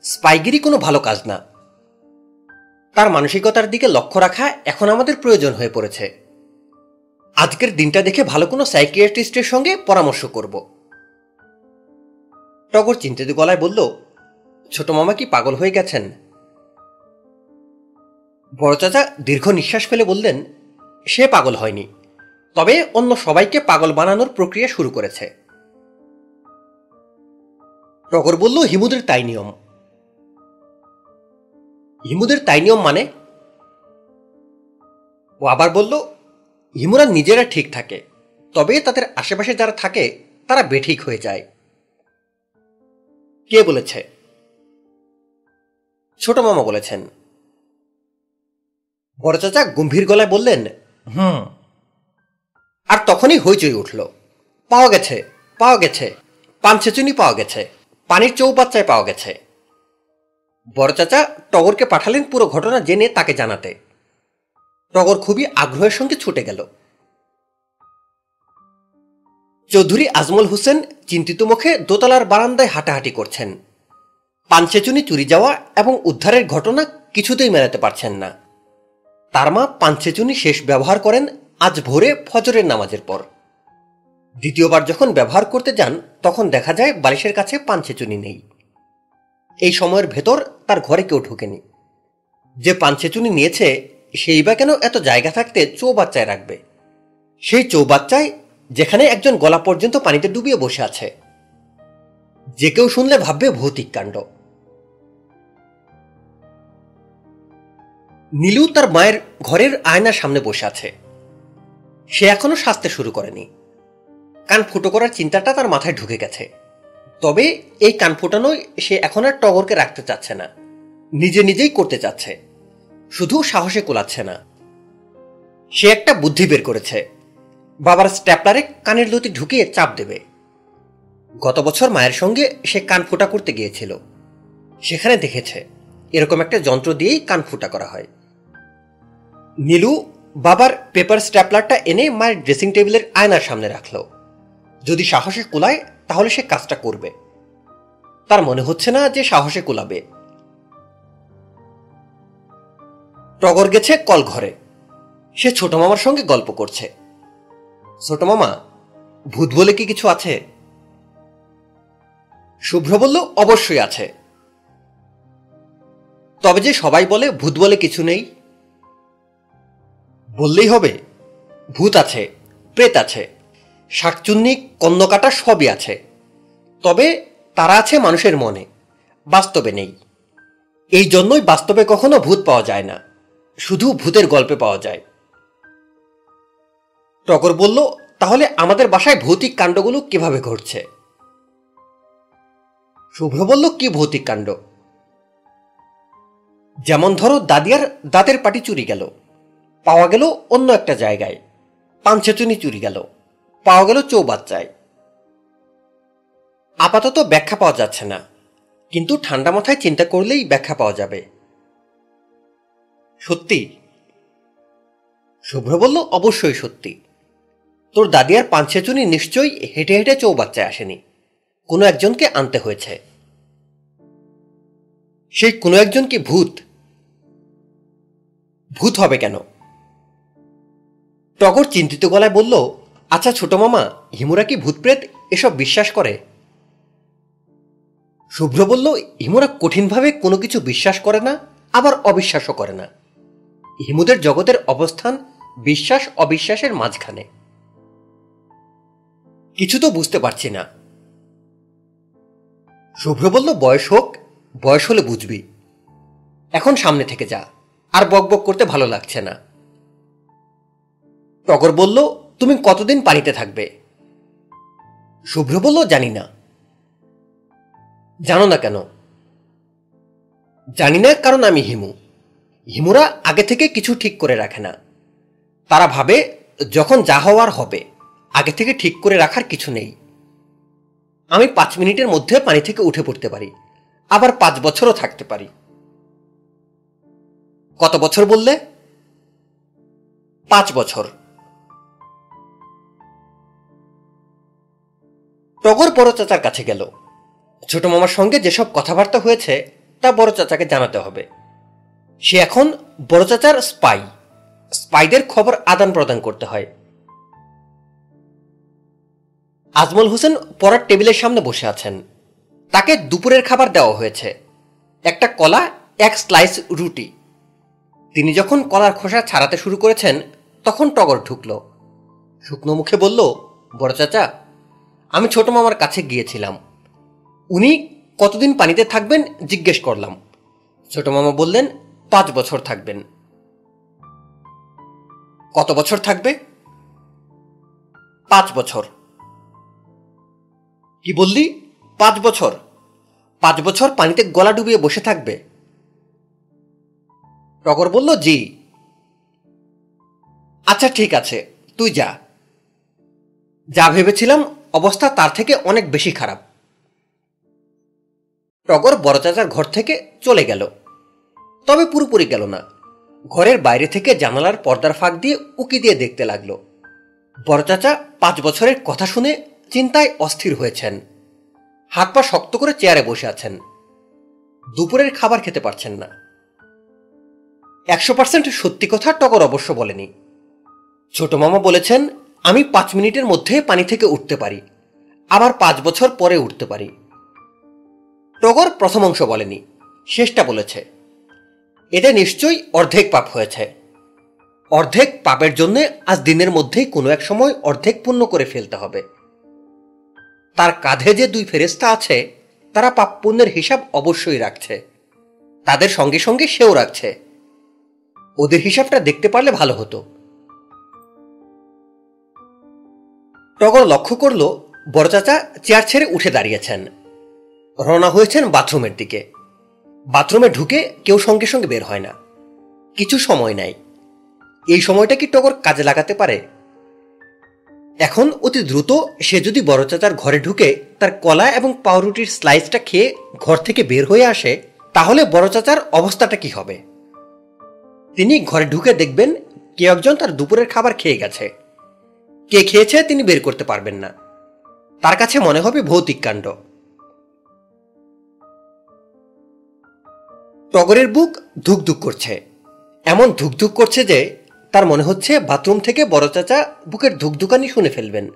স্পাইগিরি কোনো ভালো কাজ না। তার মানসিকতার দিকে লক্ষ্য রাখা এখন আমাদের প্রয়োজন হয়ে পড়েছে। আজকের দিনটা দেখে ভালো কোনো সাইকিয়াট্রিস্টের সঙ্গে পরামর্শ করব। টগর চিন্তিত গলায় বলল, ছোট মামা কি পাগল হয়ে গেছেন? বড় চাচা দীর্ঘ নিঃশ্বাস ফেলে বললেন, সে পাগল হয়নি, তবে অন্য সবাইকে পাগল বানানোর প্রক্রিয়া শুরু করেছে। টগর বলল, হিমুদের তাই নিয়ম হিমুদের তাই নিয়ম মানে? ও আবার বলল হিমুরা নিজেরা ঠিক থাকে, তবে তাদের আশেপাশে যারা থাকে, তারা বেঠিক হয়ে যায়। কে বলেছে? ছোট মামা বলেছেন। বড় চাচা গম্ভীর গলায় বললেন, হুম। আর তখনই হইচই উঠল। পাওয়া গেছে পাওয়া গেছে পান ছেচুনি পাওয়া গেছে, পানির চৌবাচ্চায় পাওয়া গেছে। বড় চাচা, টগরকে পাঠালেন পুরো ঘটনা জেনে তাকে জানাতে। টগর খুবই আগ্রহের সঙ্গে ছুটে গেল। চৌধুরী আজমল হোসেন চিন্তিত মুখে দোতলার বারান্দায় হাঁটাহাঁটি করছেন। পাঞ্চেচুনি চুরি যাওয়া এবং উদ্ধারের ঘটনা কিছুতেই মেলাতে পারছেন না। তার মা পাঞ্চেচুনি শেষ ব্যবহার করেন আজ ভোরে ফজরের নামাজের পর। দ্বিতীয়বার যখন ব্যবহার করতে যান, তখন দেখা যায় বালিশের কাছে পাঞ্চেচুনি নেই। এই সময়ের ভেতর তার ঘরে কেউ ঢোকেনি। যে পাঞ্চেচুনি নিয়েছে, সেই বা কেন এত জায়গা থাকতে চৌবাচ্চায় রাখবে? সেই চৌবাচ্চায় যেখানে একজন গলা পর্যন্ত পানিতে ডুবিয়ে বসে আছে। যে কেউ শুনলে ভাববে ভৌতিক কাণ্ড। নীলু তার মায়ের ঘরের আয়নার সামনে বসে আছে। সে এখনও সাজতে শুরু করেনি। কান ফুটো করার চিন্তাটা তার মাথায় ঢুকে গেছে। তবে এই কান ফুটানোই সে এখন আর টগরকে রাখতে চাচ্ছে না। নিজে নিজেই করতে চাচ্ছে। শুধু সাহসে কোলাচ্ছে না। সে একটা বুদ্ধি বের করেছে। বাবার স্ট্যাপলারে কানের লতি ঢুকিয়ে চাপ দেবে। গত বছর মায়ের সঙ্গে সে কান ফোটা করতে গিয়েছিল। সেখানে দেখেছে, এরকম একটা যন্ত্র দিয়েই কান ফুটা করা হয়। নীলু বাবার পেপার স্ট্যাপলারটা এনে মায়ের ড্রেসিং টেবিলের আয়নার সামনে রাখল। যদি সাহসে কুলায়, তাহলে সে কাজটা করবে। তার মনে হচ্ছে না যে সাহসে কুলাবে। টগর গেছে কল ঘরে। সে ছোট মামার সঙ্গে গল্প করছে। ছোট মামা, ভূত বলে কি কিছু আছে? শুভ্র বলল, অবশ্যই আছে। তবে যে সবাই বলে ভূত বলে কিছু নেই, বললেই হবে, ভূত আছে, প্রেত আছে। শাকচুন্নি কন্যকাটা সবই আছে। তবে তারা আছে মানুষের মনে, বাস্তবে নেই। এই জন্যই বাস্তবে কখনো ভূত পাওয়া যায় না, শুধু ভূতের গল্পে পাওয়া যায়। টগর বলল, তাহলে আমাদের বাসায় ভৌতিক কাণ্ডগুলো কীভাবে ঘটছে? শুভ্র বলল, কি ভৌতিক কাণ্ড? যেমন ধরো, দাদিয়ার দাঁতের পাটি চুরি গেল, পাওয়া গেল অন্য একটা জায়গায় পাঞ্চেচুনি চুরি গেল। পাওয়া গেল চৌবাচ্চায়। আপাতত ব্যাখ্যা পাওয়া যাচ্ছে না। কিন্তু ঠান্ডা মাথায় চিন্তা করলেই ব্যাখ্যা পাওয়া যাবে। সত্যি? শুভ্র বলল, অবশ্যই সত্যি। তোর দাদিয়ার পাঞ্চেচুনি নিশ্চয়ই হেঁটে হেঁটে চৌবাচ্চায় আসেনি। কোনো একজনকে আনতে হয়েছে। সেই কোনো একজন কি ভূত? ভূত হবে কেন? টগর চিন্তিত গলায় বলল আচ্ছা ছোট মামা, হিমুরা কি ভূতপ্রেত? এসব বিশ্বাস করে? শুভ্র বলল, হিমুরা কঠিনভাবে কোনো কিছু বিশ্বাস করে না, আবার অবিশ্বাসও করে না। হিমুদের জগতের অবস্থান বিশ্বাস অবিশ্বাসের মাঝখানে। কিছু তো বুঝতে পারছি না। শুভ্র বলল, বয়স হোক, বয়স হলে বুঝবি। এখন সামনে থেকে যা, আর বকবক করতে ভালো লাগছে না। টগর বলল তুমি কতদিন পানিতে থাকবে? শুভ্র বলল, জানি না। জানো না কেন? জানি না, কারণ আমি হিমু। হিমুরা আগে থেকে কিছু ঠিক করে রাখে না। তারা ভাবে যখন যা হওয়ার হবে, আগে থেকে ঠিক করে রাখার কিছু নেই। আমি পাঁচ মিনিটের মধ্যে পানি থেকে উঠে পড়তে পারি। আবার পাঁচ বছরও থাকতে পারি। কত বছর বললে? পাঁচ বছর। টগর বড় চাচার কাছে গেল। ছোট মামার সঙ্গে যেসব কথাবার্তা হয়েছে, তা বড় চাচাকে জানাতে হবে। সে এখন বড় চাচার স্পাই। স্পাইদের খবর আদান প্রদান করতে হয়। আজমল হোসেন পড়ার টেবিলের সামনে বসে আছেন। তাকে দুপুরের খাবার দেওয়া হয়েছে। একটা কলা, এক স্লাইস রুটি। তিনি যখন কলার খোসা ছাড়াতে শুরু করেছেন, তখন টগর ঢুকল। শুকনো মুখে বলল, বড় চাচা আমি ছোট মামার কাছে গিয়েছিলাম। উনি কতদিন পানিতে থাকবেন জিজ্ঞেস করলাম। ছোট মামা বললেন, পাঁচ বছর থাকবেন। কত বছর থাকবে? পাঁচ বছর। কি বললি? পাঁচ বছর। পাঁচ বছর পানিতে গলা ডুবিয়ে বসে থাকবে। টগর বলল, জি। আচ্ছা ঠিক আছে, তুই যা। যা ভেবেছিলাম অবস্থা তার থেকে অনেক বেশি খারাপ। টগর বড় চাচার ঘর থেকে চলে গেল। তবে পুরোপুরি গেল না। ঘরের বাইরে থেকে জানালার পর্দার ফাঁক দিয়ে উকি দিয়ে দেখতে লাগল। বড় চাচা পাঁচ বছরের কথা শুনে চিন্তায় অস্থির হয়েছেন। হাত পা শক্ত করে চেয়ারে বসে আছেন। দুপুরের খাবার খেতে পারছেন না। একশো পার্সেন্ট সত্যি কথা টগর অবশ্য বলেনি। ছোট মামা বলেছেন আমি পাঁচ মিনিটের মধ্যে পানি থেকে উঠতে পারি। আবার পাঁচ বছর পরে উঠতে পারি। টগর প্রথম অংশ বলেনি, শেষটা বলেছে। এতে নিশ্চয়ই অর্ধেক পাপ হয়েছে। অর্ধেক পাপের জন্য আজ দিনের মধ্যেই কোনো এক সময় অর্ধেক পূর্ণ করে ফেলতে হবে। তার কাঁধে যে দুই ফেরেস্তা আছে, তারা পাপ পুণ্যের হিসাব অবশ্যই রাখছে। তাদের সঙ্গে সঙ্গে সেও রাখছে। ওদের হিসাবটা দেখতে পারলে ভালো হতো। টগর লক্ষ্য করল, বড় চাচা চেয়ার ছেড়ে উঠে দাঁড়িয়েছেন। রওনা হয়েছেন বাথরুমের দিকে। বাথরুমে ঢুকে কেউ সঙ্গে সঙ্গে বের হয় না। কিছু সময় নাই। এই সময়টা কি টগর কাজে লাগাতে পারে? এখন অতি দ্রুত সে যদি বড় চাচার ঘরে ঢুকে তার কলা এবং পাউরুটির স্লাইসটা খেয়ে ঘর থেকে বের হয়ে আসে, তাহলে বড় চাচার অবস্থাটা কি হবে? তিনি ঘরে ঢুকে দেখবেন কে একজন তার দুপুরের খাবার খেয়ে গেছে। কে খেয়েছে তিনি বের করতে পারবেন না। তার কাছে মনে হবে ভৌতিক কাণ্ড। টগরের বুক ধুকধুক করছে। এমন ধুকধুক করছে যে তার মনে হচ্ছে বাথরুম থেকে বড় চাচা বুকের ধুকধুকানি শুনে ফেলবেন।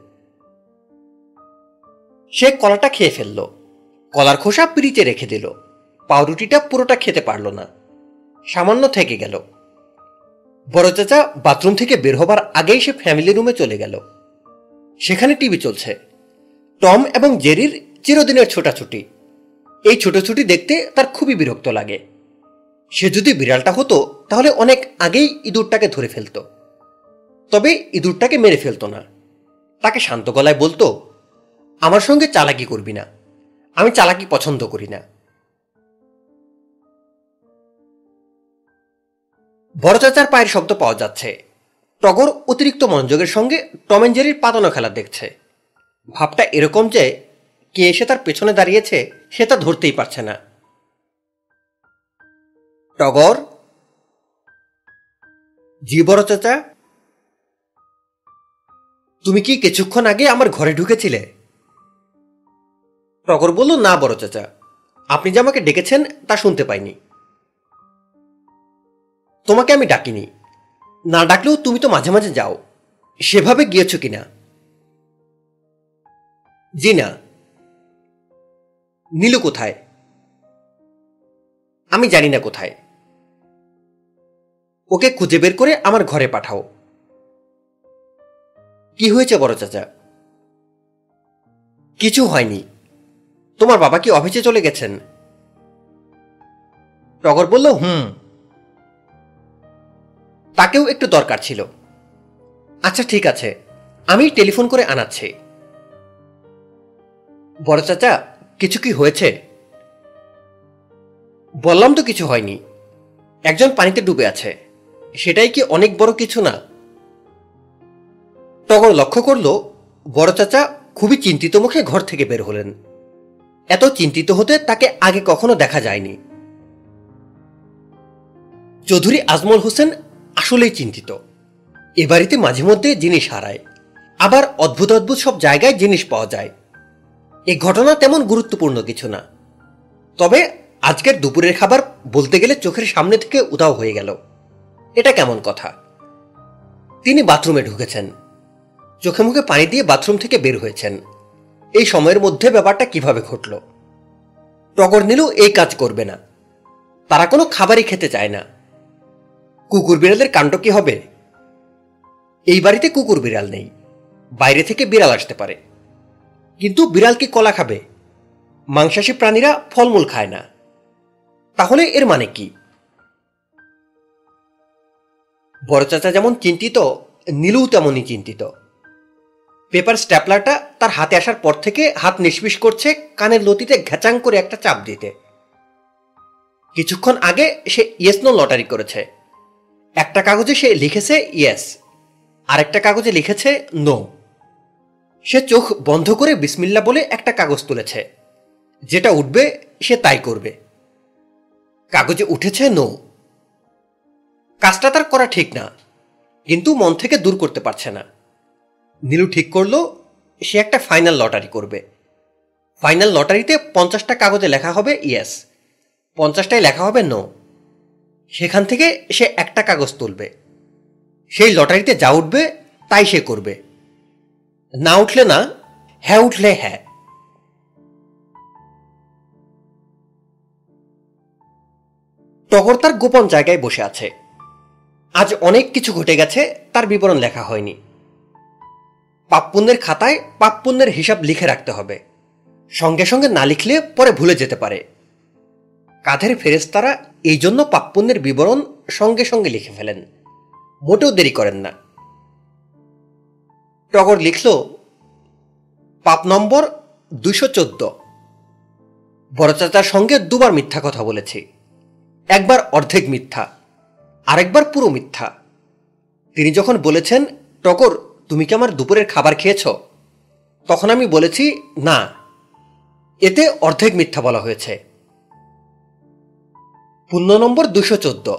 সে কলাটা খেয়ে ফেলল। কলার খোসা পিড়িতে রেখে দিল। পাউরুটিটা পুরোটা খেতে পারল না। সামান্য থেকে গেল। বড় চাচা বাথরুম থেকে বের হবার আগেই সে ফ্যামিলি রুমে চলে গেল। সেখানে টিভি চলছে। টম এবং জেরির চিরদিনের ছোটাছুটি। এই ছোটাছুটি দেখতে তার খুবই বিরক্ত লাগে। সে যদি বিড়ালটা হতো, তাহলে অনেক আগেই ইঁদুরটাকে ধরে ফেলত। তবে ইঁদুরটাকে মেরে ফেলতো না। তাকে শান্ত গলায় বলতো, আমার সঙ্গে চালাকি করবি না। আমি চালাকি পছন্দ করি না। বড় চাচার পায়ের শব্দ পাওয়া যাচ্ছে। টগর অতিরিক্ত মনোযোগের সঙ্গে টমেঞ্জেরির পাতানো খেলা দেখছে। ভাবটা এরকম যে, কে এসে তার পেছনে দাঁড়িয়েছে, সে তা ধরতেই পারছে না। টগর? জি বড় চাচা তুমি কি কিছুক্ষণ আগে আমার ঘরে ঢুকেছিলে? টগর বলল, না বড় চাচা আপনি যে আমাকে ডেকেছেন, তা শুনতে পাইনি। তোমাকে আমি ডাকিনি। না ডাকলেও তুমি তো মাঝে মাঝে যাও। সেভাবে গিয়েছ কিনা? জি না নীলু কোথায়? আমি জানি না কোথায়। ওকে খুঁজে বের করে আমার ঘরে পাঠাও। কি হয়েছে বড় চাচা? কিছু হয়নি। তোমার বাবা কি অফিসে চলে গেছেন? টগর বলল, হুম। তাকেও একটু দরকার ছিল। আচ্ছা ঠিক আছে। আমি টেলিফোন করে আনাচ্ছি। বড় চাচা, কিছু কি হয়েছে? বললাম তো কিছু হয়নি। একজন পানিতে ডুবে আছে। সেটাই কি অনেক বড় কিছু না? টগর লক্ষ্য করল, বড় চাচা খুবই চিন্তিত মুখে ঘর থেকে বের হলেন। এত চিন্তিত হতে তাকে আগে কখনো দেখা যায়নি। চৌধুরী আজমল হোসেন আসলেই চিন্তিত। এ বাড়িতে মাঝে মধ্যে জিনিস হারায়। আবার অদ্ভুত অদ্ভুত সব জায়গায় জিনিস পাওয়া যায়। এ ঘটনা তেমন গুরুত্বপূর্ণ কিছু না। তবে আজকের দুপুরের খাবার বলতে গেলে চোখের সামনে থেকে উধাও হয়ে গেল। এটা কেমন কথা? তিনি বাথরুমে ঢুকেছেন। চোখে মুখে পানি দিয়ে বাথরুম থেকে বের হয়েছেন। এই সময়ের মধ্যে ব্যাপারটা কীভাবে ঘটল? টগর নীলু এই কাজ করবে না। তারা কোনো খাবারই খেতে চায় না। কুকুর বিড়ালের কাণ্ড কি হবে? এই বাড়িতে কুকুর বিড়াল নেই। বাইরে থেকে বিড়াল আসতে পারে। কিন্তু বিড়াল কি কলা খাবে? মাংসাশী প্রাণীরা ফলমূল খায় না। তাহলে এর মানে কি? বড় চাচা যেমন চিন্তিত নীলু তেমনই চিন্তিত। পেপার স্ট্যাপলারটা তার হাতে আসার পর থেকে হাত নিষ্পিস করছে কানের লতিতে ঘ্যাচাং করে একটা চাপ দিতে। কিছুক্ষণ আগে সে ইয়েসনো লটারি করেছে। একটা কাগজে সে লিখেছে ইয়েস আরেকটা কাগজে লিখেছে নো সে চোখ বন্ধ করে বিসমিল্লা বলে একটা কাগজ তুলেছে। যেটা উঠবে, সে তাই করবে। কাগজে উঠেছে নো কাজটা তার করা ঠিক না, কিন্তু মন থেকে দূর করতে পারছে না। নীলু ঠিক করল, সে একটা ফাইনাল লটারি করবে। ফাইনাল লটারিতে পঞ্চাশটা কাগজে লেখা হবে ইয়েস পঞ্চাশটায় লেখা হবে নো সেখান থেকে সে একটা কাগজ তুলবে। সেই লটারিতে যা উঠবে, তাই সে করবে। না উঠলে না হ্যাঁ উঠলে হ্যাঁ। টগর তার গোপন জায়গায় বসে আছে। আজ অনেক কিছু ঘটে গেছে, তার বিবরণ লেখা হয়নি। পাপপুণ্যের খাতায় পাপপুণ্যের হিসাব লিখে রাখতে হবে। সঙ্গে সঙ্গে না লিখলে পরে ভুলে যেতে পারে। কাঁধের ফেরেস্তারা এই জন্য পাপপুণ্যের বিবরণ সঙ্গে সঙ্গে লিখে ফেলেন। মোটেও দেরি করেন না। টগর লিখল, পাপ নম্বর দুশো চোদ্দ। বড় চাচার সঙ্গে দুবার মিথ্যা কথা বলেছি। একবার অর্ধেক মিথ্যা, আরেকবার পুরো মিথ্যা। তিনি যখন বলেছেন, টগর, তুমি কি আমার দুপুরের খাবার খেয়েছ? তখন আমি বলেছি, না, এতে অর্ধেক মিথ্যা বলা হয়েছে। পূর্ণ নম্বর দুশো চোদ্দ।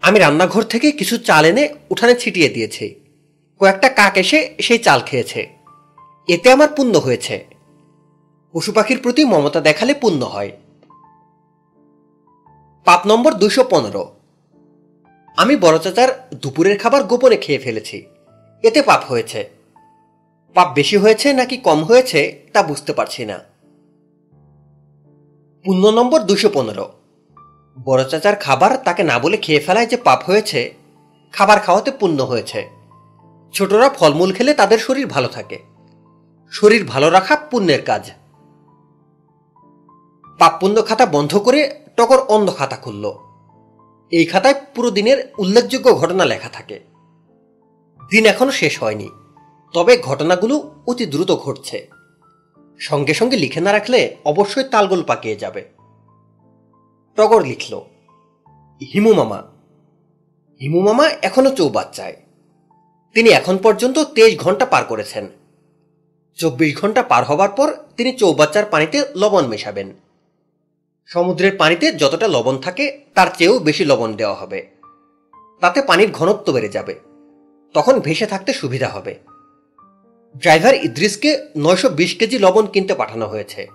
আমি রান্নাঘর থেকে কিছু চাল এনে উঠানে ছিটিয়ে দিয়েছি। কয়েকটা কাক এসে সেই চাল খেয়েছে। এতে আমার পুণ্য হয়েছে। পশু পাখির প্রতি মমতা দেখালে পুণ্য হয়। পাপ নম্বর দুশো পনেরো। আমি বড় চাচার দুপুরের খাবার গোপনে খেয়ে ফেলেছি। এতে পাপ হয়েছে। পাপ বেশি হয়েছে নাকি কম হয়েছে তা বুঝতে পারছি না। পুণ্য নম্বর দুশো পনেরো। বড় চাচার খাবার তাকে না বলে খেয়ে ফেলায় যে পাপ হয়েছে, খাবার খাওয়াতে পুণ্য হয়েছে। ছোটরা ফলমূল খেলে তাদের শরীর ভালো থাকে। শরীর ভালো রাখা পুণ্যের কাজ। পাপ পুণ্য খাতা বন্ধ করে টকর অন্ধ খাতা খুলল। এই খাতায় পুরো দিনের উল্লেখযোগ্য ঘটনা লেখা থাকে। দিন এখনও শেষ হয়নি, তবে ঘটনাগুলো অতি দ্রুত ঘটছে। সঙ্গে সঙ্গে লিখে না রাখলে অবশ্যই তালগোল পাকিয়ে যাবে। টগর লিখল, হিমু মামা হিমু মামা এখনও চৌবাচ্চায়। তিনি এখন পর্যন্ত তেইশ ঘণ্টা পার করেছেন। চব্বিশ ঘণ্টা পার হবার পর তিনি চৌবাচ্চার পানিতে লবণ মেশাবেন। সমুদ্রের পানিতে যতটা লবণ থাকে, তার চেয়েও বেশি লবণ দেওয়া হবে। তাতে পানির ঘনত্ব বেড়ে যাবে। তখন ভেসে থাকতে সুবিধা হবে। ড্রাইভার ইদ্রিসকে নয়শো বিশ কেজি লবণ কিনতে পাঠানো হয়েছে।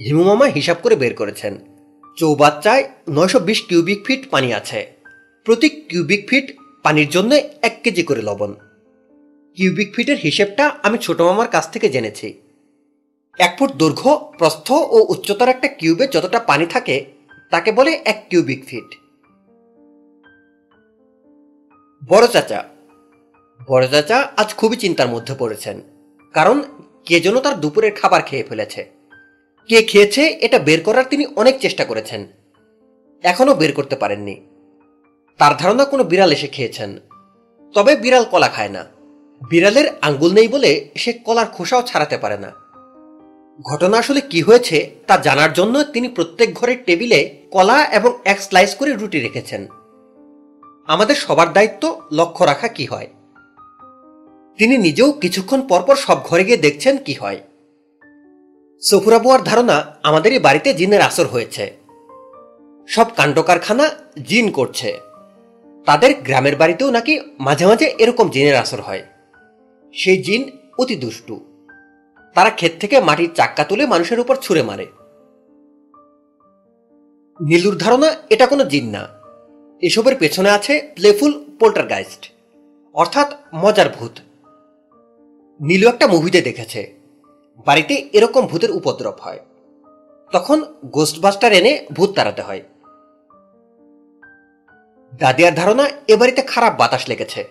হিমুমামা হিসাব করে বের করেছেন। চৌবাচ্চায় নয়শো বিশ কিউবিক ফিট পানি আছে। প্রতি কিউবিক ফিট পানির জন্য এক কেজি করে লবণ। কিউবিক ফিটের হিসেবটা আমি ছোট মামার কাছ থেকে জেনেছি। এক ফুট দৈর্ঘ্য, প্রস্থ ও উচ্চতার একটা কিউবে যতটা পানি থাকে, তাকে বলে এক কিউবিক ফিট। বড় চাচা। বড় চাচা আজ খুবই চিন্তার মধ্যে পড়েছেন, কারণ কে যেন তার দুপুরের খাবার খেয়ে ফেলেছে। কে খেয়েছে এটা বের করার তিনি অনেক চেষ্টা করেছেন। এখনও বের করতে পারেননি। তার ধারণা কোনো বিড়াল এসে খেয়েছেন। তবে বিড়াল কলা খায় না। বিড়ালের আঙ্গুল নেই বলে সে কলার খোসাও ছাড়াতে পারে না। ঘটনা আসলে কি হয়েছে তা জানার জন্য তিনি প্রত্যেক ঘরের টেবিলে কলা এবং এক স্লাইস করে রুটি রেখেছেন। আমাদের সবার দায়িত্ব লক্ষ্য রাখা কি হয়। তিনি নিজেও কিছুক্ষণ পরপর সব ঘরে গিয়ে দেখছেন কি হয়। সফুরা বুয়ার ধারণা আমাদের এই বাড়িতে জিনের আসর হয়েছে। সব কাণ্ড কারখানা জিন করছে। তাদের গ্রামের বাড়িতেও নাকি মাঝে মাঝে এরকম জিনের আসর হয়। সেই জিন অতি দুষ্টু। তারা ক্ষেত থেকে মাটির চাক্কা তুলে মানুষের উপর ছুঁড়ে মারে। নীলুর ধারণা এটা কোনো জিন না। এসবের পেছনে আছে প্লেফুল পোল্টারগাইস্ট, অর্থাৎ মজার ভূত। নীলু একটা মুভিতে দেখেছে। বাড়িতে এরকম ভূতের উপদ্রব হয়। তখন গোস্টবাস্টার এনে ভূত তাড়াতে হয়। দাদিয়ার ধারণা, এ বাড়িতে খারাপ বাতাস লেগেছে।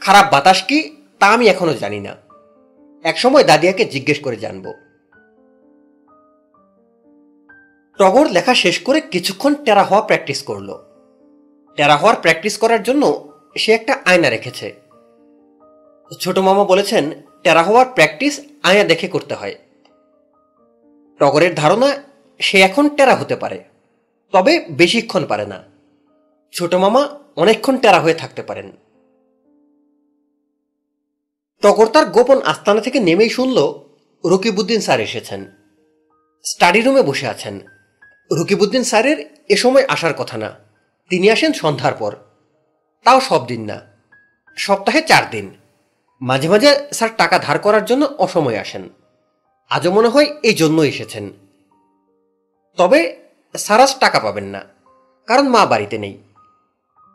খারাপ বাতাস কি, তা আমি এখনও জানি না। একসময় দাদিয়াকে জিজ্ঞেস করে জানব। টগর লেখা শেষ করে কিছুক্ষণ টেরা হওয়া প্র্যাকটিস করল। টেরা হওয়ার প্র্যাকটিস করার জন্য সে একটা আয়না রেখেছে। ছোট মামা বলেছেন টেরা হওয়ার প্র্যাকটিস আয়া দেখে করতে হয়। টগরের ধারণা, সে এখন টেরা হতে পারে, তবে বেশিক্ষণ পারে না। ছোট মামা অনেকক্ষণ টেরা হয়ে থাকতে পারেন। টগর তার গোপন আস্তানা থেকে নেমেই শুনল রকিবুদ্দিন স্যার এসেছেন। স্টাডি রুমে বসে আছেন। রকিবুদ্দিন স্যারের এ সময় আসার কথা না। তিনি আসেন সন্ধ্যার পর। তাও সব দিন না। সপ্তাহে চার দিন। মাঝে মাঝে স্যার টাকা ধার করার জন্য অসময়ে আসেন। আজও মনে হয় এই জন্য এসেছেন। তবে স্যার আজ টাকা পাবেন না, কারণ মা বাড়িতে নেই।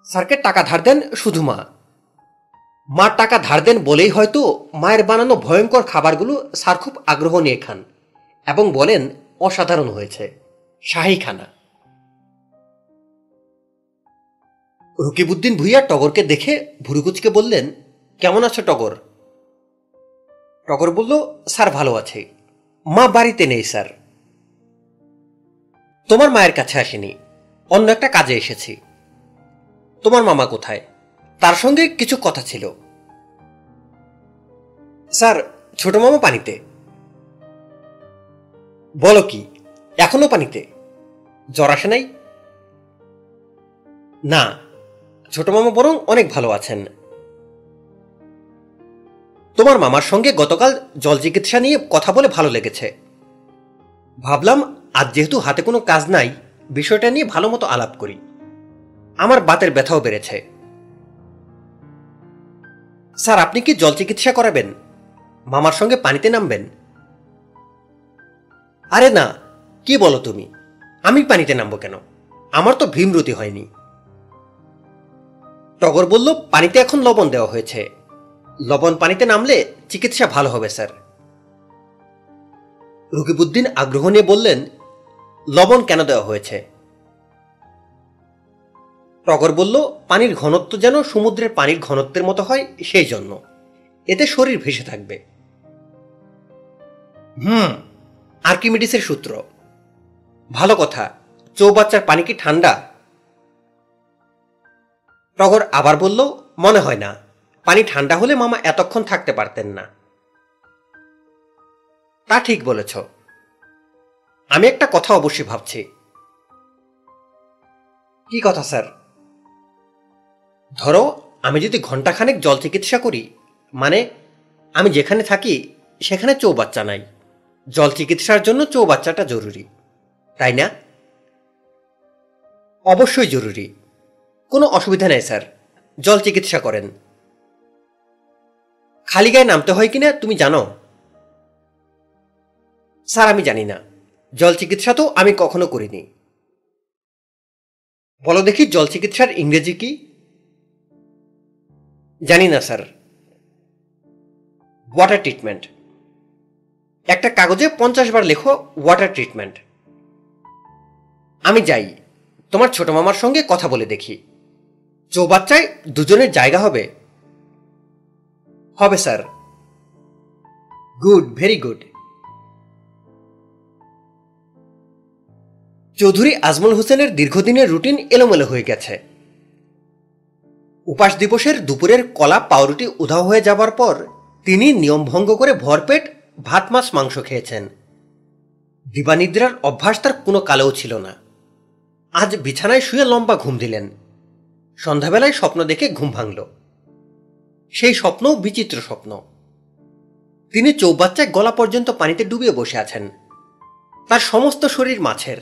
স্যারকে টাকা ধার দেন শুধু মা। মা টাকা ধার দেন বলেই হয়তো মায়ের বানানো ভয়ঙ্কর খাবারগুলো স্যার খুব আগ্রহ নিয়ে খান এবং বলেন অসাধারণ হয়েছে শাহী খানা রকিবউদ্দিন ভুইয়া টগরকে দেখে ভুরুকুচকে বললেন কেমন আছো টগর? টগর বলল, স্যার, ভালো আছে। মা বাড়িতে নেই, স্যার। তোমার মায়ের কাছে আসেনি। অন্য একটা কাজে এসেছি। তোমার মামা কোথায়? তার সঙ্গে কিছু কথা ছিল। স্যার, ছোট মামা পানিতে। বলো কি, এখনও পানিতে? জ্বর আসে নাই? না। ছোট মামা বরং অনেক ভালো আছেন। তোমার মামার সঙ্গে গতকাল জল চিকিৎসা নিয়ে কথা বলে ভালো লেগেছে। ভাবলাম, আজ যেহেতু হাতে কোনো কাজ নাই, বিষয়টা নিয়ে ভালো মতো আলাপ করি। আমার বাতের ব্যথাও বেড়েছে। স্যার, আপনি কি জল চিকিৎসা করাবেন? মামার সঙ্গে পানিতে নামবেন? আরে না, কি বলো তুমি? আমি পানিতে নামবো কেন? আমার তো ভীমরতি হয়নি। টগর বলল, পানিতে এখন লবণ দেওয়া হয়েছে। লবণ পানিতে নামলে চিকিৎসা ভালো হবে, স্যার। রকিবুদ্দিন আগ্রহ নিয়ে বললেন, লবণ কেন দেওয়া হয়েছে? টগর বলল, পানির ঘনত্ব যেন সমুদ্রের পানির ঘনত্বের মতো হয় সেই জন্য। এতে শরীর ভেসে থাকবে। হুম, আর্কিমিডিসের সূত্র। ভালো কথা, চৌবাচ্চার পানি কি ঠান্ডা? টগর আবার বলল, মনে হয় না। পানি ঠান্ডা হলে মামা এতক্ষণ থাকতে পারতেন না। তা ঠিক বলেছ। আমি একটা কথা অবশ্যই ভাবছি। কি কথা, স্যার? ধরো, আমি যদি ঘন্টাখানেক জল চিকিৎসা করি মানে আমি যেখানে থাকি, সেখানে চৌবাচ্চা নাই। জল চিকিৎসার জন্য চৌবাচ্চাটা জরুরি, তাই না? অবশ্যই জরুরি। কোনো অসুবিধা নেই, স্যার। জল চিকিৎসা করেন। খালি গায়ে নামতে হয় কিনা তুমি জানো? স্যার, আমি জানি না। জল চিকিৎসা তো আমি কখনো করিনি। বলো দেখি, জল চিকিৎসার ইংরেজি কি? জানি না, স্যার। Water treatment. একটা কাগজে পঞ্চাশ বার লেখো, ওয়াটার ট্রিটমেন্ট। আমি যাই। তোমার ছোট মামার সঙ্গে কথা বলে দেখি। চৌবাচ্চায় দুজনের জায়গা হবে। হবে, sir. Good, very good. Chowdhury Ajmal হোসেনের দীর্ঘদিনের রুটিন এলোমেলো হয়ে গেছে। উপাস দিবসের দুপুরের কলা পাউরুটি উধাও হয়ে যাবার পর তিনি নিয়ম ভঙ্গ করে ভরপেট ভাত, মাছ, মাংস খেয়েছেন। দিবানিদ্রার অভ্যাস তার কোনো কালেও ছিল না। আজ বিছানায় শুয়ে লম্বা ঘুম দিলেন। সন্ধ্যাবেলায় স্বপ্ন দেখে ঘুম ভাঙল। সেই স্বপ্নও বিচিত্র স্বপ্ন। তিনি চৌবাচ্চায় গলা পর্যন্ত পানিতে ডুবিয়ে বসে আছেন। তার সমস্ত শরীর মাছের,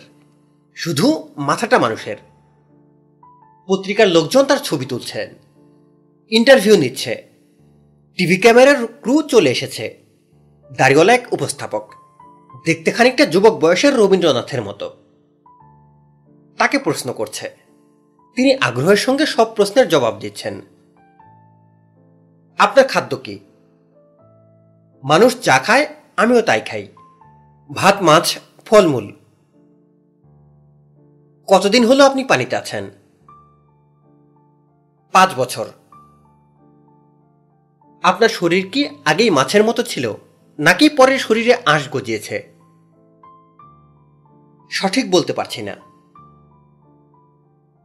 শুধু মাথাটা মানুষের। পত্রিকার লোকজন তার ছবি তুলছেন ইন্টারভিউ নিচ্ছে, টিভি ক্যামেরার ক্রু চলে এসেছে, দাড়িওয়ালা এক উপস্থাপক, দেখতে খানিকটা যুবক বয়সের রবীন্দ্রনাথের মতো। তাকে প্রশ্ন করছে, তিনি আগ্রহের সঙ্গে সব প্রশ্নের জবাব দিচ্ছেন। আপনার খাদ্য কি? মানুষ যা খায়, আমিও তাই খাই। ভাত, মাছ, ফলমূল। কতদিন হলো আপনি পানিতে আছেন? পাঁচ বছর। আপনার শরীর কি আগেই মাছের মতো ছিল, নাকি পরে শরীরে আঁশ গজিয়েছে? সঠিক বলতে পারছি না।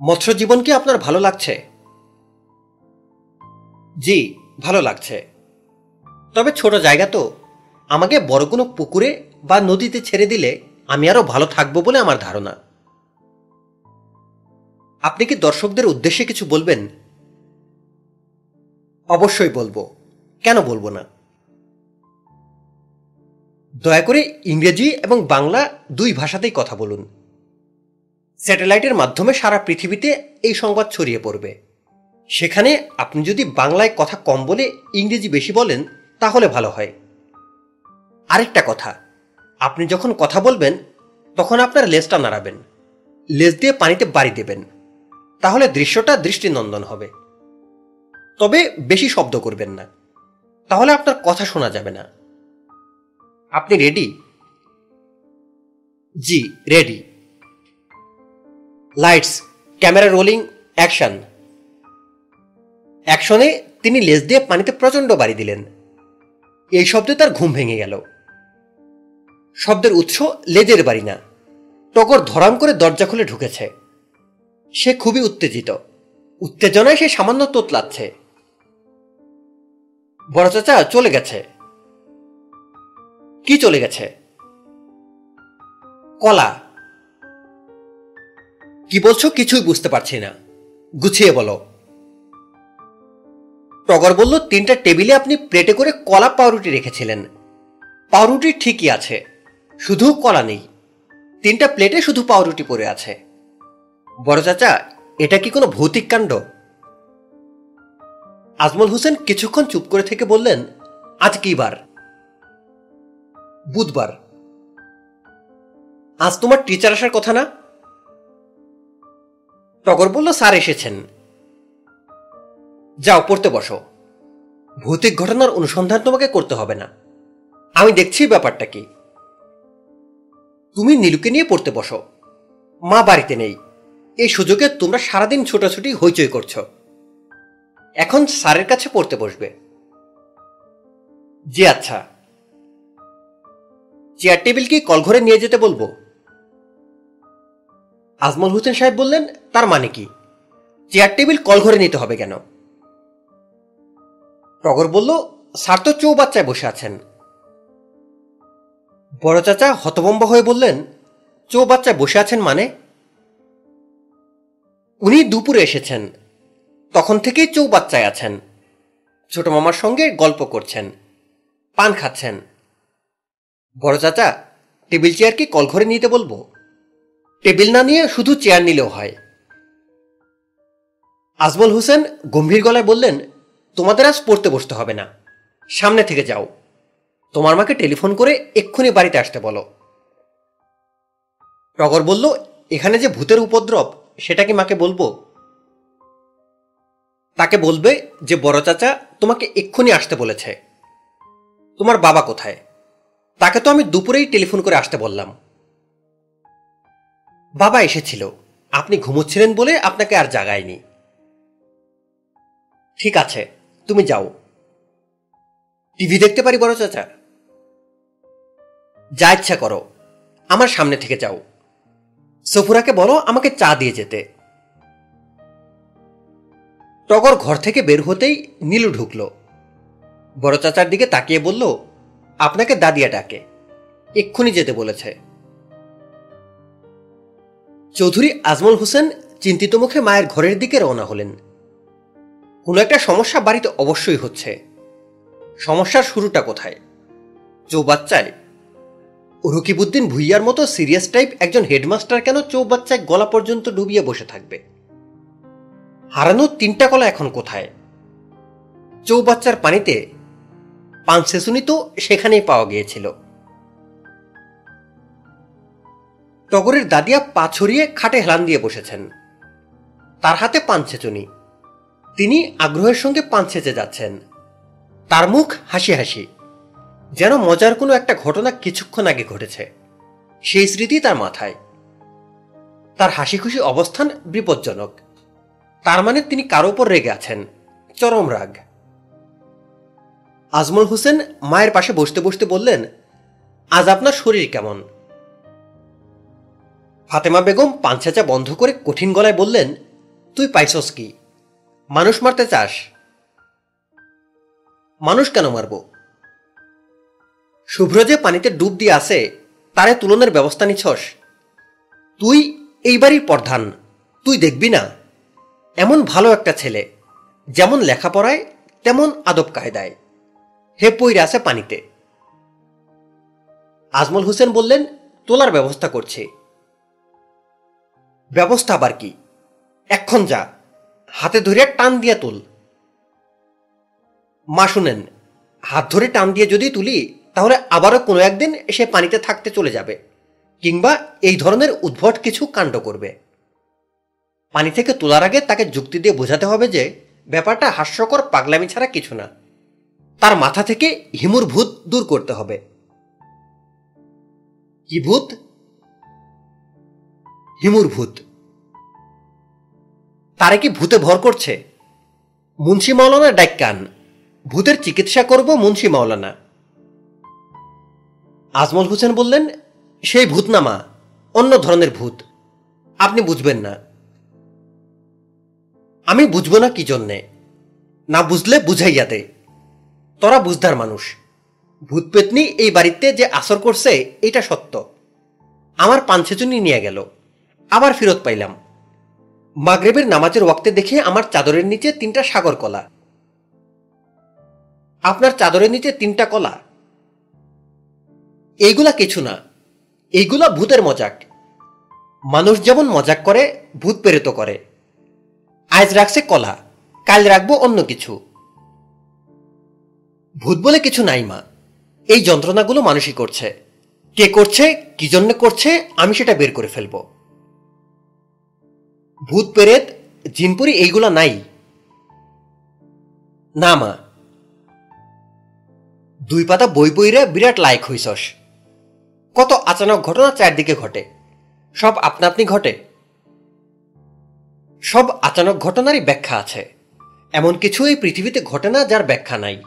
মৎস্য জীবন কি আপনার ভালো লাগছে? জি ভালো লাগছে। তবে ছোট জায়গা তো। আমাকে বড় কোনো পুকুরে বা নদীতে ছেড়ে দিলে আমি আরও ভালো থাকব বলে আমার ধারণা। আপনি কি দর্শকদের উদ্দেশ্যে কিছু বলবেন? অবশ্যই বলব। কেন বলব না? দয়া করে ইংরেজি এবং বাংলা দুই ভাষাতেই কথা বলুন। স্যাটেলাইটের মাধ্যমে সারা পৃথিবীতে এই সংবাদ ছড়িয়ে পড়বে। সেখানে আপনি যদি বাংলায় কথা কম বলে ইংরেজি বেশি বলেন, তাহলে ভালো হয়। আরেকটা কথা, আপনি যখন কথা বলবেন, তখন আপনার লেজটা নাড়াবেন। লেজ দিয়ে পানিতে বাড়ি দেবেন। তাহলে দৃশ্যটা দৃষ্টিনন্দন হবে। তবে বেশি শব্দ করবেন না। তাহলে আপনার কথা শোনা যাবে না। আপনি রেডি জি ready lights camera rolling action অ্যাকশনে তিনি লেজ দিয়ে পানিতে প্রচণ্ড বাড়ি দিলেন। এই শব্দে তার ঘুম ভেঙে গেল। শব্দের উৎস লেজের বাড়ি না, টগর ধরাম করে দরজা খুলে ঢুকেছে। সে খুবই উত্তেজিত। উত্তেজনায় সে সামান্য তোতলাচ্ছে। বড় চাচা চলে গেছে। কি চলে গেছে? কলা। কি বলছো কিছুই বুঝতে পারছি না। গুছিয়ে বলো। টগর বলল, তিনটা টেবিলে আপনি প্লেটে করে কলা পাউরুটি রেখেছিলেন। পাউরুটি ঠিকই আছে, শুধু কলা নেই। তিনটা প্লেটে শুধু পাউরুটি পড়ে আছে। বড় চাচা, এটা কি কোনো ভৌতিক কাণ্ড? আজমল হোসেন কিছুক্ষণ চুপ করে থেকে বললেন, আজ কি বার? বুধবার। আজ তোমার টিচার আসার কথা না? টগর বলল, স্যার এসেছেন। যাও, পড়তে বসো। ভৌতিক ঘটনার অনুসন্ধান তোমাকে করতে হবে না। আমি দেখছি ব্যাপারটা কি। তুমি নীলুকে নিয়ে পড়তে বসো। মা বাড়িতে নেই। এই সুযোগে তোমরা সারাদিন ছোটাছুটি হইচই করছ। এখন স্যারের কাছে পড়তে বসবে। জি আচ্ছা। চেয়ার টেবিল কি কলঘরে নিয়ে যেতে বলব। আজমল হোসেন সাহেব বললেন, তার মানে কি? চেয়ার টেবিল কলঘরে নিতে হবে কেন? টগর বলল স্যার তো চৌবাচ্চায় বসে আছেন। বড় চাচা হতবম্ব হয়ে বললেন, চৌবাচ্চায় বসে আছেন মানে? উনি দুপুরে এসেছেন। তখন থেকেই চৌবাচ্চায় আছেন। ছোট মামার সঙ্গে গল্প করছেন, পান খাচ্ছেন। বড় চাচা, টেবিল চেয়ার কি কলঘরে নিতে বলব? টেবিল না নিয়ে শুধু চেয়ার নিলেও হয়। আজমল হোসেন গম্ভীর গলায় বললেন তোমাদের আজ পড়তে বসতে হবে না। সামনে থেকে যাও। তোমার মাকে টেলিফোন করে এক্ষুনি বাড়িতে আসতে বলো। টগর বলল, এখানে যে ভূতের উপদ্রব, সেটা কি মাকে বলব? তাকে বলবে যে, বড় চাচা, তোমাকে এক্ষুনি আসতে বলেছে। তোমার বাবা কোথায়? তাকে তো আমি দুপুরেই টেলিফোন করে আসতে বললাম। বাবা এসেছিল। আপনি ঘুমোচ্ছিলেন বলে আপনাকে আর জাগায়নি। ঠিক আছে তুমি যাও। টিভি দেখতে পারি বড় চাচা? যা ইচ্ছা করো, আমার সামনে থেকে যাও। সফুরাকে বলো আমাকে চা দিয়ে যেতে। টগর ঘর থেকে বের হতেই নীলু ঢুকলো। বড় চাচার দিকে তাকিয়ে বলল, আপনাকে দাদিয়া ডাকে, এক্ষুনি যেতে বলেছে। চৌধুরী আজমল হোসেন চিন্তিত মুখে মায়ের ঘরের দিকে রওনা হলেন। কোনো একটা সমস্যা বাড়িতে অবশ্যই হচ্ছে। সমস্যার শুরুটা কোথায়? চৌবাচ্চায়। রকিবুদ্দিন ভুইয়ার মতো সিরিয়াস টাইপ একজন হেডমাস্টার কেন চৌবাচ্চায় গলা পর্যন্ত ডুবিয়ে বসে থাকবে? হারানো তিনটা কলা এখন কোথায়? চৌবাচ্চার পানিতে পান সেসুনি তো সেখানেই পাওয়া গিয়েছিল। টগরের দাদিয়া পা ছড়িয়ে খাটে হেলান দিয়ে বসেছেন। তার হাতে পান ছেচুনি তিনি আগ্রহের সঙ্গে পান ছেচে যাচ্ছেন। তার মুখ হাসি হাসি, যেন মজার কোনো একটা ঘটনা কিছুক্ষণ আগে ঘটেছে। সেই স্মৃতি তার মাথায়। তার হাসি খুশি অবস্থান বিপজ্জনক। তার মানে তিনি কারও উপর রেগে আছেন, চরম রাগ। আজমল হোসেন মায়ের পাশে বসতে বসতে বললেন, আজ আপনার শরীর কেমন? ফাতেমা বেগম পাঞ্চাচা বন্ধ করে কঠিন গলায় বললেন, তুই পাইছস কি? মানুষ মারতে চাস? মানুষ কেন মারব? শুভ্র যে পানিতে ডুব দিয়ে আসে তারে তুলনের ব্যবস্থা নিছস। তুই এইবারই প্রধান, তুই দেখবি না? এমন ভালো একটা ছেলে, যেমন লেখাপড়ায়, তেমন আদব কায়দায়। হে পইরে আছে পানিতে। আজমল হোসেন বললেন, তোলার ব্যবস্থা করছে। ব্যবস্থা আবার কি? এক্ষণ যা। হাতে ধরে টান দিয়ে তুল। মা শুনেন, হাত ধরে টান দিয়ে যদি তুলি, তাহলে আবারও কোনো একদিন সে পানিতে থাকতে চলে যাবে, কিংবা এই ধরনের উদ্ভট কিছু কাণ্ড করবে। পানি থেকে তোলার আগে তাকে যুক্তি দিয়ে বোঝাতে হবে যে, ব্যাপারটা হাস্যকর পাগলামি ছাড়া কিছু না। তার মাথা থেকে হিমুর ভূত দূর করতে হবে। কি ভূত? হিমুর ভূত। তারে কি ভূতে ভর করছে? মুন্সি মাওলানা ডাক্কান ভূতের চিকিৎসা করব মুন্সি মাওলানা। আজমল হোসেন বললেন, সেই ভূত অন্য ধরনের ভূত। আপনি বুঝবেন না। আমি বুঝব না কি জন্যে। না বুঝলে বুঝাইয়া দে। তোরা বুঝদার মানুষ। ভূত পেতনি এই বাড়িতে যে আসর করছে, এটা সত্য। আমার পাঞ্ছেচুনি নিয়ে গেল। আবার ফেরত পাইলাম। মাগরেবের নামাজের ওয়াক্তে দেখে আমার চাদরের নিচে তিনটা সাগর কলা। আপনার চাদরের নিচে তিনটা কলা। এইগুলা কিছু না। এইগুলা ভূতের মজাক। মানুষ যেমন মজাক করে, ভূত প্রেরিত করে। আজ রাখছে কলা, কাল রাখব অন্য কিছু। ভূত বলে কিছু নাই মা। এই যন্ত্রণাগুলো মানুষই করছে। কে করছে, কি জন্য করছে, আমি সেটা বের করে ফেলব। ভূত পেরেত, জিনপুরি এইগুলা নাই। না, মা। দুই পাতা বই বইরে বিরাট লাইক হইছস। কত আচানক ঘটনা চারদিকে ঘটে। সব আপনা আপনি ঘটে। সব আচানক ঘটনারই ব্যাখ্যা আছে। এমন কিছু এই পৃথিবীতে ঘটে না যার ব্যাখ্যা নাই।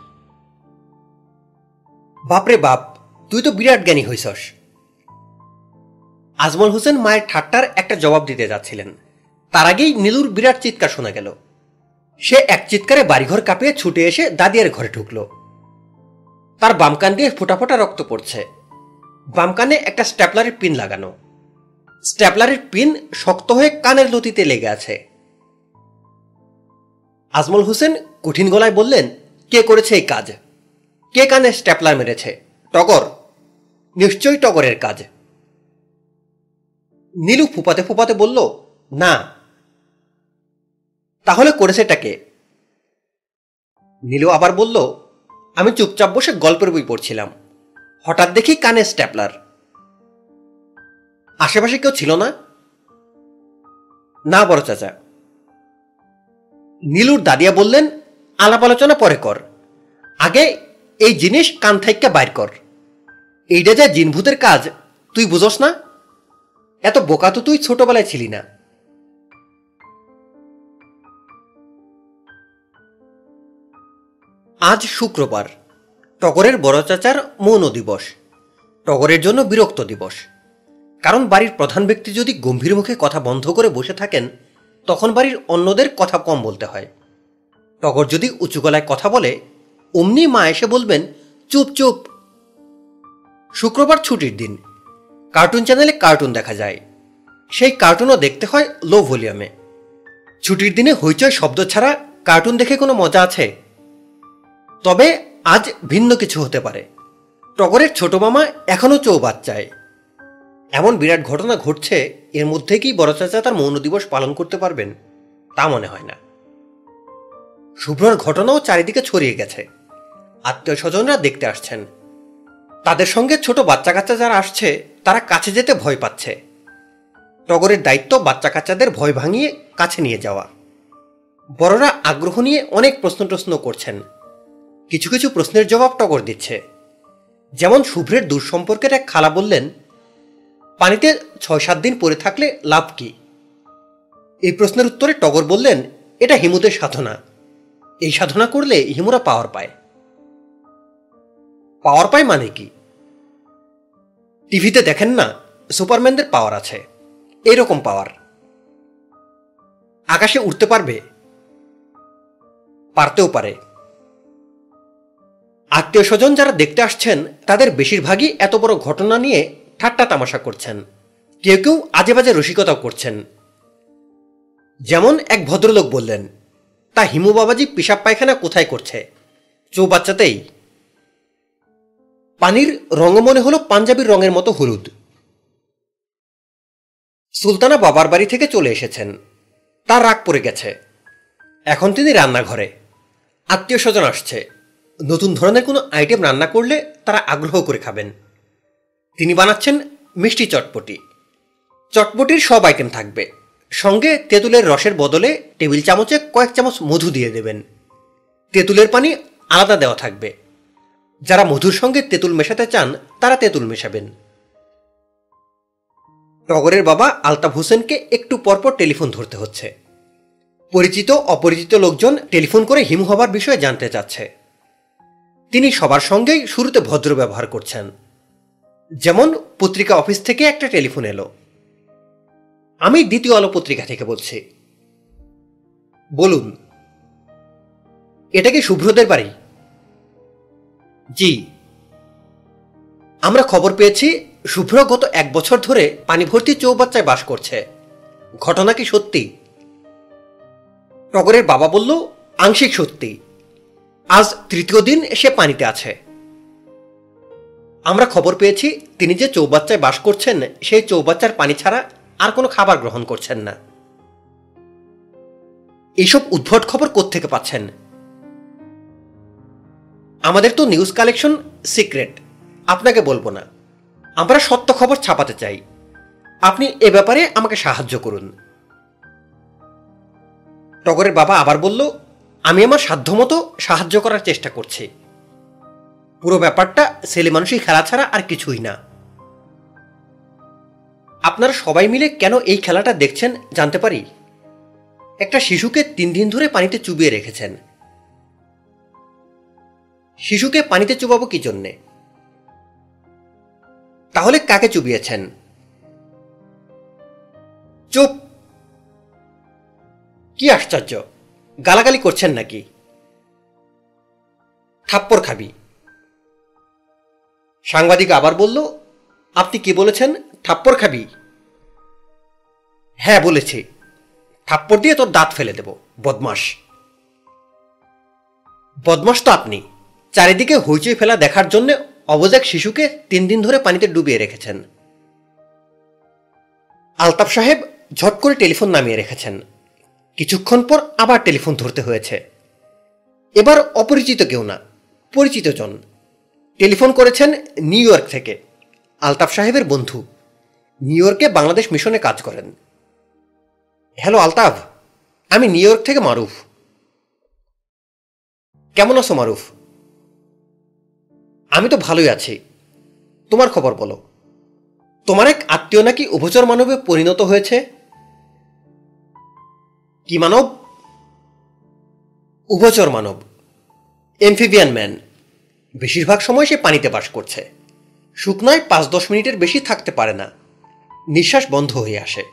বাপরে বাপ, তুই তো বিরাট জ্ঞানী হইছস। আজমল হোসেন মায়ের ঠাট্টার একটা জবাব দিতে যাচ্ছিলেন। তার আগেই নীলুর বিরাট চিৎকার শোনা গেল। সে এক চিৎকারে বাড়িঘর কাঁপিয়ে ছুটে এসে দাদিয়ার ঘরে ঢুকল। তার বাম কান দিয়ে ফোটা ফোটা রক্ত পড়ছে। বাম কানে একটা স্ট্যাপলারের পিন লাগানো। স্ট্যাপলারের পিন শক্ত হয়ে কানের লতিতে লেগে আছে। আজমল হোসেন কঠিন গলায় বললেন, কে করেছে এই কাজ? কে কানে স্ট্যাপলার মেরেছে? টগর? নিশ্চয়ই টগরের কাজ। নীলু ফুপাতে ফুপাতে বলল, না তাহলে করেছেটাকে নীলু আবার বলল, আমি চুপচাপ বসে গল্পের বই পড়ছিলাম। হঠাৎ দেখি কানে স্ট্যাপলার। আশেপাশে কেউ ছিল না? না, বড় চাচা। নীলুর দাদিয়া বললেন, আলাপ আলোচনা পরে কর। আগে এই জিনিস কান থাইকা বাইর কর। এইটা যা জিনভূতের কাজ, তুই বুঝস না? এত বোকা তো তুই ছোটবেলায় ছিলি না। আজ শুক্রবার। টগরের বড় চাচার মৌন দিবস। টগরের জন্য বিরক্ত দিবস। কারণ বাড়ির প্রধান ব্যক্তি যদি গম্ভীর মুখে কথা বন্ধ করে বসে থাকেন, তখন বাড়ির অন্যদের কথা কম বলতে হয়। টগর যদি উঁচু গলায় কথা বলে, অমনি মা এসে বলবেন, চুপ চুপ। শুক্রবার ছুটির দিন। কার্টুন চ্যানেলে কার্টুন দেখা যায়। সেই কার্টুনও দেখতে হয় লো ভলিউমে। ছুটির দিনে হইচই শব্দ ছাড়া কার্টুন দেখে কোনো মজা আছে? তবে আজ ভিন্ন কিছু হতে পারে। টগরের ছোট মামা এখনও চৌ বাচ্চায় এমন বিরাট ঘটনা ঘটছে, এর মধ্যে কি বড় চাচা তার মৌন দিবস পালন করতে পারবেন? তা মনে হয় না। শুভ্রর ঘটনাও চারিদিকে ছড়িয়ে গেছে। আত্মীয় স্বজনরা দেখতে আসছেন। তাদের সঙ্গে ছোট বাচ্চা কাচ্চা যারা আসছে, তারা কাছে যেতে ভয় পাচ্ছে। টগরের দায়িত্ব বাচ্চা কাচ্চাদের ভয় ভাঙিয়ে কাছে নিয়ে যাওয়া। বড়রা আগ্রহ নিয়ে অনেক প্রশ্ন টশ্ন করছেন। কিছু কিছু প্রশ্নের জবাব টগর দিচ্ছে। যেমন শুভ্রের দূর সম্পর্কের এক খালা বললেন, পানিতে ছয় সাত দিন পড়ে থাকলে লাভ কি? এই প্রশ্নের উত্তরে টগর বললেন, এটা হিমুদের সাধনা। এই সাধনা করলে হিমুরা পাওয়ার পায়। পাওয়ার পায় মানে কি? টিভিতে দেখেন না, সুপারম্যানদের পাওয়ার আছে। এরকম পাওয়ার। আকাশে উঠতে পারবে? পারতেও পারে। আত্মীয় স্বজন যারা দেখতে আসছেন, তাদের বেশিরভাগই এত বড় ঘটনা নিয়ে ঠাট্টা তামাশা করছেন। কেউ কেউ আজে বাজে রসিকতাও করছেন। যেমন এক ভদ্রলোক বললেন, তা হিমু বাবাজি পিসাব পায়খানা কোথায় করছে? চৌবাচ্চাতেই, পানির রঙ মনে হলো পাঞ্জাবির রঙের মতো হলুদ। সুলতানা বাবার বাড়ি থেকে চলে এসেছেন। তার রাগ পড়ে গেছে। এখন তিনি রান্নাঘরে। আত্মীয় স্বজন আসছে। নতুন ধরনের কোনো আইটেম রান্না করলে তারা আগ্রহ করে খাবেন। তিনি বানাচ্ছেন মিষ্টি চটপটি। চটপটির সব আইটেম থাকবে। সঙ্গে তেঁতুলের রসের বদলে টেবিল চামচে কয়েক চামচ মধু দিয়ে দেবেন। তেঁতুলের পানি আলাদা দেওয়া থাকবে। যারা মধুর সঙ্গে তেঁতুল মেশাতে চান, তারা তেঁতুল মেশাবেন। টগরের বাবা আলতাফ হোসেনকে একটু পরপর টেলিফোন ধরতে হচ্ছে। পরিচিত, অপরিচিত লোকজন টেলিফোন করে হিমু হবার বিষয়ে জানতে চাচ্ছে। তিনি সবার সঙ্গেই শুরুতে ভদ্র ব্যবহার করছেন। যেমন পত্রিকা অফিস থেকে একটা টেলিফোন এলো। আমি দ্বিতীয় আলো পত্রিকা থেকে বলছি, বলুন, এটা কি শুভ্রদের বাড়ি? জি। আমরা খবর পেয়েছি, শুভ্র গত এক বছর ধরে পানি ভর্তি চৌবাচ্চায় বাস করছে। ঘটনা কি সত্যি? টগরের বাবা বলল, আংশিক সত্যি। আজ তৃতীয় দিন সে পানিতে আছে। আমরা খবর পেয়েছি, তিনি যে চৌবাচ্চায় বাস করছেন, সেই চৌবাচ্চার পানি ছাড়া আর কোনো খাবার গ্রহণ করছেন না। এইসব উদ্ভট খবর কোত্থেকে পাচ্ছেন? আমাদের তো নিউজ কালেকশন সিক্রেট, আপনাকে বলব না। আমরা সত্য খবর ছাপাতে চাই। আপনি এ ব্যাপারে আমাকে সাহায্য করুন। টগরের বাবা আবার বলল আমি আমার সাধ্যমতো সাহায্য করার চেষ্টা করছি। পুরো ব্যাপারটা ছেলে মানুষই খেলা ছাড়া আর কিছুই না। আপনারা সবাই মিলে কেন এই খেলাটা দেখছেন জানতে পারি? একটা শিশুকে তিন দিন ধরে পানিতে চুবিয়ে রেখেছেন। শিশুকে পানিতে চুবাবো কি জন্যে? তাহলে কাকে চুবিয়েছেন? চুপ! কি আশ্চর্য! গালাগালি করছেন নাকি? থাপ্পর খাবি। সাংবাদিক আবার বলল, আপনি কি বলেছেন থাপ্পর খাবি? হ্যাঁ বলেছি। থাপ্পড় দিয়ে তোর দাঁত ফেলে দেব বদমাস বদমাস তো আপনি। চারিদিকে হইচই ফেলা দেখার জন্য অবজাক শিশুকে তিন দিন ধরে পানিতে ডুবিয়ে রেখেছেন। আলতাফ সাহেব ঝট করে টেলিফোন নামিয়ে রেখেছেন। কিছুক্ষণ পর আবার টেলিফোন ধরতে হয়েছে। এবার অপরিচিত কেউ না, পরিচিত জন। টেলিফোন করেছেন নিউ ইয়র্ক থেকে আলতাফ সাহেবের বন্ধু। নিউ ইয়র্কে বাংলাদেশ মিশনে কাজ করেন। হ্যালো আলতাফ, আমি নিউ ইয়র্ক থেকে মারুফ। কেমন আছো মারুফ? আমি তো ভালোই আছি। তোমার খবর বলো। তোমার এক আত্মীয় নাকি উভচর মানবে পরিণত হয়েছে? কি মানব? উভচর মানব। এমফিবিয়ান ম্যান বেশিরভাগ সময় সে পানিতে বাস করছে। শুকনায় পাঁচ দশ মিনিটের বেশি থাকতে পারে না। নিঃশ্বাস বন্ধ হয়ে আসে।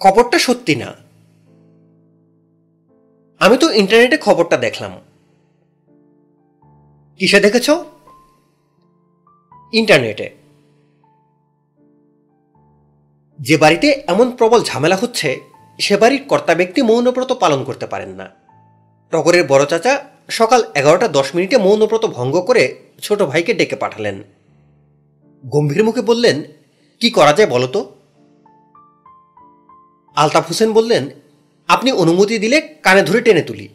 খবরটা সত্যি না। আমি তো ইন্টারনেটে খবরটা দেখলাম। কিসে দেখেছ? ইন্টারনেটে যে বাড়িতে এমন প্রবল ঝামেলা হচ্ছে, সে বাড়ির কর্তা ব্যক্তি মৌনব্রত পালন করতে পারেন না। টগরের বড় চাচা সকাল এগারোটা দশ মিনিটে মৌনব্রত ভঙ্গ করে ছোট ভাইকে ডেকে পাঠালেন। গম্ভীর মুখে বললেন, কি করা যায় বলো তো? আলতাফ হোসেন বললেন, আপনি অনুমতি দিলে কানে ধরে টেনে তুলি।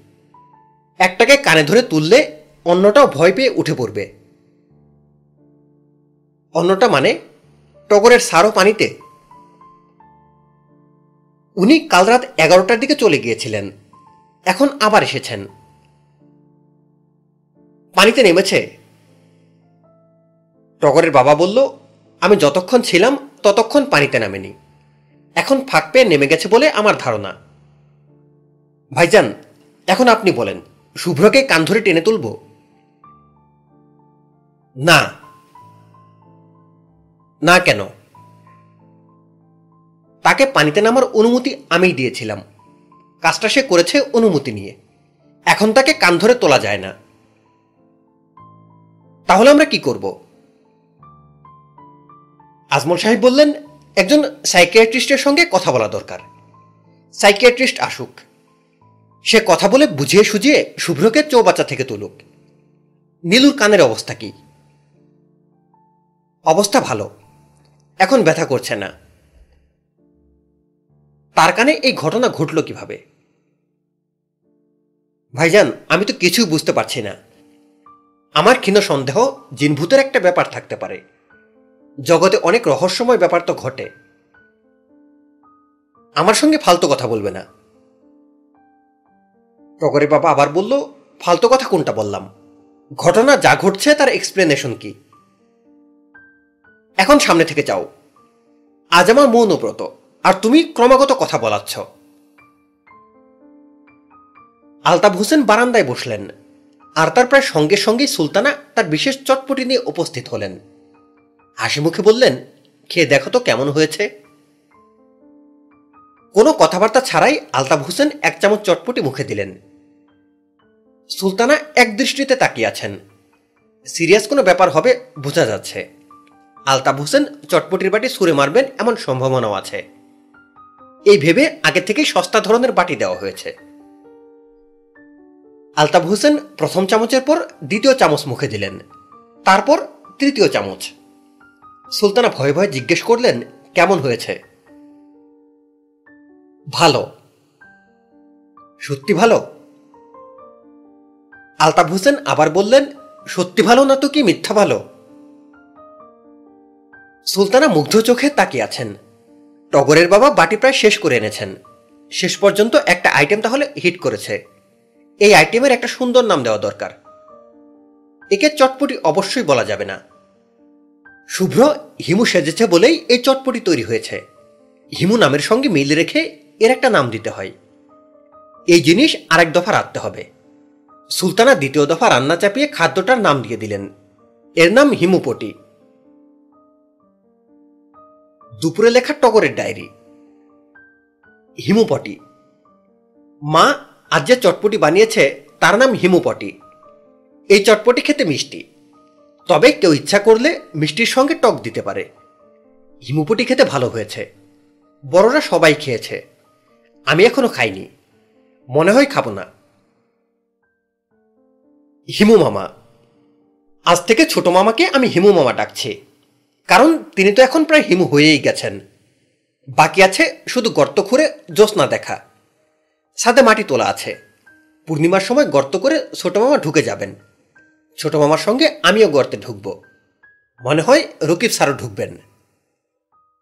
একটাকে কানে ধরে তুললে অন্যটাও ভয় পেয়ে উঠে পড়বে। অন্যটা মানে টগরের সারও পানিতে উনি কাল রাত এগারোটার দিকে চলে গিয়েছিলেন। এখন আবার এসেছেন। পানিতে নেমেছে। টগরের বাবা বলল, আমি যতক্ষণ ছিলাম, ততক্ষণ পানিতে নামেনি। এখন ফাঁক পেয়ে নেমে গেছে বলে আমার ধারণা। ভাইজান, এখন আপনি বলেন, শুভ্রকে কান ধরে টেনে তুলব? না। না কেন? তাকে পানিতে নামার অনুমতি আমিই দিয়েছিলাম। কাজটা সে করেছে অনুমতি নিয়ে। এখন তাকে কান ধরে তোলা যায় না। তাহলে আমরা কি করব? আজমল সাহেব বললেন, একজন সাইকিয়াট্রিস্টের সঙ্গে কথা বলা দরকার। সাইকিয়াট্রিস্ট আসুক। সে কথা বলে বুঝিয়ে সুঝিয়ে শুভ্রকে চৌবাচ্চা থেকে তুলুক। নীলুর কানের অবস্থা কি? অবস্থা ভালো। এখন ব্যথা করছে না। তার কানে এই ঘটনা ঘটল কীভাবে? ভাইজান, আমি তো কিছুই বুঝতে পারছি না। আমার ক্ষীণ সন্দেহ জিনভূতের একটা ব্যাপার থাকতে পারে। জগতে অনেক রহস্যময় ব্যাপার তো ঘটে। আমার সঙ্গে ফালতু কথা বলবে না। টগরের বাবা আবার বলল, ফালতু কথা কোনটা বললাম? ঘটনা যা ঘটছে তার এক্সপ্লেনেশন কি? এখন সামনে থেকে যাও। আজ আমার মৌনব্রত আর তুমি ক্রমাগত কথা বলাচ্ছ। আলতাফ হোসেন বারান্দায় বসলেন। আর তার প্রায় সঙ্গে সঙ্গেই সুলতানা তার বিশেষ চটপটি নিয়ে উপস্থিত হলেন। হাসি মুখে বললেন খেয়ে দেখো তো কেমন হয়েছে? কোনো কথাবার্তা ছাড়াই আলতাফ হোসেন এক চামচ চটপটি মুখে দিলেন। সুলতানা এক দৃষ্টিতে তাকিয়ে আছেন। সিরিয়াস কোনো ব্যাপার হবে বোঝা যাচ্ছে। আলতাফ হোসেন চটপটির বাটি সুরে মারবেন এমন সম্ভাবনাও আছে। এই ভেবে আগে থেকেই সস্তা ধরনের বাটি দেওয়া হয়েছে। আলতাফ হোসেন প্রথম চামচের পর দ্বিতীয় চামচ মুখে দিলেন, তারপর তৃতীয় চামচ। সুলতানা ভয়ে ভয়ে জিজ্ঞেস করলেন, কেমন হয়েছে? ভালো। সত্যি ভালো? আলতাফ হোসেন আবার বললেন, সত্যি ভালো না তো কি মিথ্যা ভালো? সুলতানা মুগ্ধ চোখে তাকিয়ে আছেন। টগরের বাবা বাটি প্রায় শেষ করে এনেছেন। শেষ পর্যন্ত একটা আইটেম তাহলে হিট করেছে। এই আইটেমের একটা সুন্দর নাম দেওয়া দরকার। একে চটপটি অবশ্যই বলা যাবে না। শুভ্র হিমু সেজেছে বলেই এই চটপটি তৈরি হয়েছে। হিমু নামের সঙ্গে মিল রেখে এর একটা নাম দিতে হয়। এই জিনিস আরেক দফা রাখতে হবে। সুলতানা দ্বিতীয় দফা রান্না চাপিয়ে খাদ্যটার নাম দিয়ে দিলেন। এর নাম হিমুপটি। দুপুরে লেখা টগরের ডায়েরি। হিমুপটি। মা আজ যে চটপটি বানিয়েছে, তার নাম হিমুপটি। এই চটপটি খেতে মিষ্টি। তবে কেউ ইচ্ছা করলে মিষ্টির সঙ্গে টক দিতে পারে। হিমুপটি খেতে ভালো হয়েছে। বড়রা সবাই খেয়েছে। আমি এখনও খাইনি। মনে হয় খাব না। হিমু মামা। আজ থেকে ছোট মামাকে আমি হিমু মামা ডাকছি। কারণ তিনি তো এখন প্রায় হিমু হয়েই গেছেন। বাকি আছে শুধু গর্ত খুঁড়ে জ্যোৎস্না দেখা। সাথে মাটি তোলা আছে। পূর্ণিমার সময় গর্ত করে ছোট মামা ঢুকে যাবেন। ছোট মামার সঙ্গে আমিও গর্তে ঢুকব। মনে হয় রকিব স্যারও ঢুকবেন।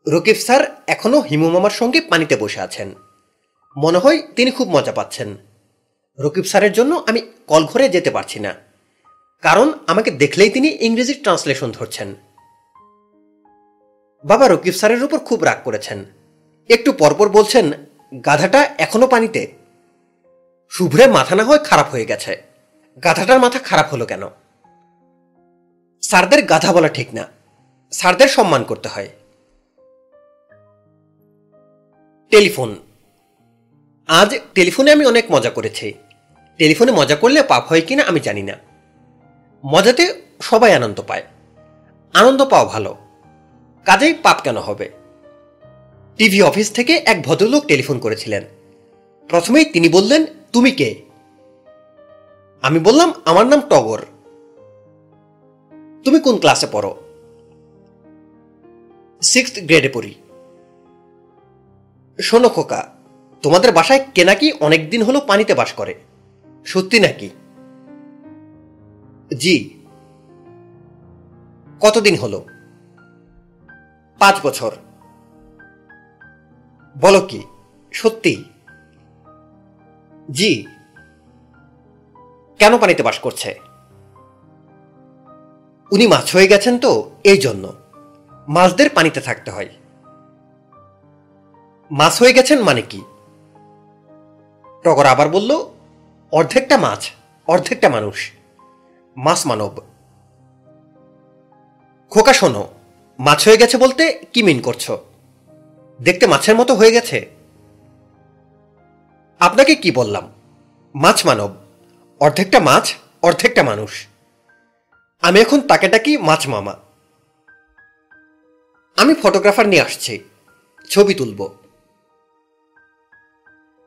রকিব স্যার এখনও হিমু মামার সঙ্গে পানিতে বসে আছেন। মনে হয় তিনি খুব মজা পাচ্ছেন। রকিব স্যারের জন্য আমি কল ঘরে যেতে পারছি না। কারণ আমাকে দেখলেই তিনি ইংরেজির ট্রান্সলেশন ধরছেন। বাবা রকিব স্যারের উপর খুব রাগ করেছেন। একটু পরপর বলছেন, গাধাটা এখনও পানিতে। শুভ্রে মাথা না হয় খারাপ হয়ে গেছে। গাধাটার মাথা খারাপ হলো কেন? স্যারদের গাধা বলা ঠিক না। স্যারদের সম্মান করতে হয়। টেলিফোন। আজ টেলিফোনে আমি অনেক মজা করেছি। টেলিফোনে মজা করলে পাপ হয় কিনা আমি জানি না। মজাতে সবাই আনন্দ পায়। আনন্দ পাওয়া ভালো। কাজেই পাপ কেন হবে? টিভি অফিস থেকে এক ভদ্রলোক টেলিফোন করেছিলেন। প্রথমেই তিনি বললেন, তুমি কে? আমি বললাম, আমার নাম টগর। তুমি কোন ক্লাসে পড়ো? সিক্সথ গ্রেডে পড়ি। শোনো খোকা, তোমাদের বাসায় কে নাকি অনেকদিন হলো পানিতে বাস করে? সত্যি নাকি? জি। কতদিন হলো? পাঁচ বছর। বলো কি, সত্যি? জি। কেন পানিতে বাস করছে? উনি মাছ হয়ে গেছেন তো, এই জন্য। মাছদের পানিতে থাকতে হয়। মাছ হয়ে গেছেন মানে কি? টগর আবার বলল, অর্ধেকটা মাছ, অর্ধেকটা মানুষ। মাছ মানব। খোকা শোনো মাছ হয়ে গেছে বলতে কি মিন করছ? দেখতে মাছের মতো হয়ে গেছে। আপনাকে কি বললাম? মাছ মানব। অর্ধেকটা মাছ, অর্ধেকটা মানুষ। আমি এখন তাকে ডাকি মাছ মামা। আমি ফটোগ্রাফার নিয়ে আসছি। ছবি তুলব।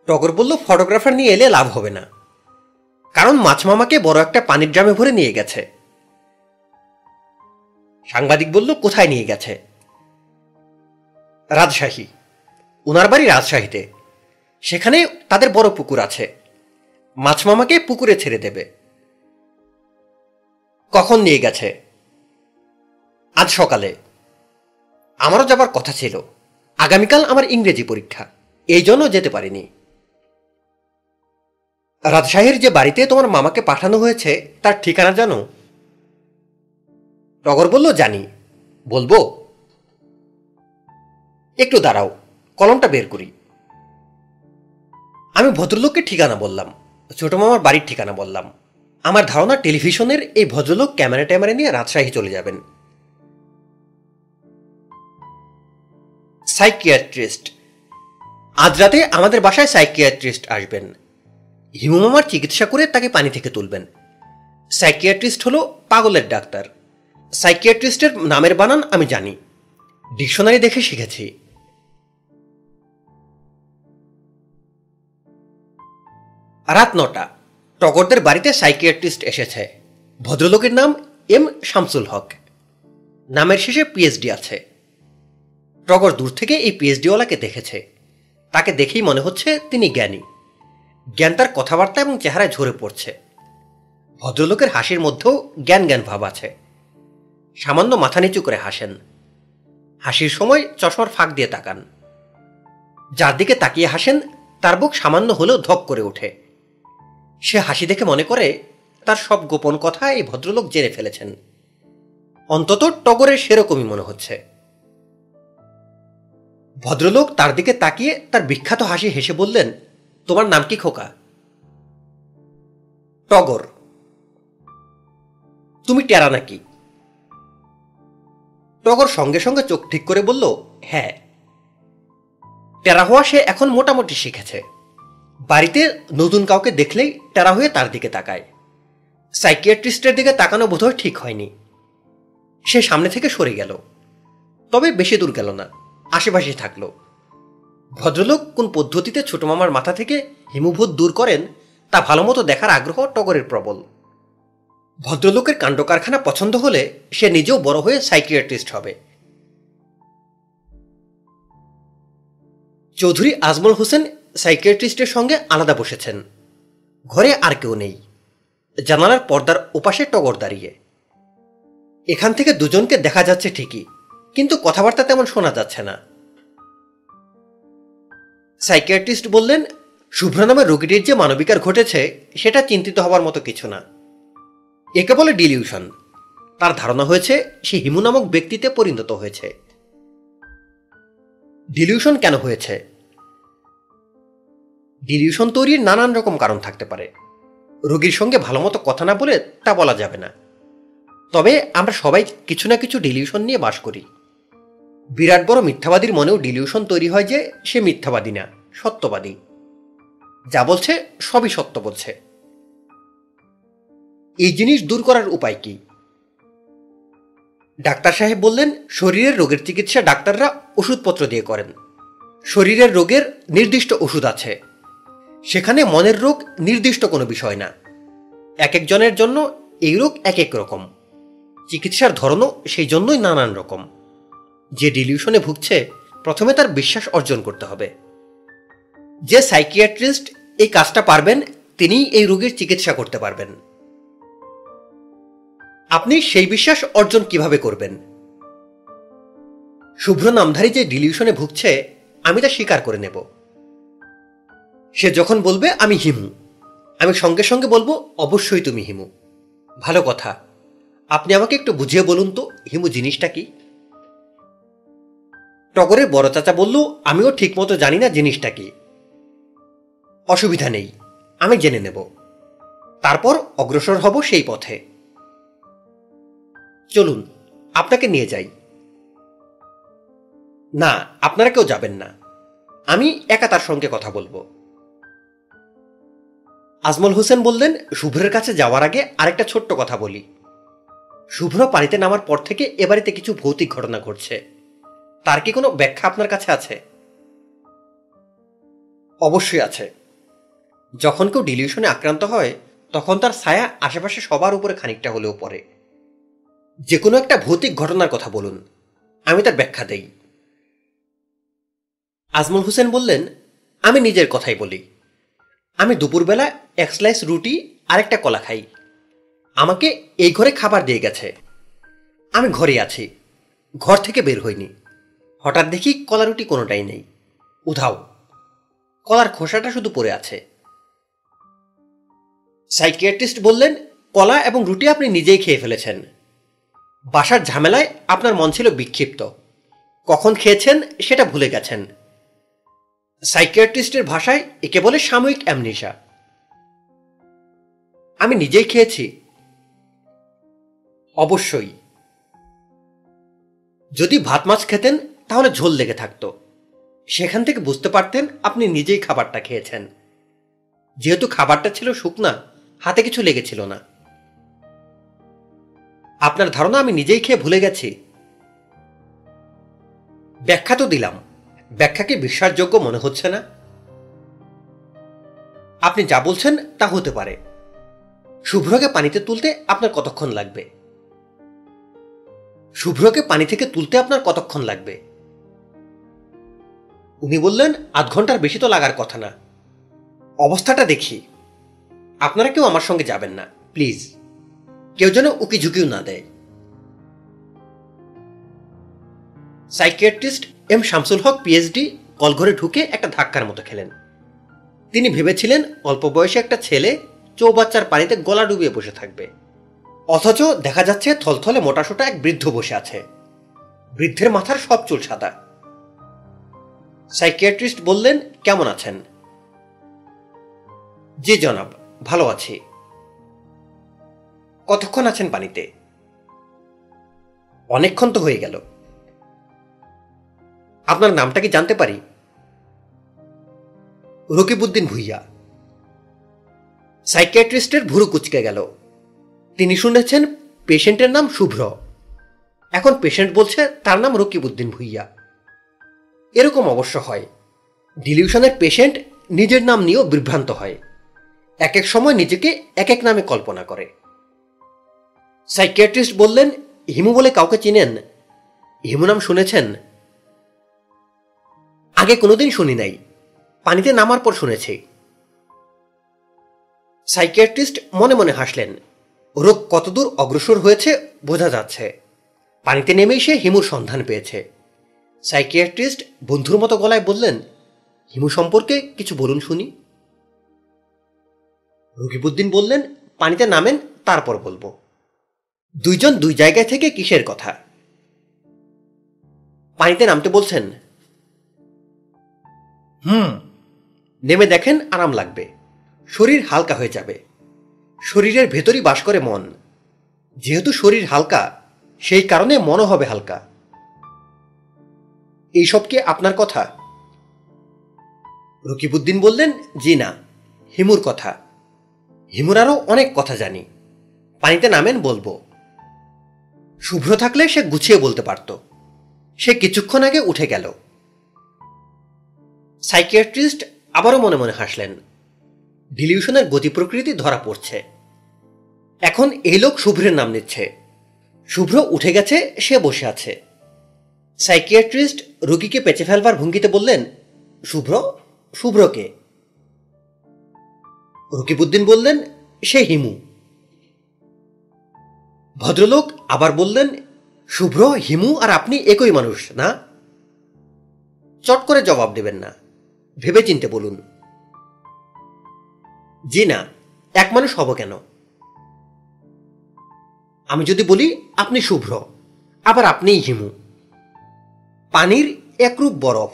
টগর বলল, ফটোগ্রাফার নিয়ে এলে লাভ হবে না। কারণ মাছ মামাকে বড় একটা পানির ড্রামে ভরে নিয়ে গেছে। সাংবাদিক বলল, কোথায় নিয়ে গেছে? রাজশাহী। উনার বাড়ি রাজশাহীতে। সেখানে তাদের বড় পুকুর আছে। মাছ মামাকে পুকুরে ছেড়ে দেবে। কখন নিয়ে গেছে? আজ সকালে। আমারও যাবার কথা ছিল। আগামীকাল আমার ইংরেজি পরীক্ষা। এই জন্য যেতে পারিনি। রাজশাহীর যে বাড়িতে তোমার মামাকে পাঠানো হয়েছে, তার ঠিকানা জানো? টগর বলল, জানি। বলব? একটু দাঁড়াও, কলমটা বের করি। আমি ভদ্রলোককে ঠিকানা বললাম, ছোট মামার বাড়ির ঠিকানা বললাম। আমার ধারণা টেলিভিশনের এই ভদ্রলোক ক্যামেরা ট্যামেরা নিয়ে রাজশাহী চলে যাবেন। সাইকিয়াট্রিস্ট। আজ রাতে আমাদের বাসায় সাইকিয়াট্রিস্ট আসবেন। হিমু মামার চিকিৎসা করে তাকে পানি থেকে তুলবেন। সাইকিয়াট্রিস্ট হলো পাগলের ডাক্তার। সাইকিয়াট্রিস্টের নামের বানান আমি জানি। ডিকশনারি দেখে শিখেছি। রাত নটা, টগরদের বাড়িতে সাইকিয়াট্রিস্ট এসেছে। ভদ্রলোকের নাম এম শামসুল হক। নামের শেষে পিএইচডি আছে। টগর দূর থেকে এই পিএইচডিওয়ালাকে দেখেছে। তাকে দেখেই মনে হচ্ছে তিনি জ্ঞানী। জ্ঞান তার কথাবার্তা এবং চেহারায় ঝরে পড়ছে। ভদ্রলোকের হাসির মধ্যেও জ্ঞান জ্ঞান ভাব আছে। সামান্য মাথা নিচু করে হাসেন। হাসির সময় চশমার ফাঁক দিয়ে তাকান। যার দিকে তাকিয়ে হাসেন, তার বুক সামান্য হলেও ধক করে ওঠে। সে হাসি দেখে মনে করে, তার সব গোপন কথা এই ভদ্রলোক জেনে ফেলেছেন। অন্তত টগরের সেরকমই মনে হচ্ছে। ভদ্রলোক তার দিকে তাকিয়ে তার বিখ্যাত হাসি হেসে বললেন, তোমার নাম কি খোকা? টগর। তুমি টেরা নাকি? টগর সঙ্গে সঙ্গে চোখ ঠিক করে বলল হ্যাঁ। টেরা হওয়া সে এখন মোটামুটি শিখেছে। বাড়িতে নতুন কাউকে দেখলেই টেরা হয়ে তার দিকে তাকায়। সাইকিয়াট্রিস্টের দিকে তাকানো বোধহয় ঠিক হয়নি। সে সামনে থেকে সরে গেল। তবে বেশি দূর গেল না আশেপাশে থাকল। ভদ্রলোক কোন পদ্ধতিতে ছোট মামার মাথা থেকে হিমভূত দূর করেন, তা ভালো মতো দেখার আগ্রহ টগরের প্রবল। ভদ্রলোকের কাণ্ড কারখানা পছন্দ হলে সে নিজেও বড় হয়ে সাইকিয়াট্রিস্ট হবে। চৌধুরী আজমল হোসেন সাইকিয়াট্রিস্টের সঙ্গে আলাদা বসেছেন। ঘরে আর কেউ নেই। জানালার পর্দার ওপাশে টগর দাঁড়িয়ে। এখান থেকে দুজনকে দেখা যাচ্ছে ঠিকই, কিন্তু কথাবার্তা তেমন শোনা যাচ্ছে না। সাইকিয়াট্রিস্ট বললেন, শুভ্র নামের রোগীটির যে মানবিকার ঘটেছে, সেটা চিন্তিত হবার মতো কিছু না। একে বলে ডিলিউশন তার ধারণা হয়েছে, সে হিমু নামক ব্যক্তিতে পরিণত হয়েছে। ডিলিউশন কেন হয়েছে? ডিলিউশন তৈরির নানান রকম কারণ থাকতে পারে। রোগীর সঙ্গে ভালো মতো কথা না বলে তা বলা যাবে না। তবে আমরা সবাই কিছু না কিছু ডিলিউশন নিয়ে বাস করি। বিরাট বড় মিথ্যাবাদীর মনেও ডিলিউশন তৈরি হয় যে, সে মিথ্যাবাদী না, সত্যবাদী। যা বলছে সবই সত্য বলছে। এই জিনিস দূর করার উপায় কি? ডাক্তার সাহেব বললেন, শরীরের রোগের চিকিৎসা ডাক্তাররা ওষুধপত্র দিয়ে করেন। শরীরের রোগের নির্দিষ্ট ওষুধ আছে। সেখানে মনের রোগ নির্দিষ্ট কোনো বিষয় না। এক একজনের জন্য এই রোগ এক এক রকম। চিকিৎসার ধরনও সেই জন্যই নানান রকম। যে ডিলিউশনে ভুগছে, প্রথমে তার বিশ্বাস অর্জন করতে হবে। যে সাইকিয়াট্রিস্ট এই কাজটা পারবেন তিনি এই রোগীর চিকিৎসা করতে পারবেন। আপনি সেই বিশ্বাস অর্জন কীভাবে করবেন? শুভ্র নামধারী যে ডিলিউশনে ভুগছে, আমি তা স্বীকার করে নেব। সে যখন বলবে, আমি হিমু। আমি সঙ্গে সঙ্গে বলব, অবশ্যই তুমি হিমু। ভালো কথা। আপনি আমাকে একটু বুঝিয়ে বলুন তো, হিমু জিনিসটা কি? টগরের বড় চাচা বলল, আমিও ঠিকমতো জানি না জিনিসটা কি। অসুবিধা নেই, আমি জেনে নেব। তারপর অগ্রসর হব সেই পথে। চলুন, আপনাকে নিয়ে যাই। না, আপনারা কেউ যাবেন না। আমি একা তার সঙ্গে কথা বলব। আজমল হোসেন বললেন, শুভ্রের কাছে যাওয়ার আগে আরেকটা ছোট্ট কথা বলি। শুভ্র পানিতে নামার পর থেকে এ বাড়িতে কিছু ভৌতিক ঘটনা ঘটছে। তার কি কোনো ব্যাখ্যা আপনার কাছে আছে? অবশ্যই আছে। যখন কেউ ডিলিউশনে আক্রান্ত হয়, তখন তার ছায়া আশেপাশে সবার উপরে খানিকটা হলেও পড়ে। যে কোনো একটা ভৌতিক ঘটনার কথা বলুন। আমি তার ব্যাখ্যা দেই। আজমল হোসেন বললেন, আমি নিজের কথাই বলি। আমি দুপুরবেলা এক স্লাইস রুটি আর একটা কলা খাই। আমাকে এই ঘরে খাবার দিয়ে গেছে। আমি ঘরে আছি। ঘর থেকে বের হইনি। হঠাৎ দেখি কলা রুটি কোনোটাই নেই। উধাও। কলার খোসাটা শুধু পড়ে আছে। সাইকিয়াট্রিস্ট বললেন, কলা এবং রুটি আপনি নিজেই খেয়ে ফেলেছেন। বাসার ঝামেলায় আপনার মন ছিল বিক্ষিপ্ত। কখন খেয়েছেন সেটা ভুলে গেছেন। সাইকিয়াট্রিস্টের ভাষায় একে বলে সাময়িক অ্যামনিশা। আমি নিজেই খেয়েছি। অবশ্যই। যদি ভাত মাছ খেতেন, তাহলে ঝোল লেগে থাকতো। সেখান থেকে বুঝতে পারতেন আপনি নিজেই খাবারটা খেয়েছেন। যেহেতু খাবারটা ছিল শুকনা, হাতে কিছু লেগেছিল না। আপনার ধারণা আমি নিজেই খেয়ে ভুলে গেছি। ব্যাখ্যা তো দিলাম। ব্যাখ্যাকে বিশ্বাসযোগ্য মনে হচ্ছে না। আপনি যা বলছেন তা হতে পারে। শুভ্রকে পানিতে তুলতে আপনার কতক্ষণ লাগবে? শুভ্রকে পানি থেকে তুলতে আপনার কতক্ষণ লাগবে? উনি বললেন, আধ ঘণ্টার বেশি তো লাগার কথা না। অবস্থাটা দেখি। আপনারা কেউ আমার সঙ্গে যাবেন না, প্লিজ। কেউ যেন উকি ঝুঁকিও না দেয়। Psychiatrist M Shamsul Haque, PhD, কলঘরে ঢুকে একটা ধাক্কার মতো খেলেন। তিনি ভেবেছিলেন অল্প বয়সে একটা ছেলে চৌবাচ্চার পানিতে গলা ডুবিয়ে বসে থাকবে। অথচ দেখা যাচ্ছে থলথলে মোটাসোটা এক বৃদ্ধ বসে আছে। বৃদ্ধের মাথার সব চুল সাদা। সাইকিয়াট্রিস্ট বললেন, কেমন আছেন? জি জনাব, ভালো আছি। কতক্ষণ আছেন পানিতে? অনেকক্ষণ তো হয়ে গেল। আপনার নামটা কি জানতে পারি? রকিবউদ্দিন ভুইয়া। সাইকিয়াট্রিস্টের ভুরু কুচকে গেল। তিনি শুনেছেন পেশেন্টের নাম শুভ্র। এখন পেশেন্ট বলছে তার নাম রকিবউদ্দিন ভুইয়া। এরকম অবশ্য হয়। ডিলিউশনের পেশেন্ট নিজের নাম নিয়েও বিভ্রান্ত হয়। এক এক সময় নিজেকে এক এক নামে কল্পনা করে। সাইকিয়াট্রিস্ট বললেন, হিমু বলে কাউকে চিনেন? হিমু নাম শুনেছেন? আগে কোনোদিন শুনি নাই। পানিতে নামার পর শুনেছি। সাইকিয়াট্রিস্ট মনে মনে হাসলেন। রোগ কতদূর অগ্রসর হয়েছে বোঝা যাচ্ছে। পানিতে নেমেই সে হিমুর সন্ধান পেয়েছে। সাইকিয়াট্রিস্ট বন্ধুর মতো গলায় বললেন, হিমু সম্পর্কে কিছু বলুন শুনি। রকিবউদ্দিন বললেন, পানিতে নামেন, তারপর বলব। দুইজন দুই জায়গায় থেকে কিসের কথা? পানিতে নামতে বলছেন। হুম, নেমে দেখেন আরাম লাগবে। শরীর হালকা হয়ে যাবে। শরীরের ভেতরই বাস করে মন। যেহেতু শরীর হালকা, সেই কারণে মনও হবে হালকা। এইসব কি আপনার কথা? রকিবউদ্দিন বললেন, জি না, হিমুর কথা। হিমুর আরও অনেক কথা জানি। পানিতে নামেন, বলব। শুভ্র থাকলে সে গুছিয়ে বলতে পারত। সে কিছুক্ষণ আগে উঠে গেল। সাইকিয়াট্রিস্ট আবারও মনে মনে হাসলেন। ডিলিউশনের গতি প্রকৃতি ধরা পড়ছে। এখন এই লোক শুভ্রের নাম নিচ্ছে। শুভ্র উঠে গেছে, সে বসে আছে। সাইকিয়াট্রিস্ট রোগীকে পেঁচে ফেলবার ভঙ্গিতে বললেন, শুভ্র, শুভ্রকে? রকিবউদ্দিন বললেন, সে হিমু। ভদ্রলোক আবার বললেন, শুভ্র, হিমু আর আপনি একই মানুষ, না? চট করে জবাব দেবেন না। ভেবে চিনতে বলুন। জি না, এক মানুষ হব কেন? আমি যদি বলি, আপনি শুভ্র, আবার আপনিই হিমু। পানির একরূপ বরফ,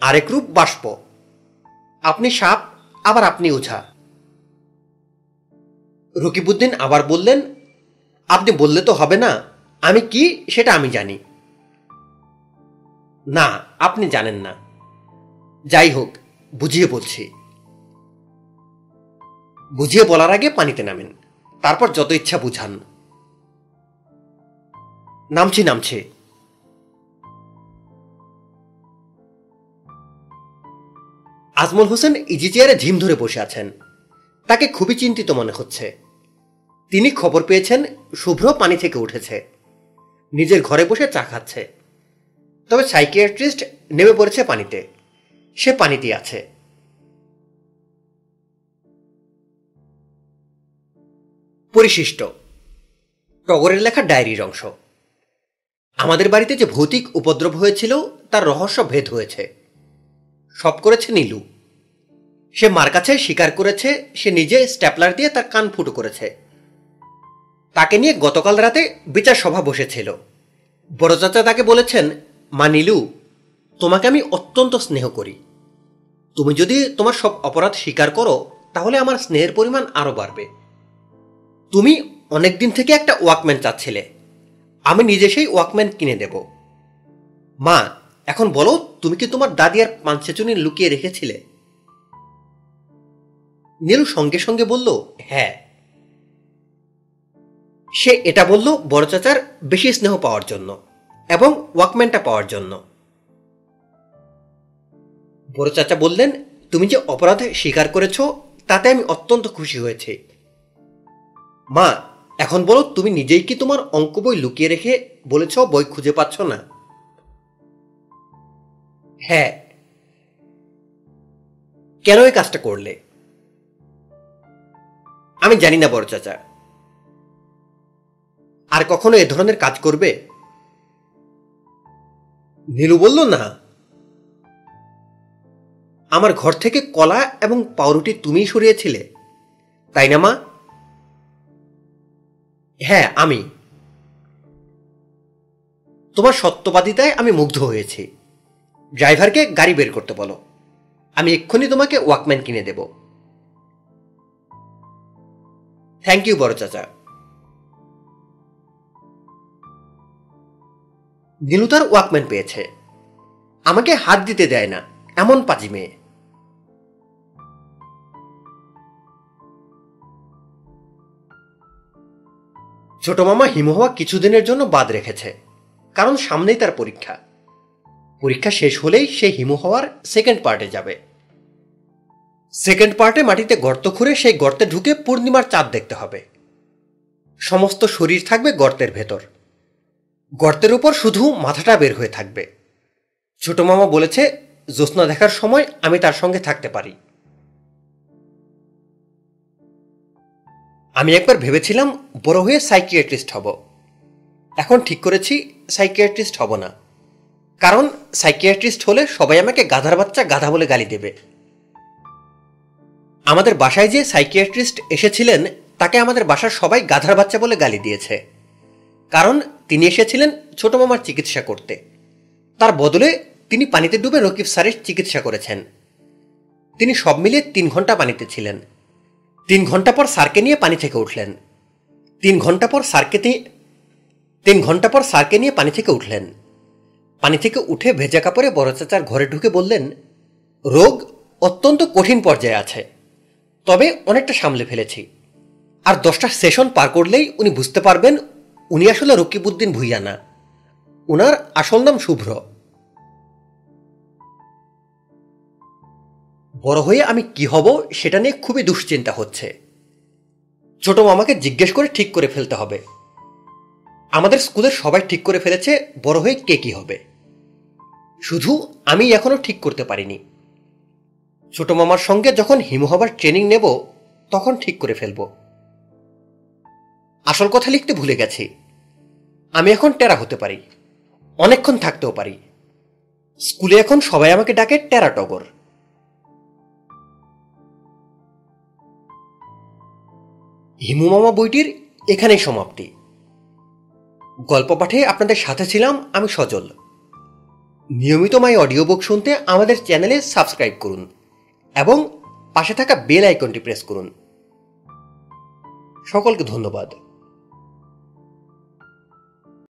আরেক রূপ বাষ্প। আপনি সাপ, আবার আপনি ওঝা। রকিবউদ্দিন আবার বললেন আপনি বললে তো হবে না। আমি কি সেটা আমি জানি। না, আপনি জানেন না। যাই হোক, বুঝিয়ে বলছি। বুঝিয়ে বলার আগে পানিতে নামেন। তারপর যত ইচ্ছা বুঝান। নামছি নামছি। আজমল হোসেন ইজি চেয়ারে ঝিম ধরে বসে আছেন। তাকে খুবই চিন্তিত মনে হচ্ছে। তিনি খবর পেয়েছেন, শুভ্র পানি থেকে উঠেছে। নিজের ঘরে বসে চা খাচ্ছে। তবে সাইকিয়াট্রিস্ট নেমে পড়েছে পানিতে। সে পানিতেই আছে। পরিশিষ্ট। টগরের লেখা ডায়েরির অংশ। আমাদের বাড়িতে যে ভৌতিক উপদ্রব হয়েছিল, তার রহস্য ভেদ হয়েছে। সব করেছে নীলু। সে মার কাছে স্বীকার করেছে, সে নিজে স্ট্যাপলার দিয়ে তার কান ফুটো করেছে। তাকে নিয়ে গতকাল রাতে বিচার সভা বসেছিল। বড় চাচা তাকে বলেছেন মা নীলু তোমাকে আমি অত্যন্ত স্নেহ করি। তুমি যদি তোমার সব অপরাধ স্বীকার করো, তাহলে আমার স্নেহের পরিমাণ আরও বাড়বে। তুমি অনেকদিন থেকে একটা ওয়াকম্যান চাচ্ছিলে। আমি নিজে সেই ওয়াকম্যান কিনে দেব। মা, এখন বলো, তুমি কি তোমার দাদি আর পাঞ্চেচুনি লুকিয়ে রেখেছিলে? নীলু সঙ্গে সঙ্গে বলল হ্যাঁ। সে এটা বলল বড় চাচার বেশি স্নেহ পাওয়ার জন্য এবং ওয়াকম্যানটা পাওয়ার জন্য। বড় চাচা বললেন, তুমি যে অপরাধ স্বীকার করেছ, তাতে আমি অত্যন্ত খুশি হয়েছি। মা, এখন বলো, তুমি নিজেই কি তোমার অঙ্ক বই লুকিয়ে রেখে বলেছ বই খুঁজে পাচ্ছ না? হ্যাঁ। কেন এই কাজটা করলে? আমি জানি না বড় চাচা। আর কখনো এ ধরনের কাজ করবে? নীলু বলল, না। আমার ঘর থেকে কলা এবং পাউরুটি তুমিই সরিয়েছিলে। তাই না, মা? হ্যাঁ আমি। তোমার সত্যবাদিতায় আমি মুগ্ধ হয়েছি। ড্রাইভারকে গাড়ি বের করতে বলো। আমি এক্ষুনি তোমাকে ওয়াকম্যান কিনে দেব। থ্যাংক ইউ, বড় চাচা। নীলু তার ওয়াকম্যান পেয়েছে। আমাকে হাত দিতে দেয় না, এমন পাজি মেয়ে। ছোট মামা হিমহওয়া কিছুদিনের জন্য বাদ রেখেছে, কারণ সামনেই তার পরীক্ষা। পরীক্ষা শেষ হলেই সে হিমু হওয়ার সেকেন্ড পার্টে যাবে। সেকেন্ড পার্টে মাটিতে গর্ত খুঁড়ে সেই গর্তে ঢুকে পূর্ণিমার চাঁদ দেখতে হবে। সমস্ত শরীর থাকবে গর্তের ভেতর। গর্তের উপর শুধু মাথাটা বের হয়ে থাকবে। ছোট মামা বলেছে, জ্যোৎস্না দেখার সময় আমি তার সঙ্গে থাকতে পারি। আমি একবার ভেবেছিলাম বড় হয়ে সাইকিয়াট্রিস্ট হব। এখন ঠিক করেছি, সাইকিয়াট্রিস্ট হব না। কারণ সাইকিয়াট্রিস্ট হলে সবাই আমাকে গাধার বাচ্চা গাধা বলে গালি দেবে। আমাদের বাসায় যে সাইকিয়াট্রিস্ট এসেছিলেন, তাকে আমাদের বাসার সবাই গাধার বাচ্চা বলে গালি দিয়েছে। কারণ তিনি এসেছিলেন ছোট মামার চিকিৎসা করতে। তার বদলে তিনি পানিতে ডুবে রকিব স্যারের চিকিৎসা করেছেন। তিনি সব মিলিয়ে তিন ঘণ্টা পানিতে ছিলেন। তিন ঘণ্টা পর স্যারকে নিয়ে পানি থেকে উঠলেন। তিন ঘণ্টা পর স্যারকে তিন ঘণ্টা পর স্যারকে নিয়ে পানি থেকে উঠলেন। পানি থেকে উঠে ভেজা কাপড়ে বড় চাচার ঘরে ঢুকে বললেন, রোগ অত্যন্ত কঠিন পর্যায়ে আছে। তবে অনেকটা সামলে ফেলেছি। আর দশটা সেশন পার করলেই উনি বুঝতে পারবেন উনি আসলে রকিবউদ্দিন ভুইয়া না। উনার আসল নাম শুভ্র। বড় হয়ে আমি কি হব সেটা নিয়ে খুবই দুশ্চিন্তা হচ্ছে। ছোট মামাকে জিজ্ঞেস করে ঠিক করে ফেলতে হবে। আমাদের স্কুলের সবাই ঠিক করে ফেলেছে বড় হয়ে কে কি হবে। শুধু আমি এখনও ঠিক করতে পারিনি। ছোট মামার সঙ্গে যখন হিমু হবার ট্রেনিং নেব, তখন ঠিক করে ফেলব। আসল কথা লিখতে ভুলে গেছি। আমি এখন টেরা হতে পারি। অনেকক্ষণ থাকতেও পারি। স্কুলে এখন সবাই আমাকে ডাকে টেরা টগর। হিমু মামা বইটির এখানেই সমাপ্তি। গল্প পাঠে আপনাদের সাথে ছিলাম আমি সজল। নিয়মিত মাই অডিও বুক শুনতে আমাদের চ্যানেলে সাবস্ক্রাইব করুন এবং পাশে থাকা বেল আইকনটি প্রেস করুন। সকলকে ধন্যবাদ।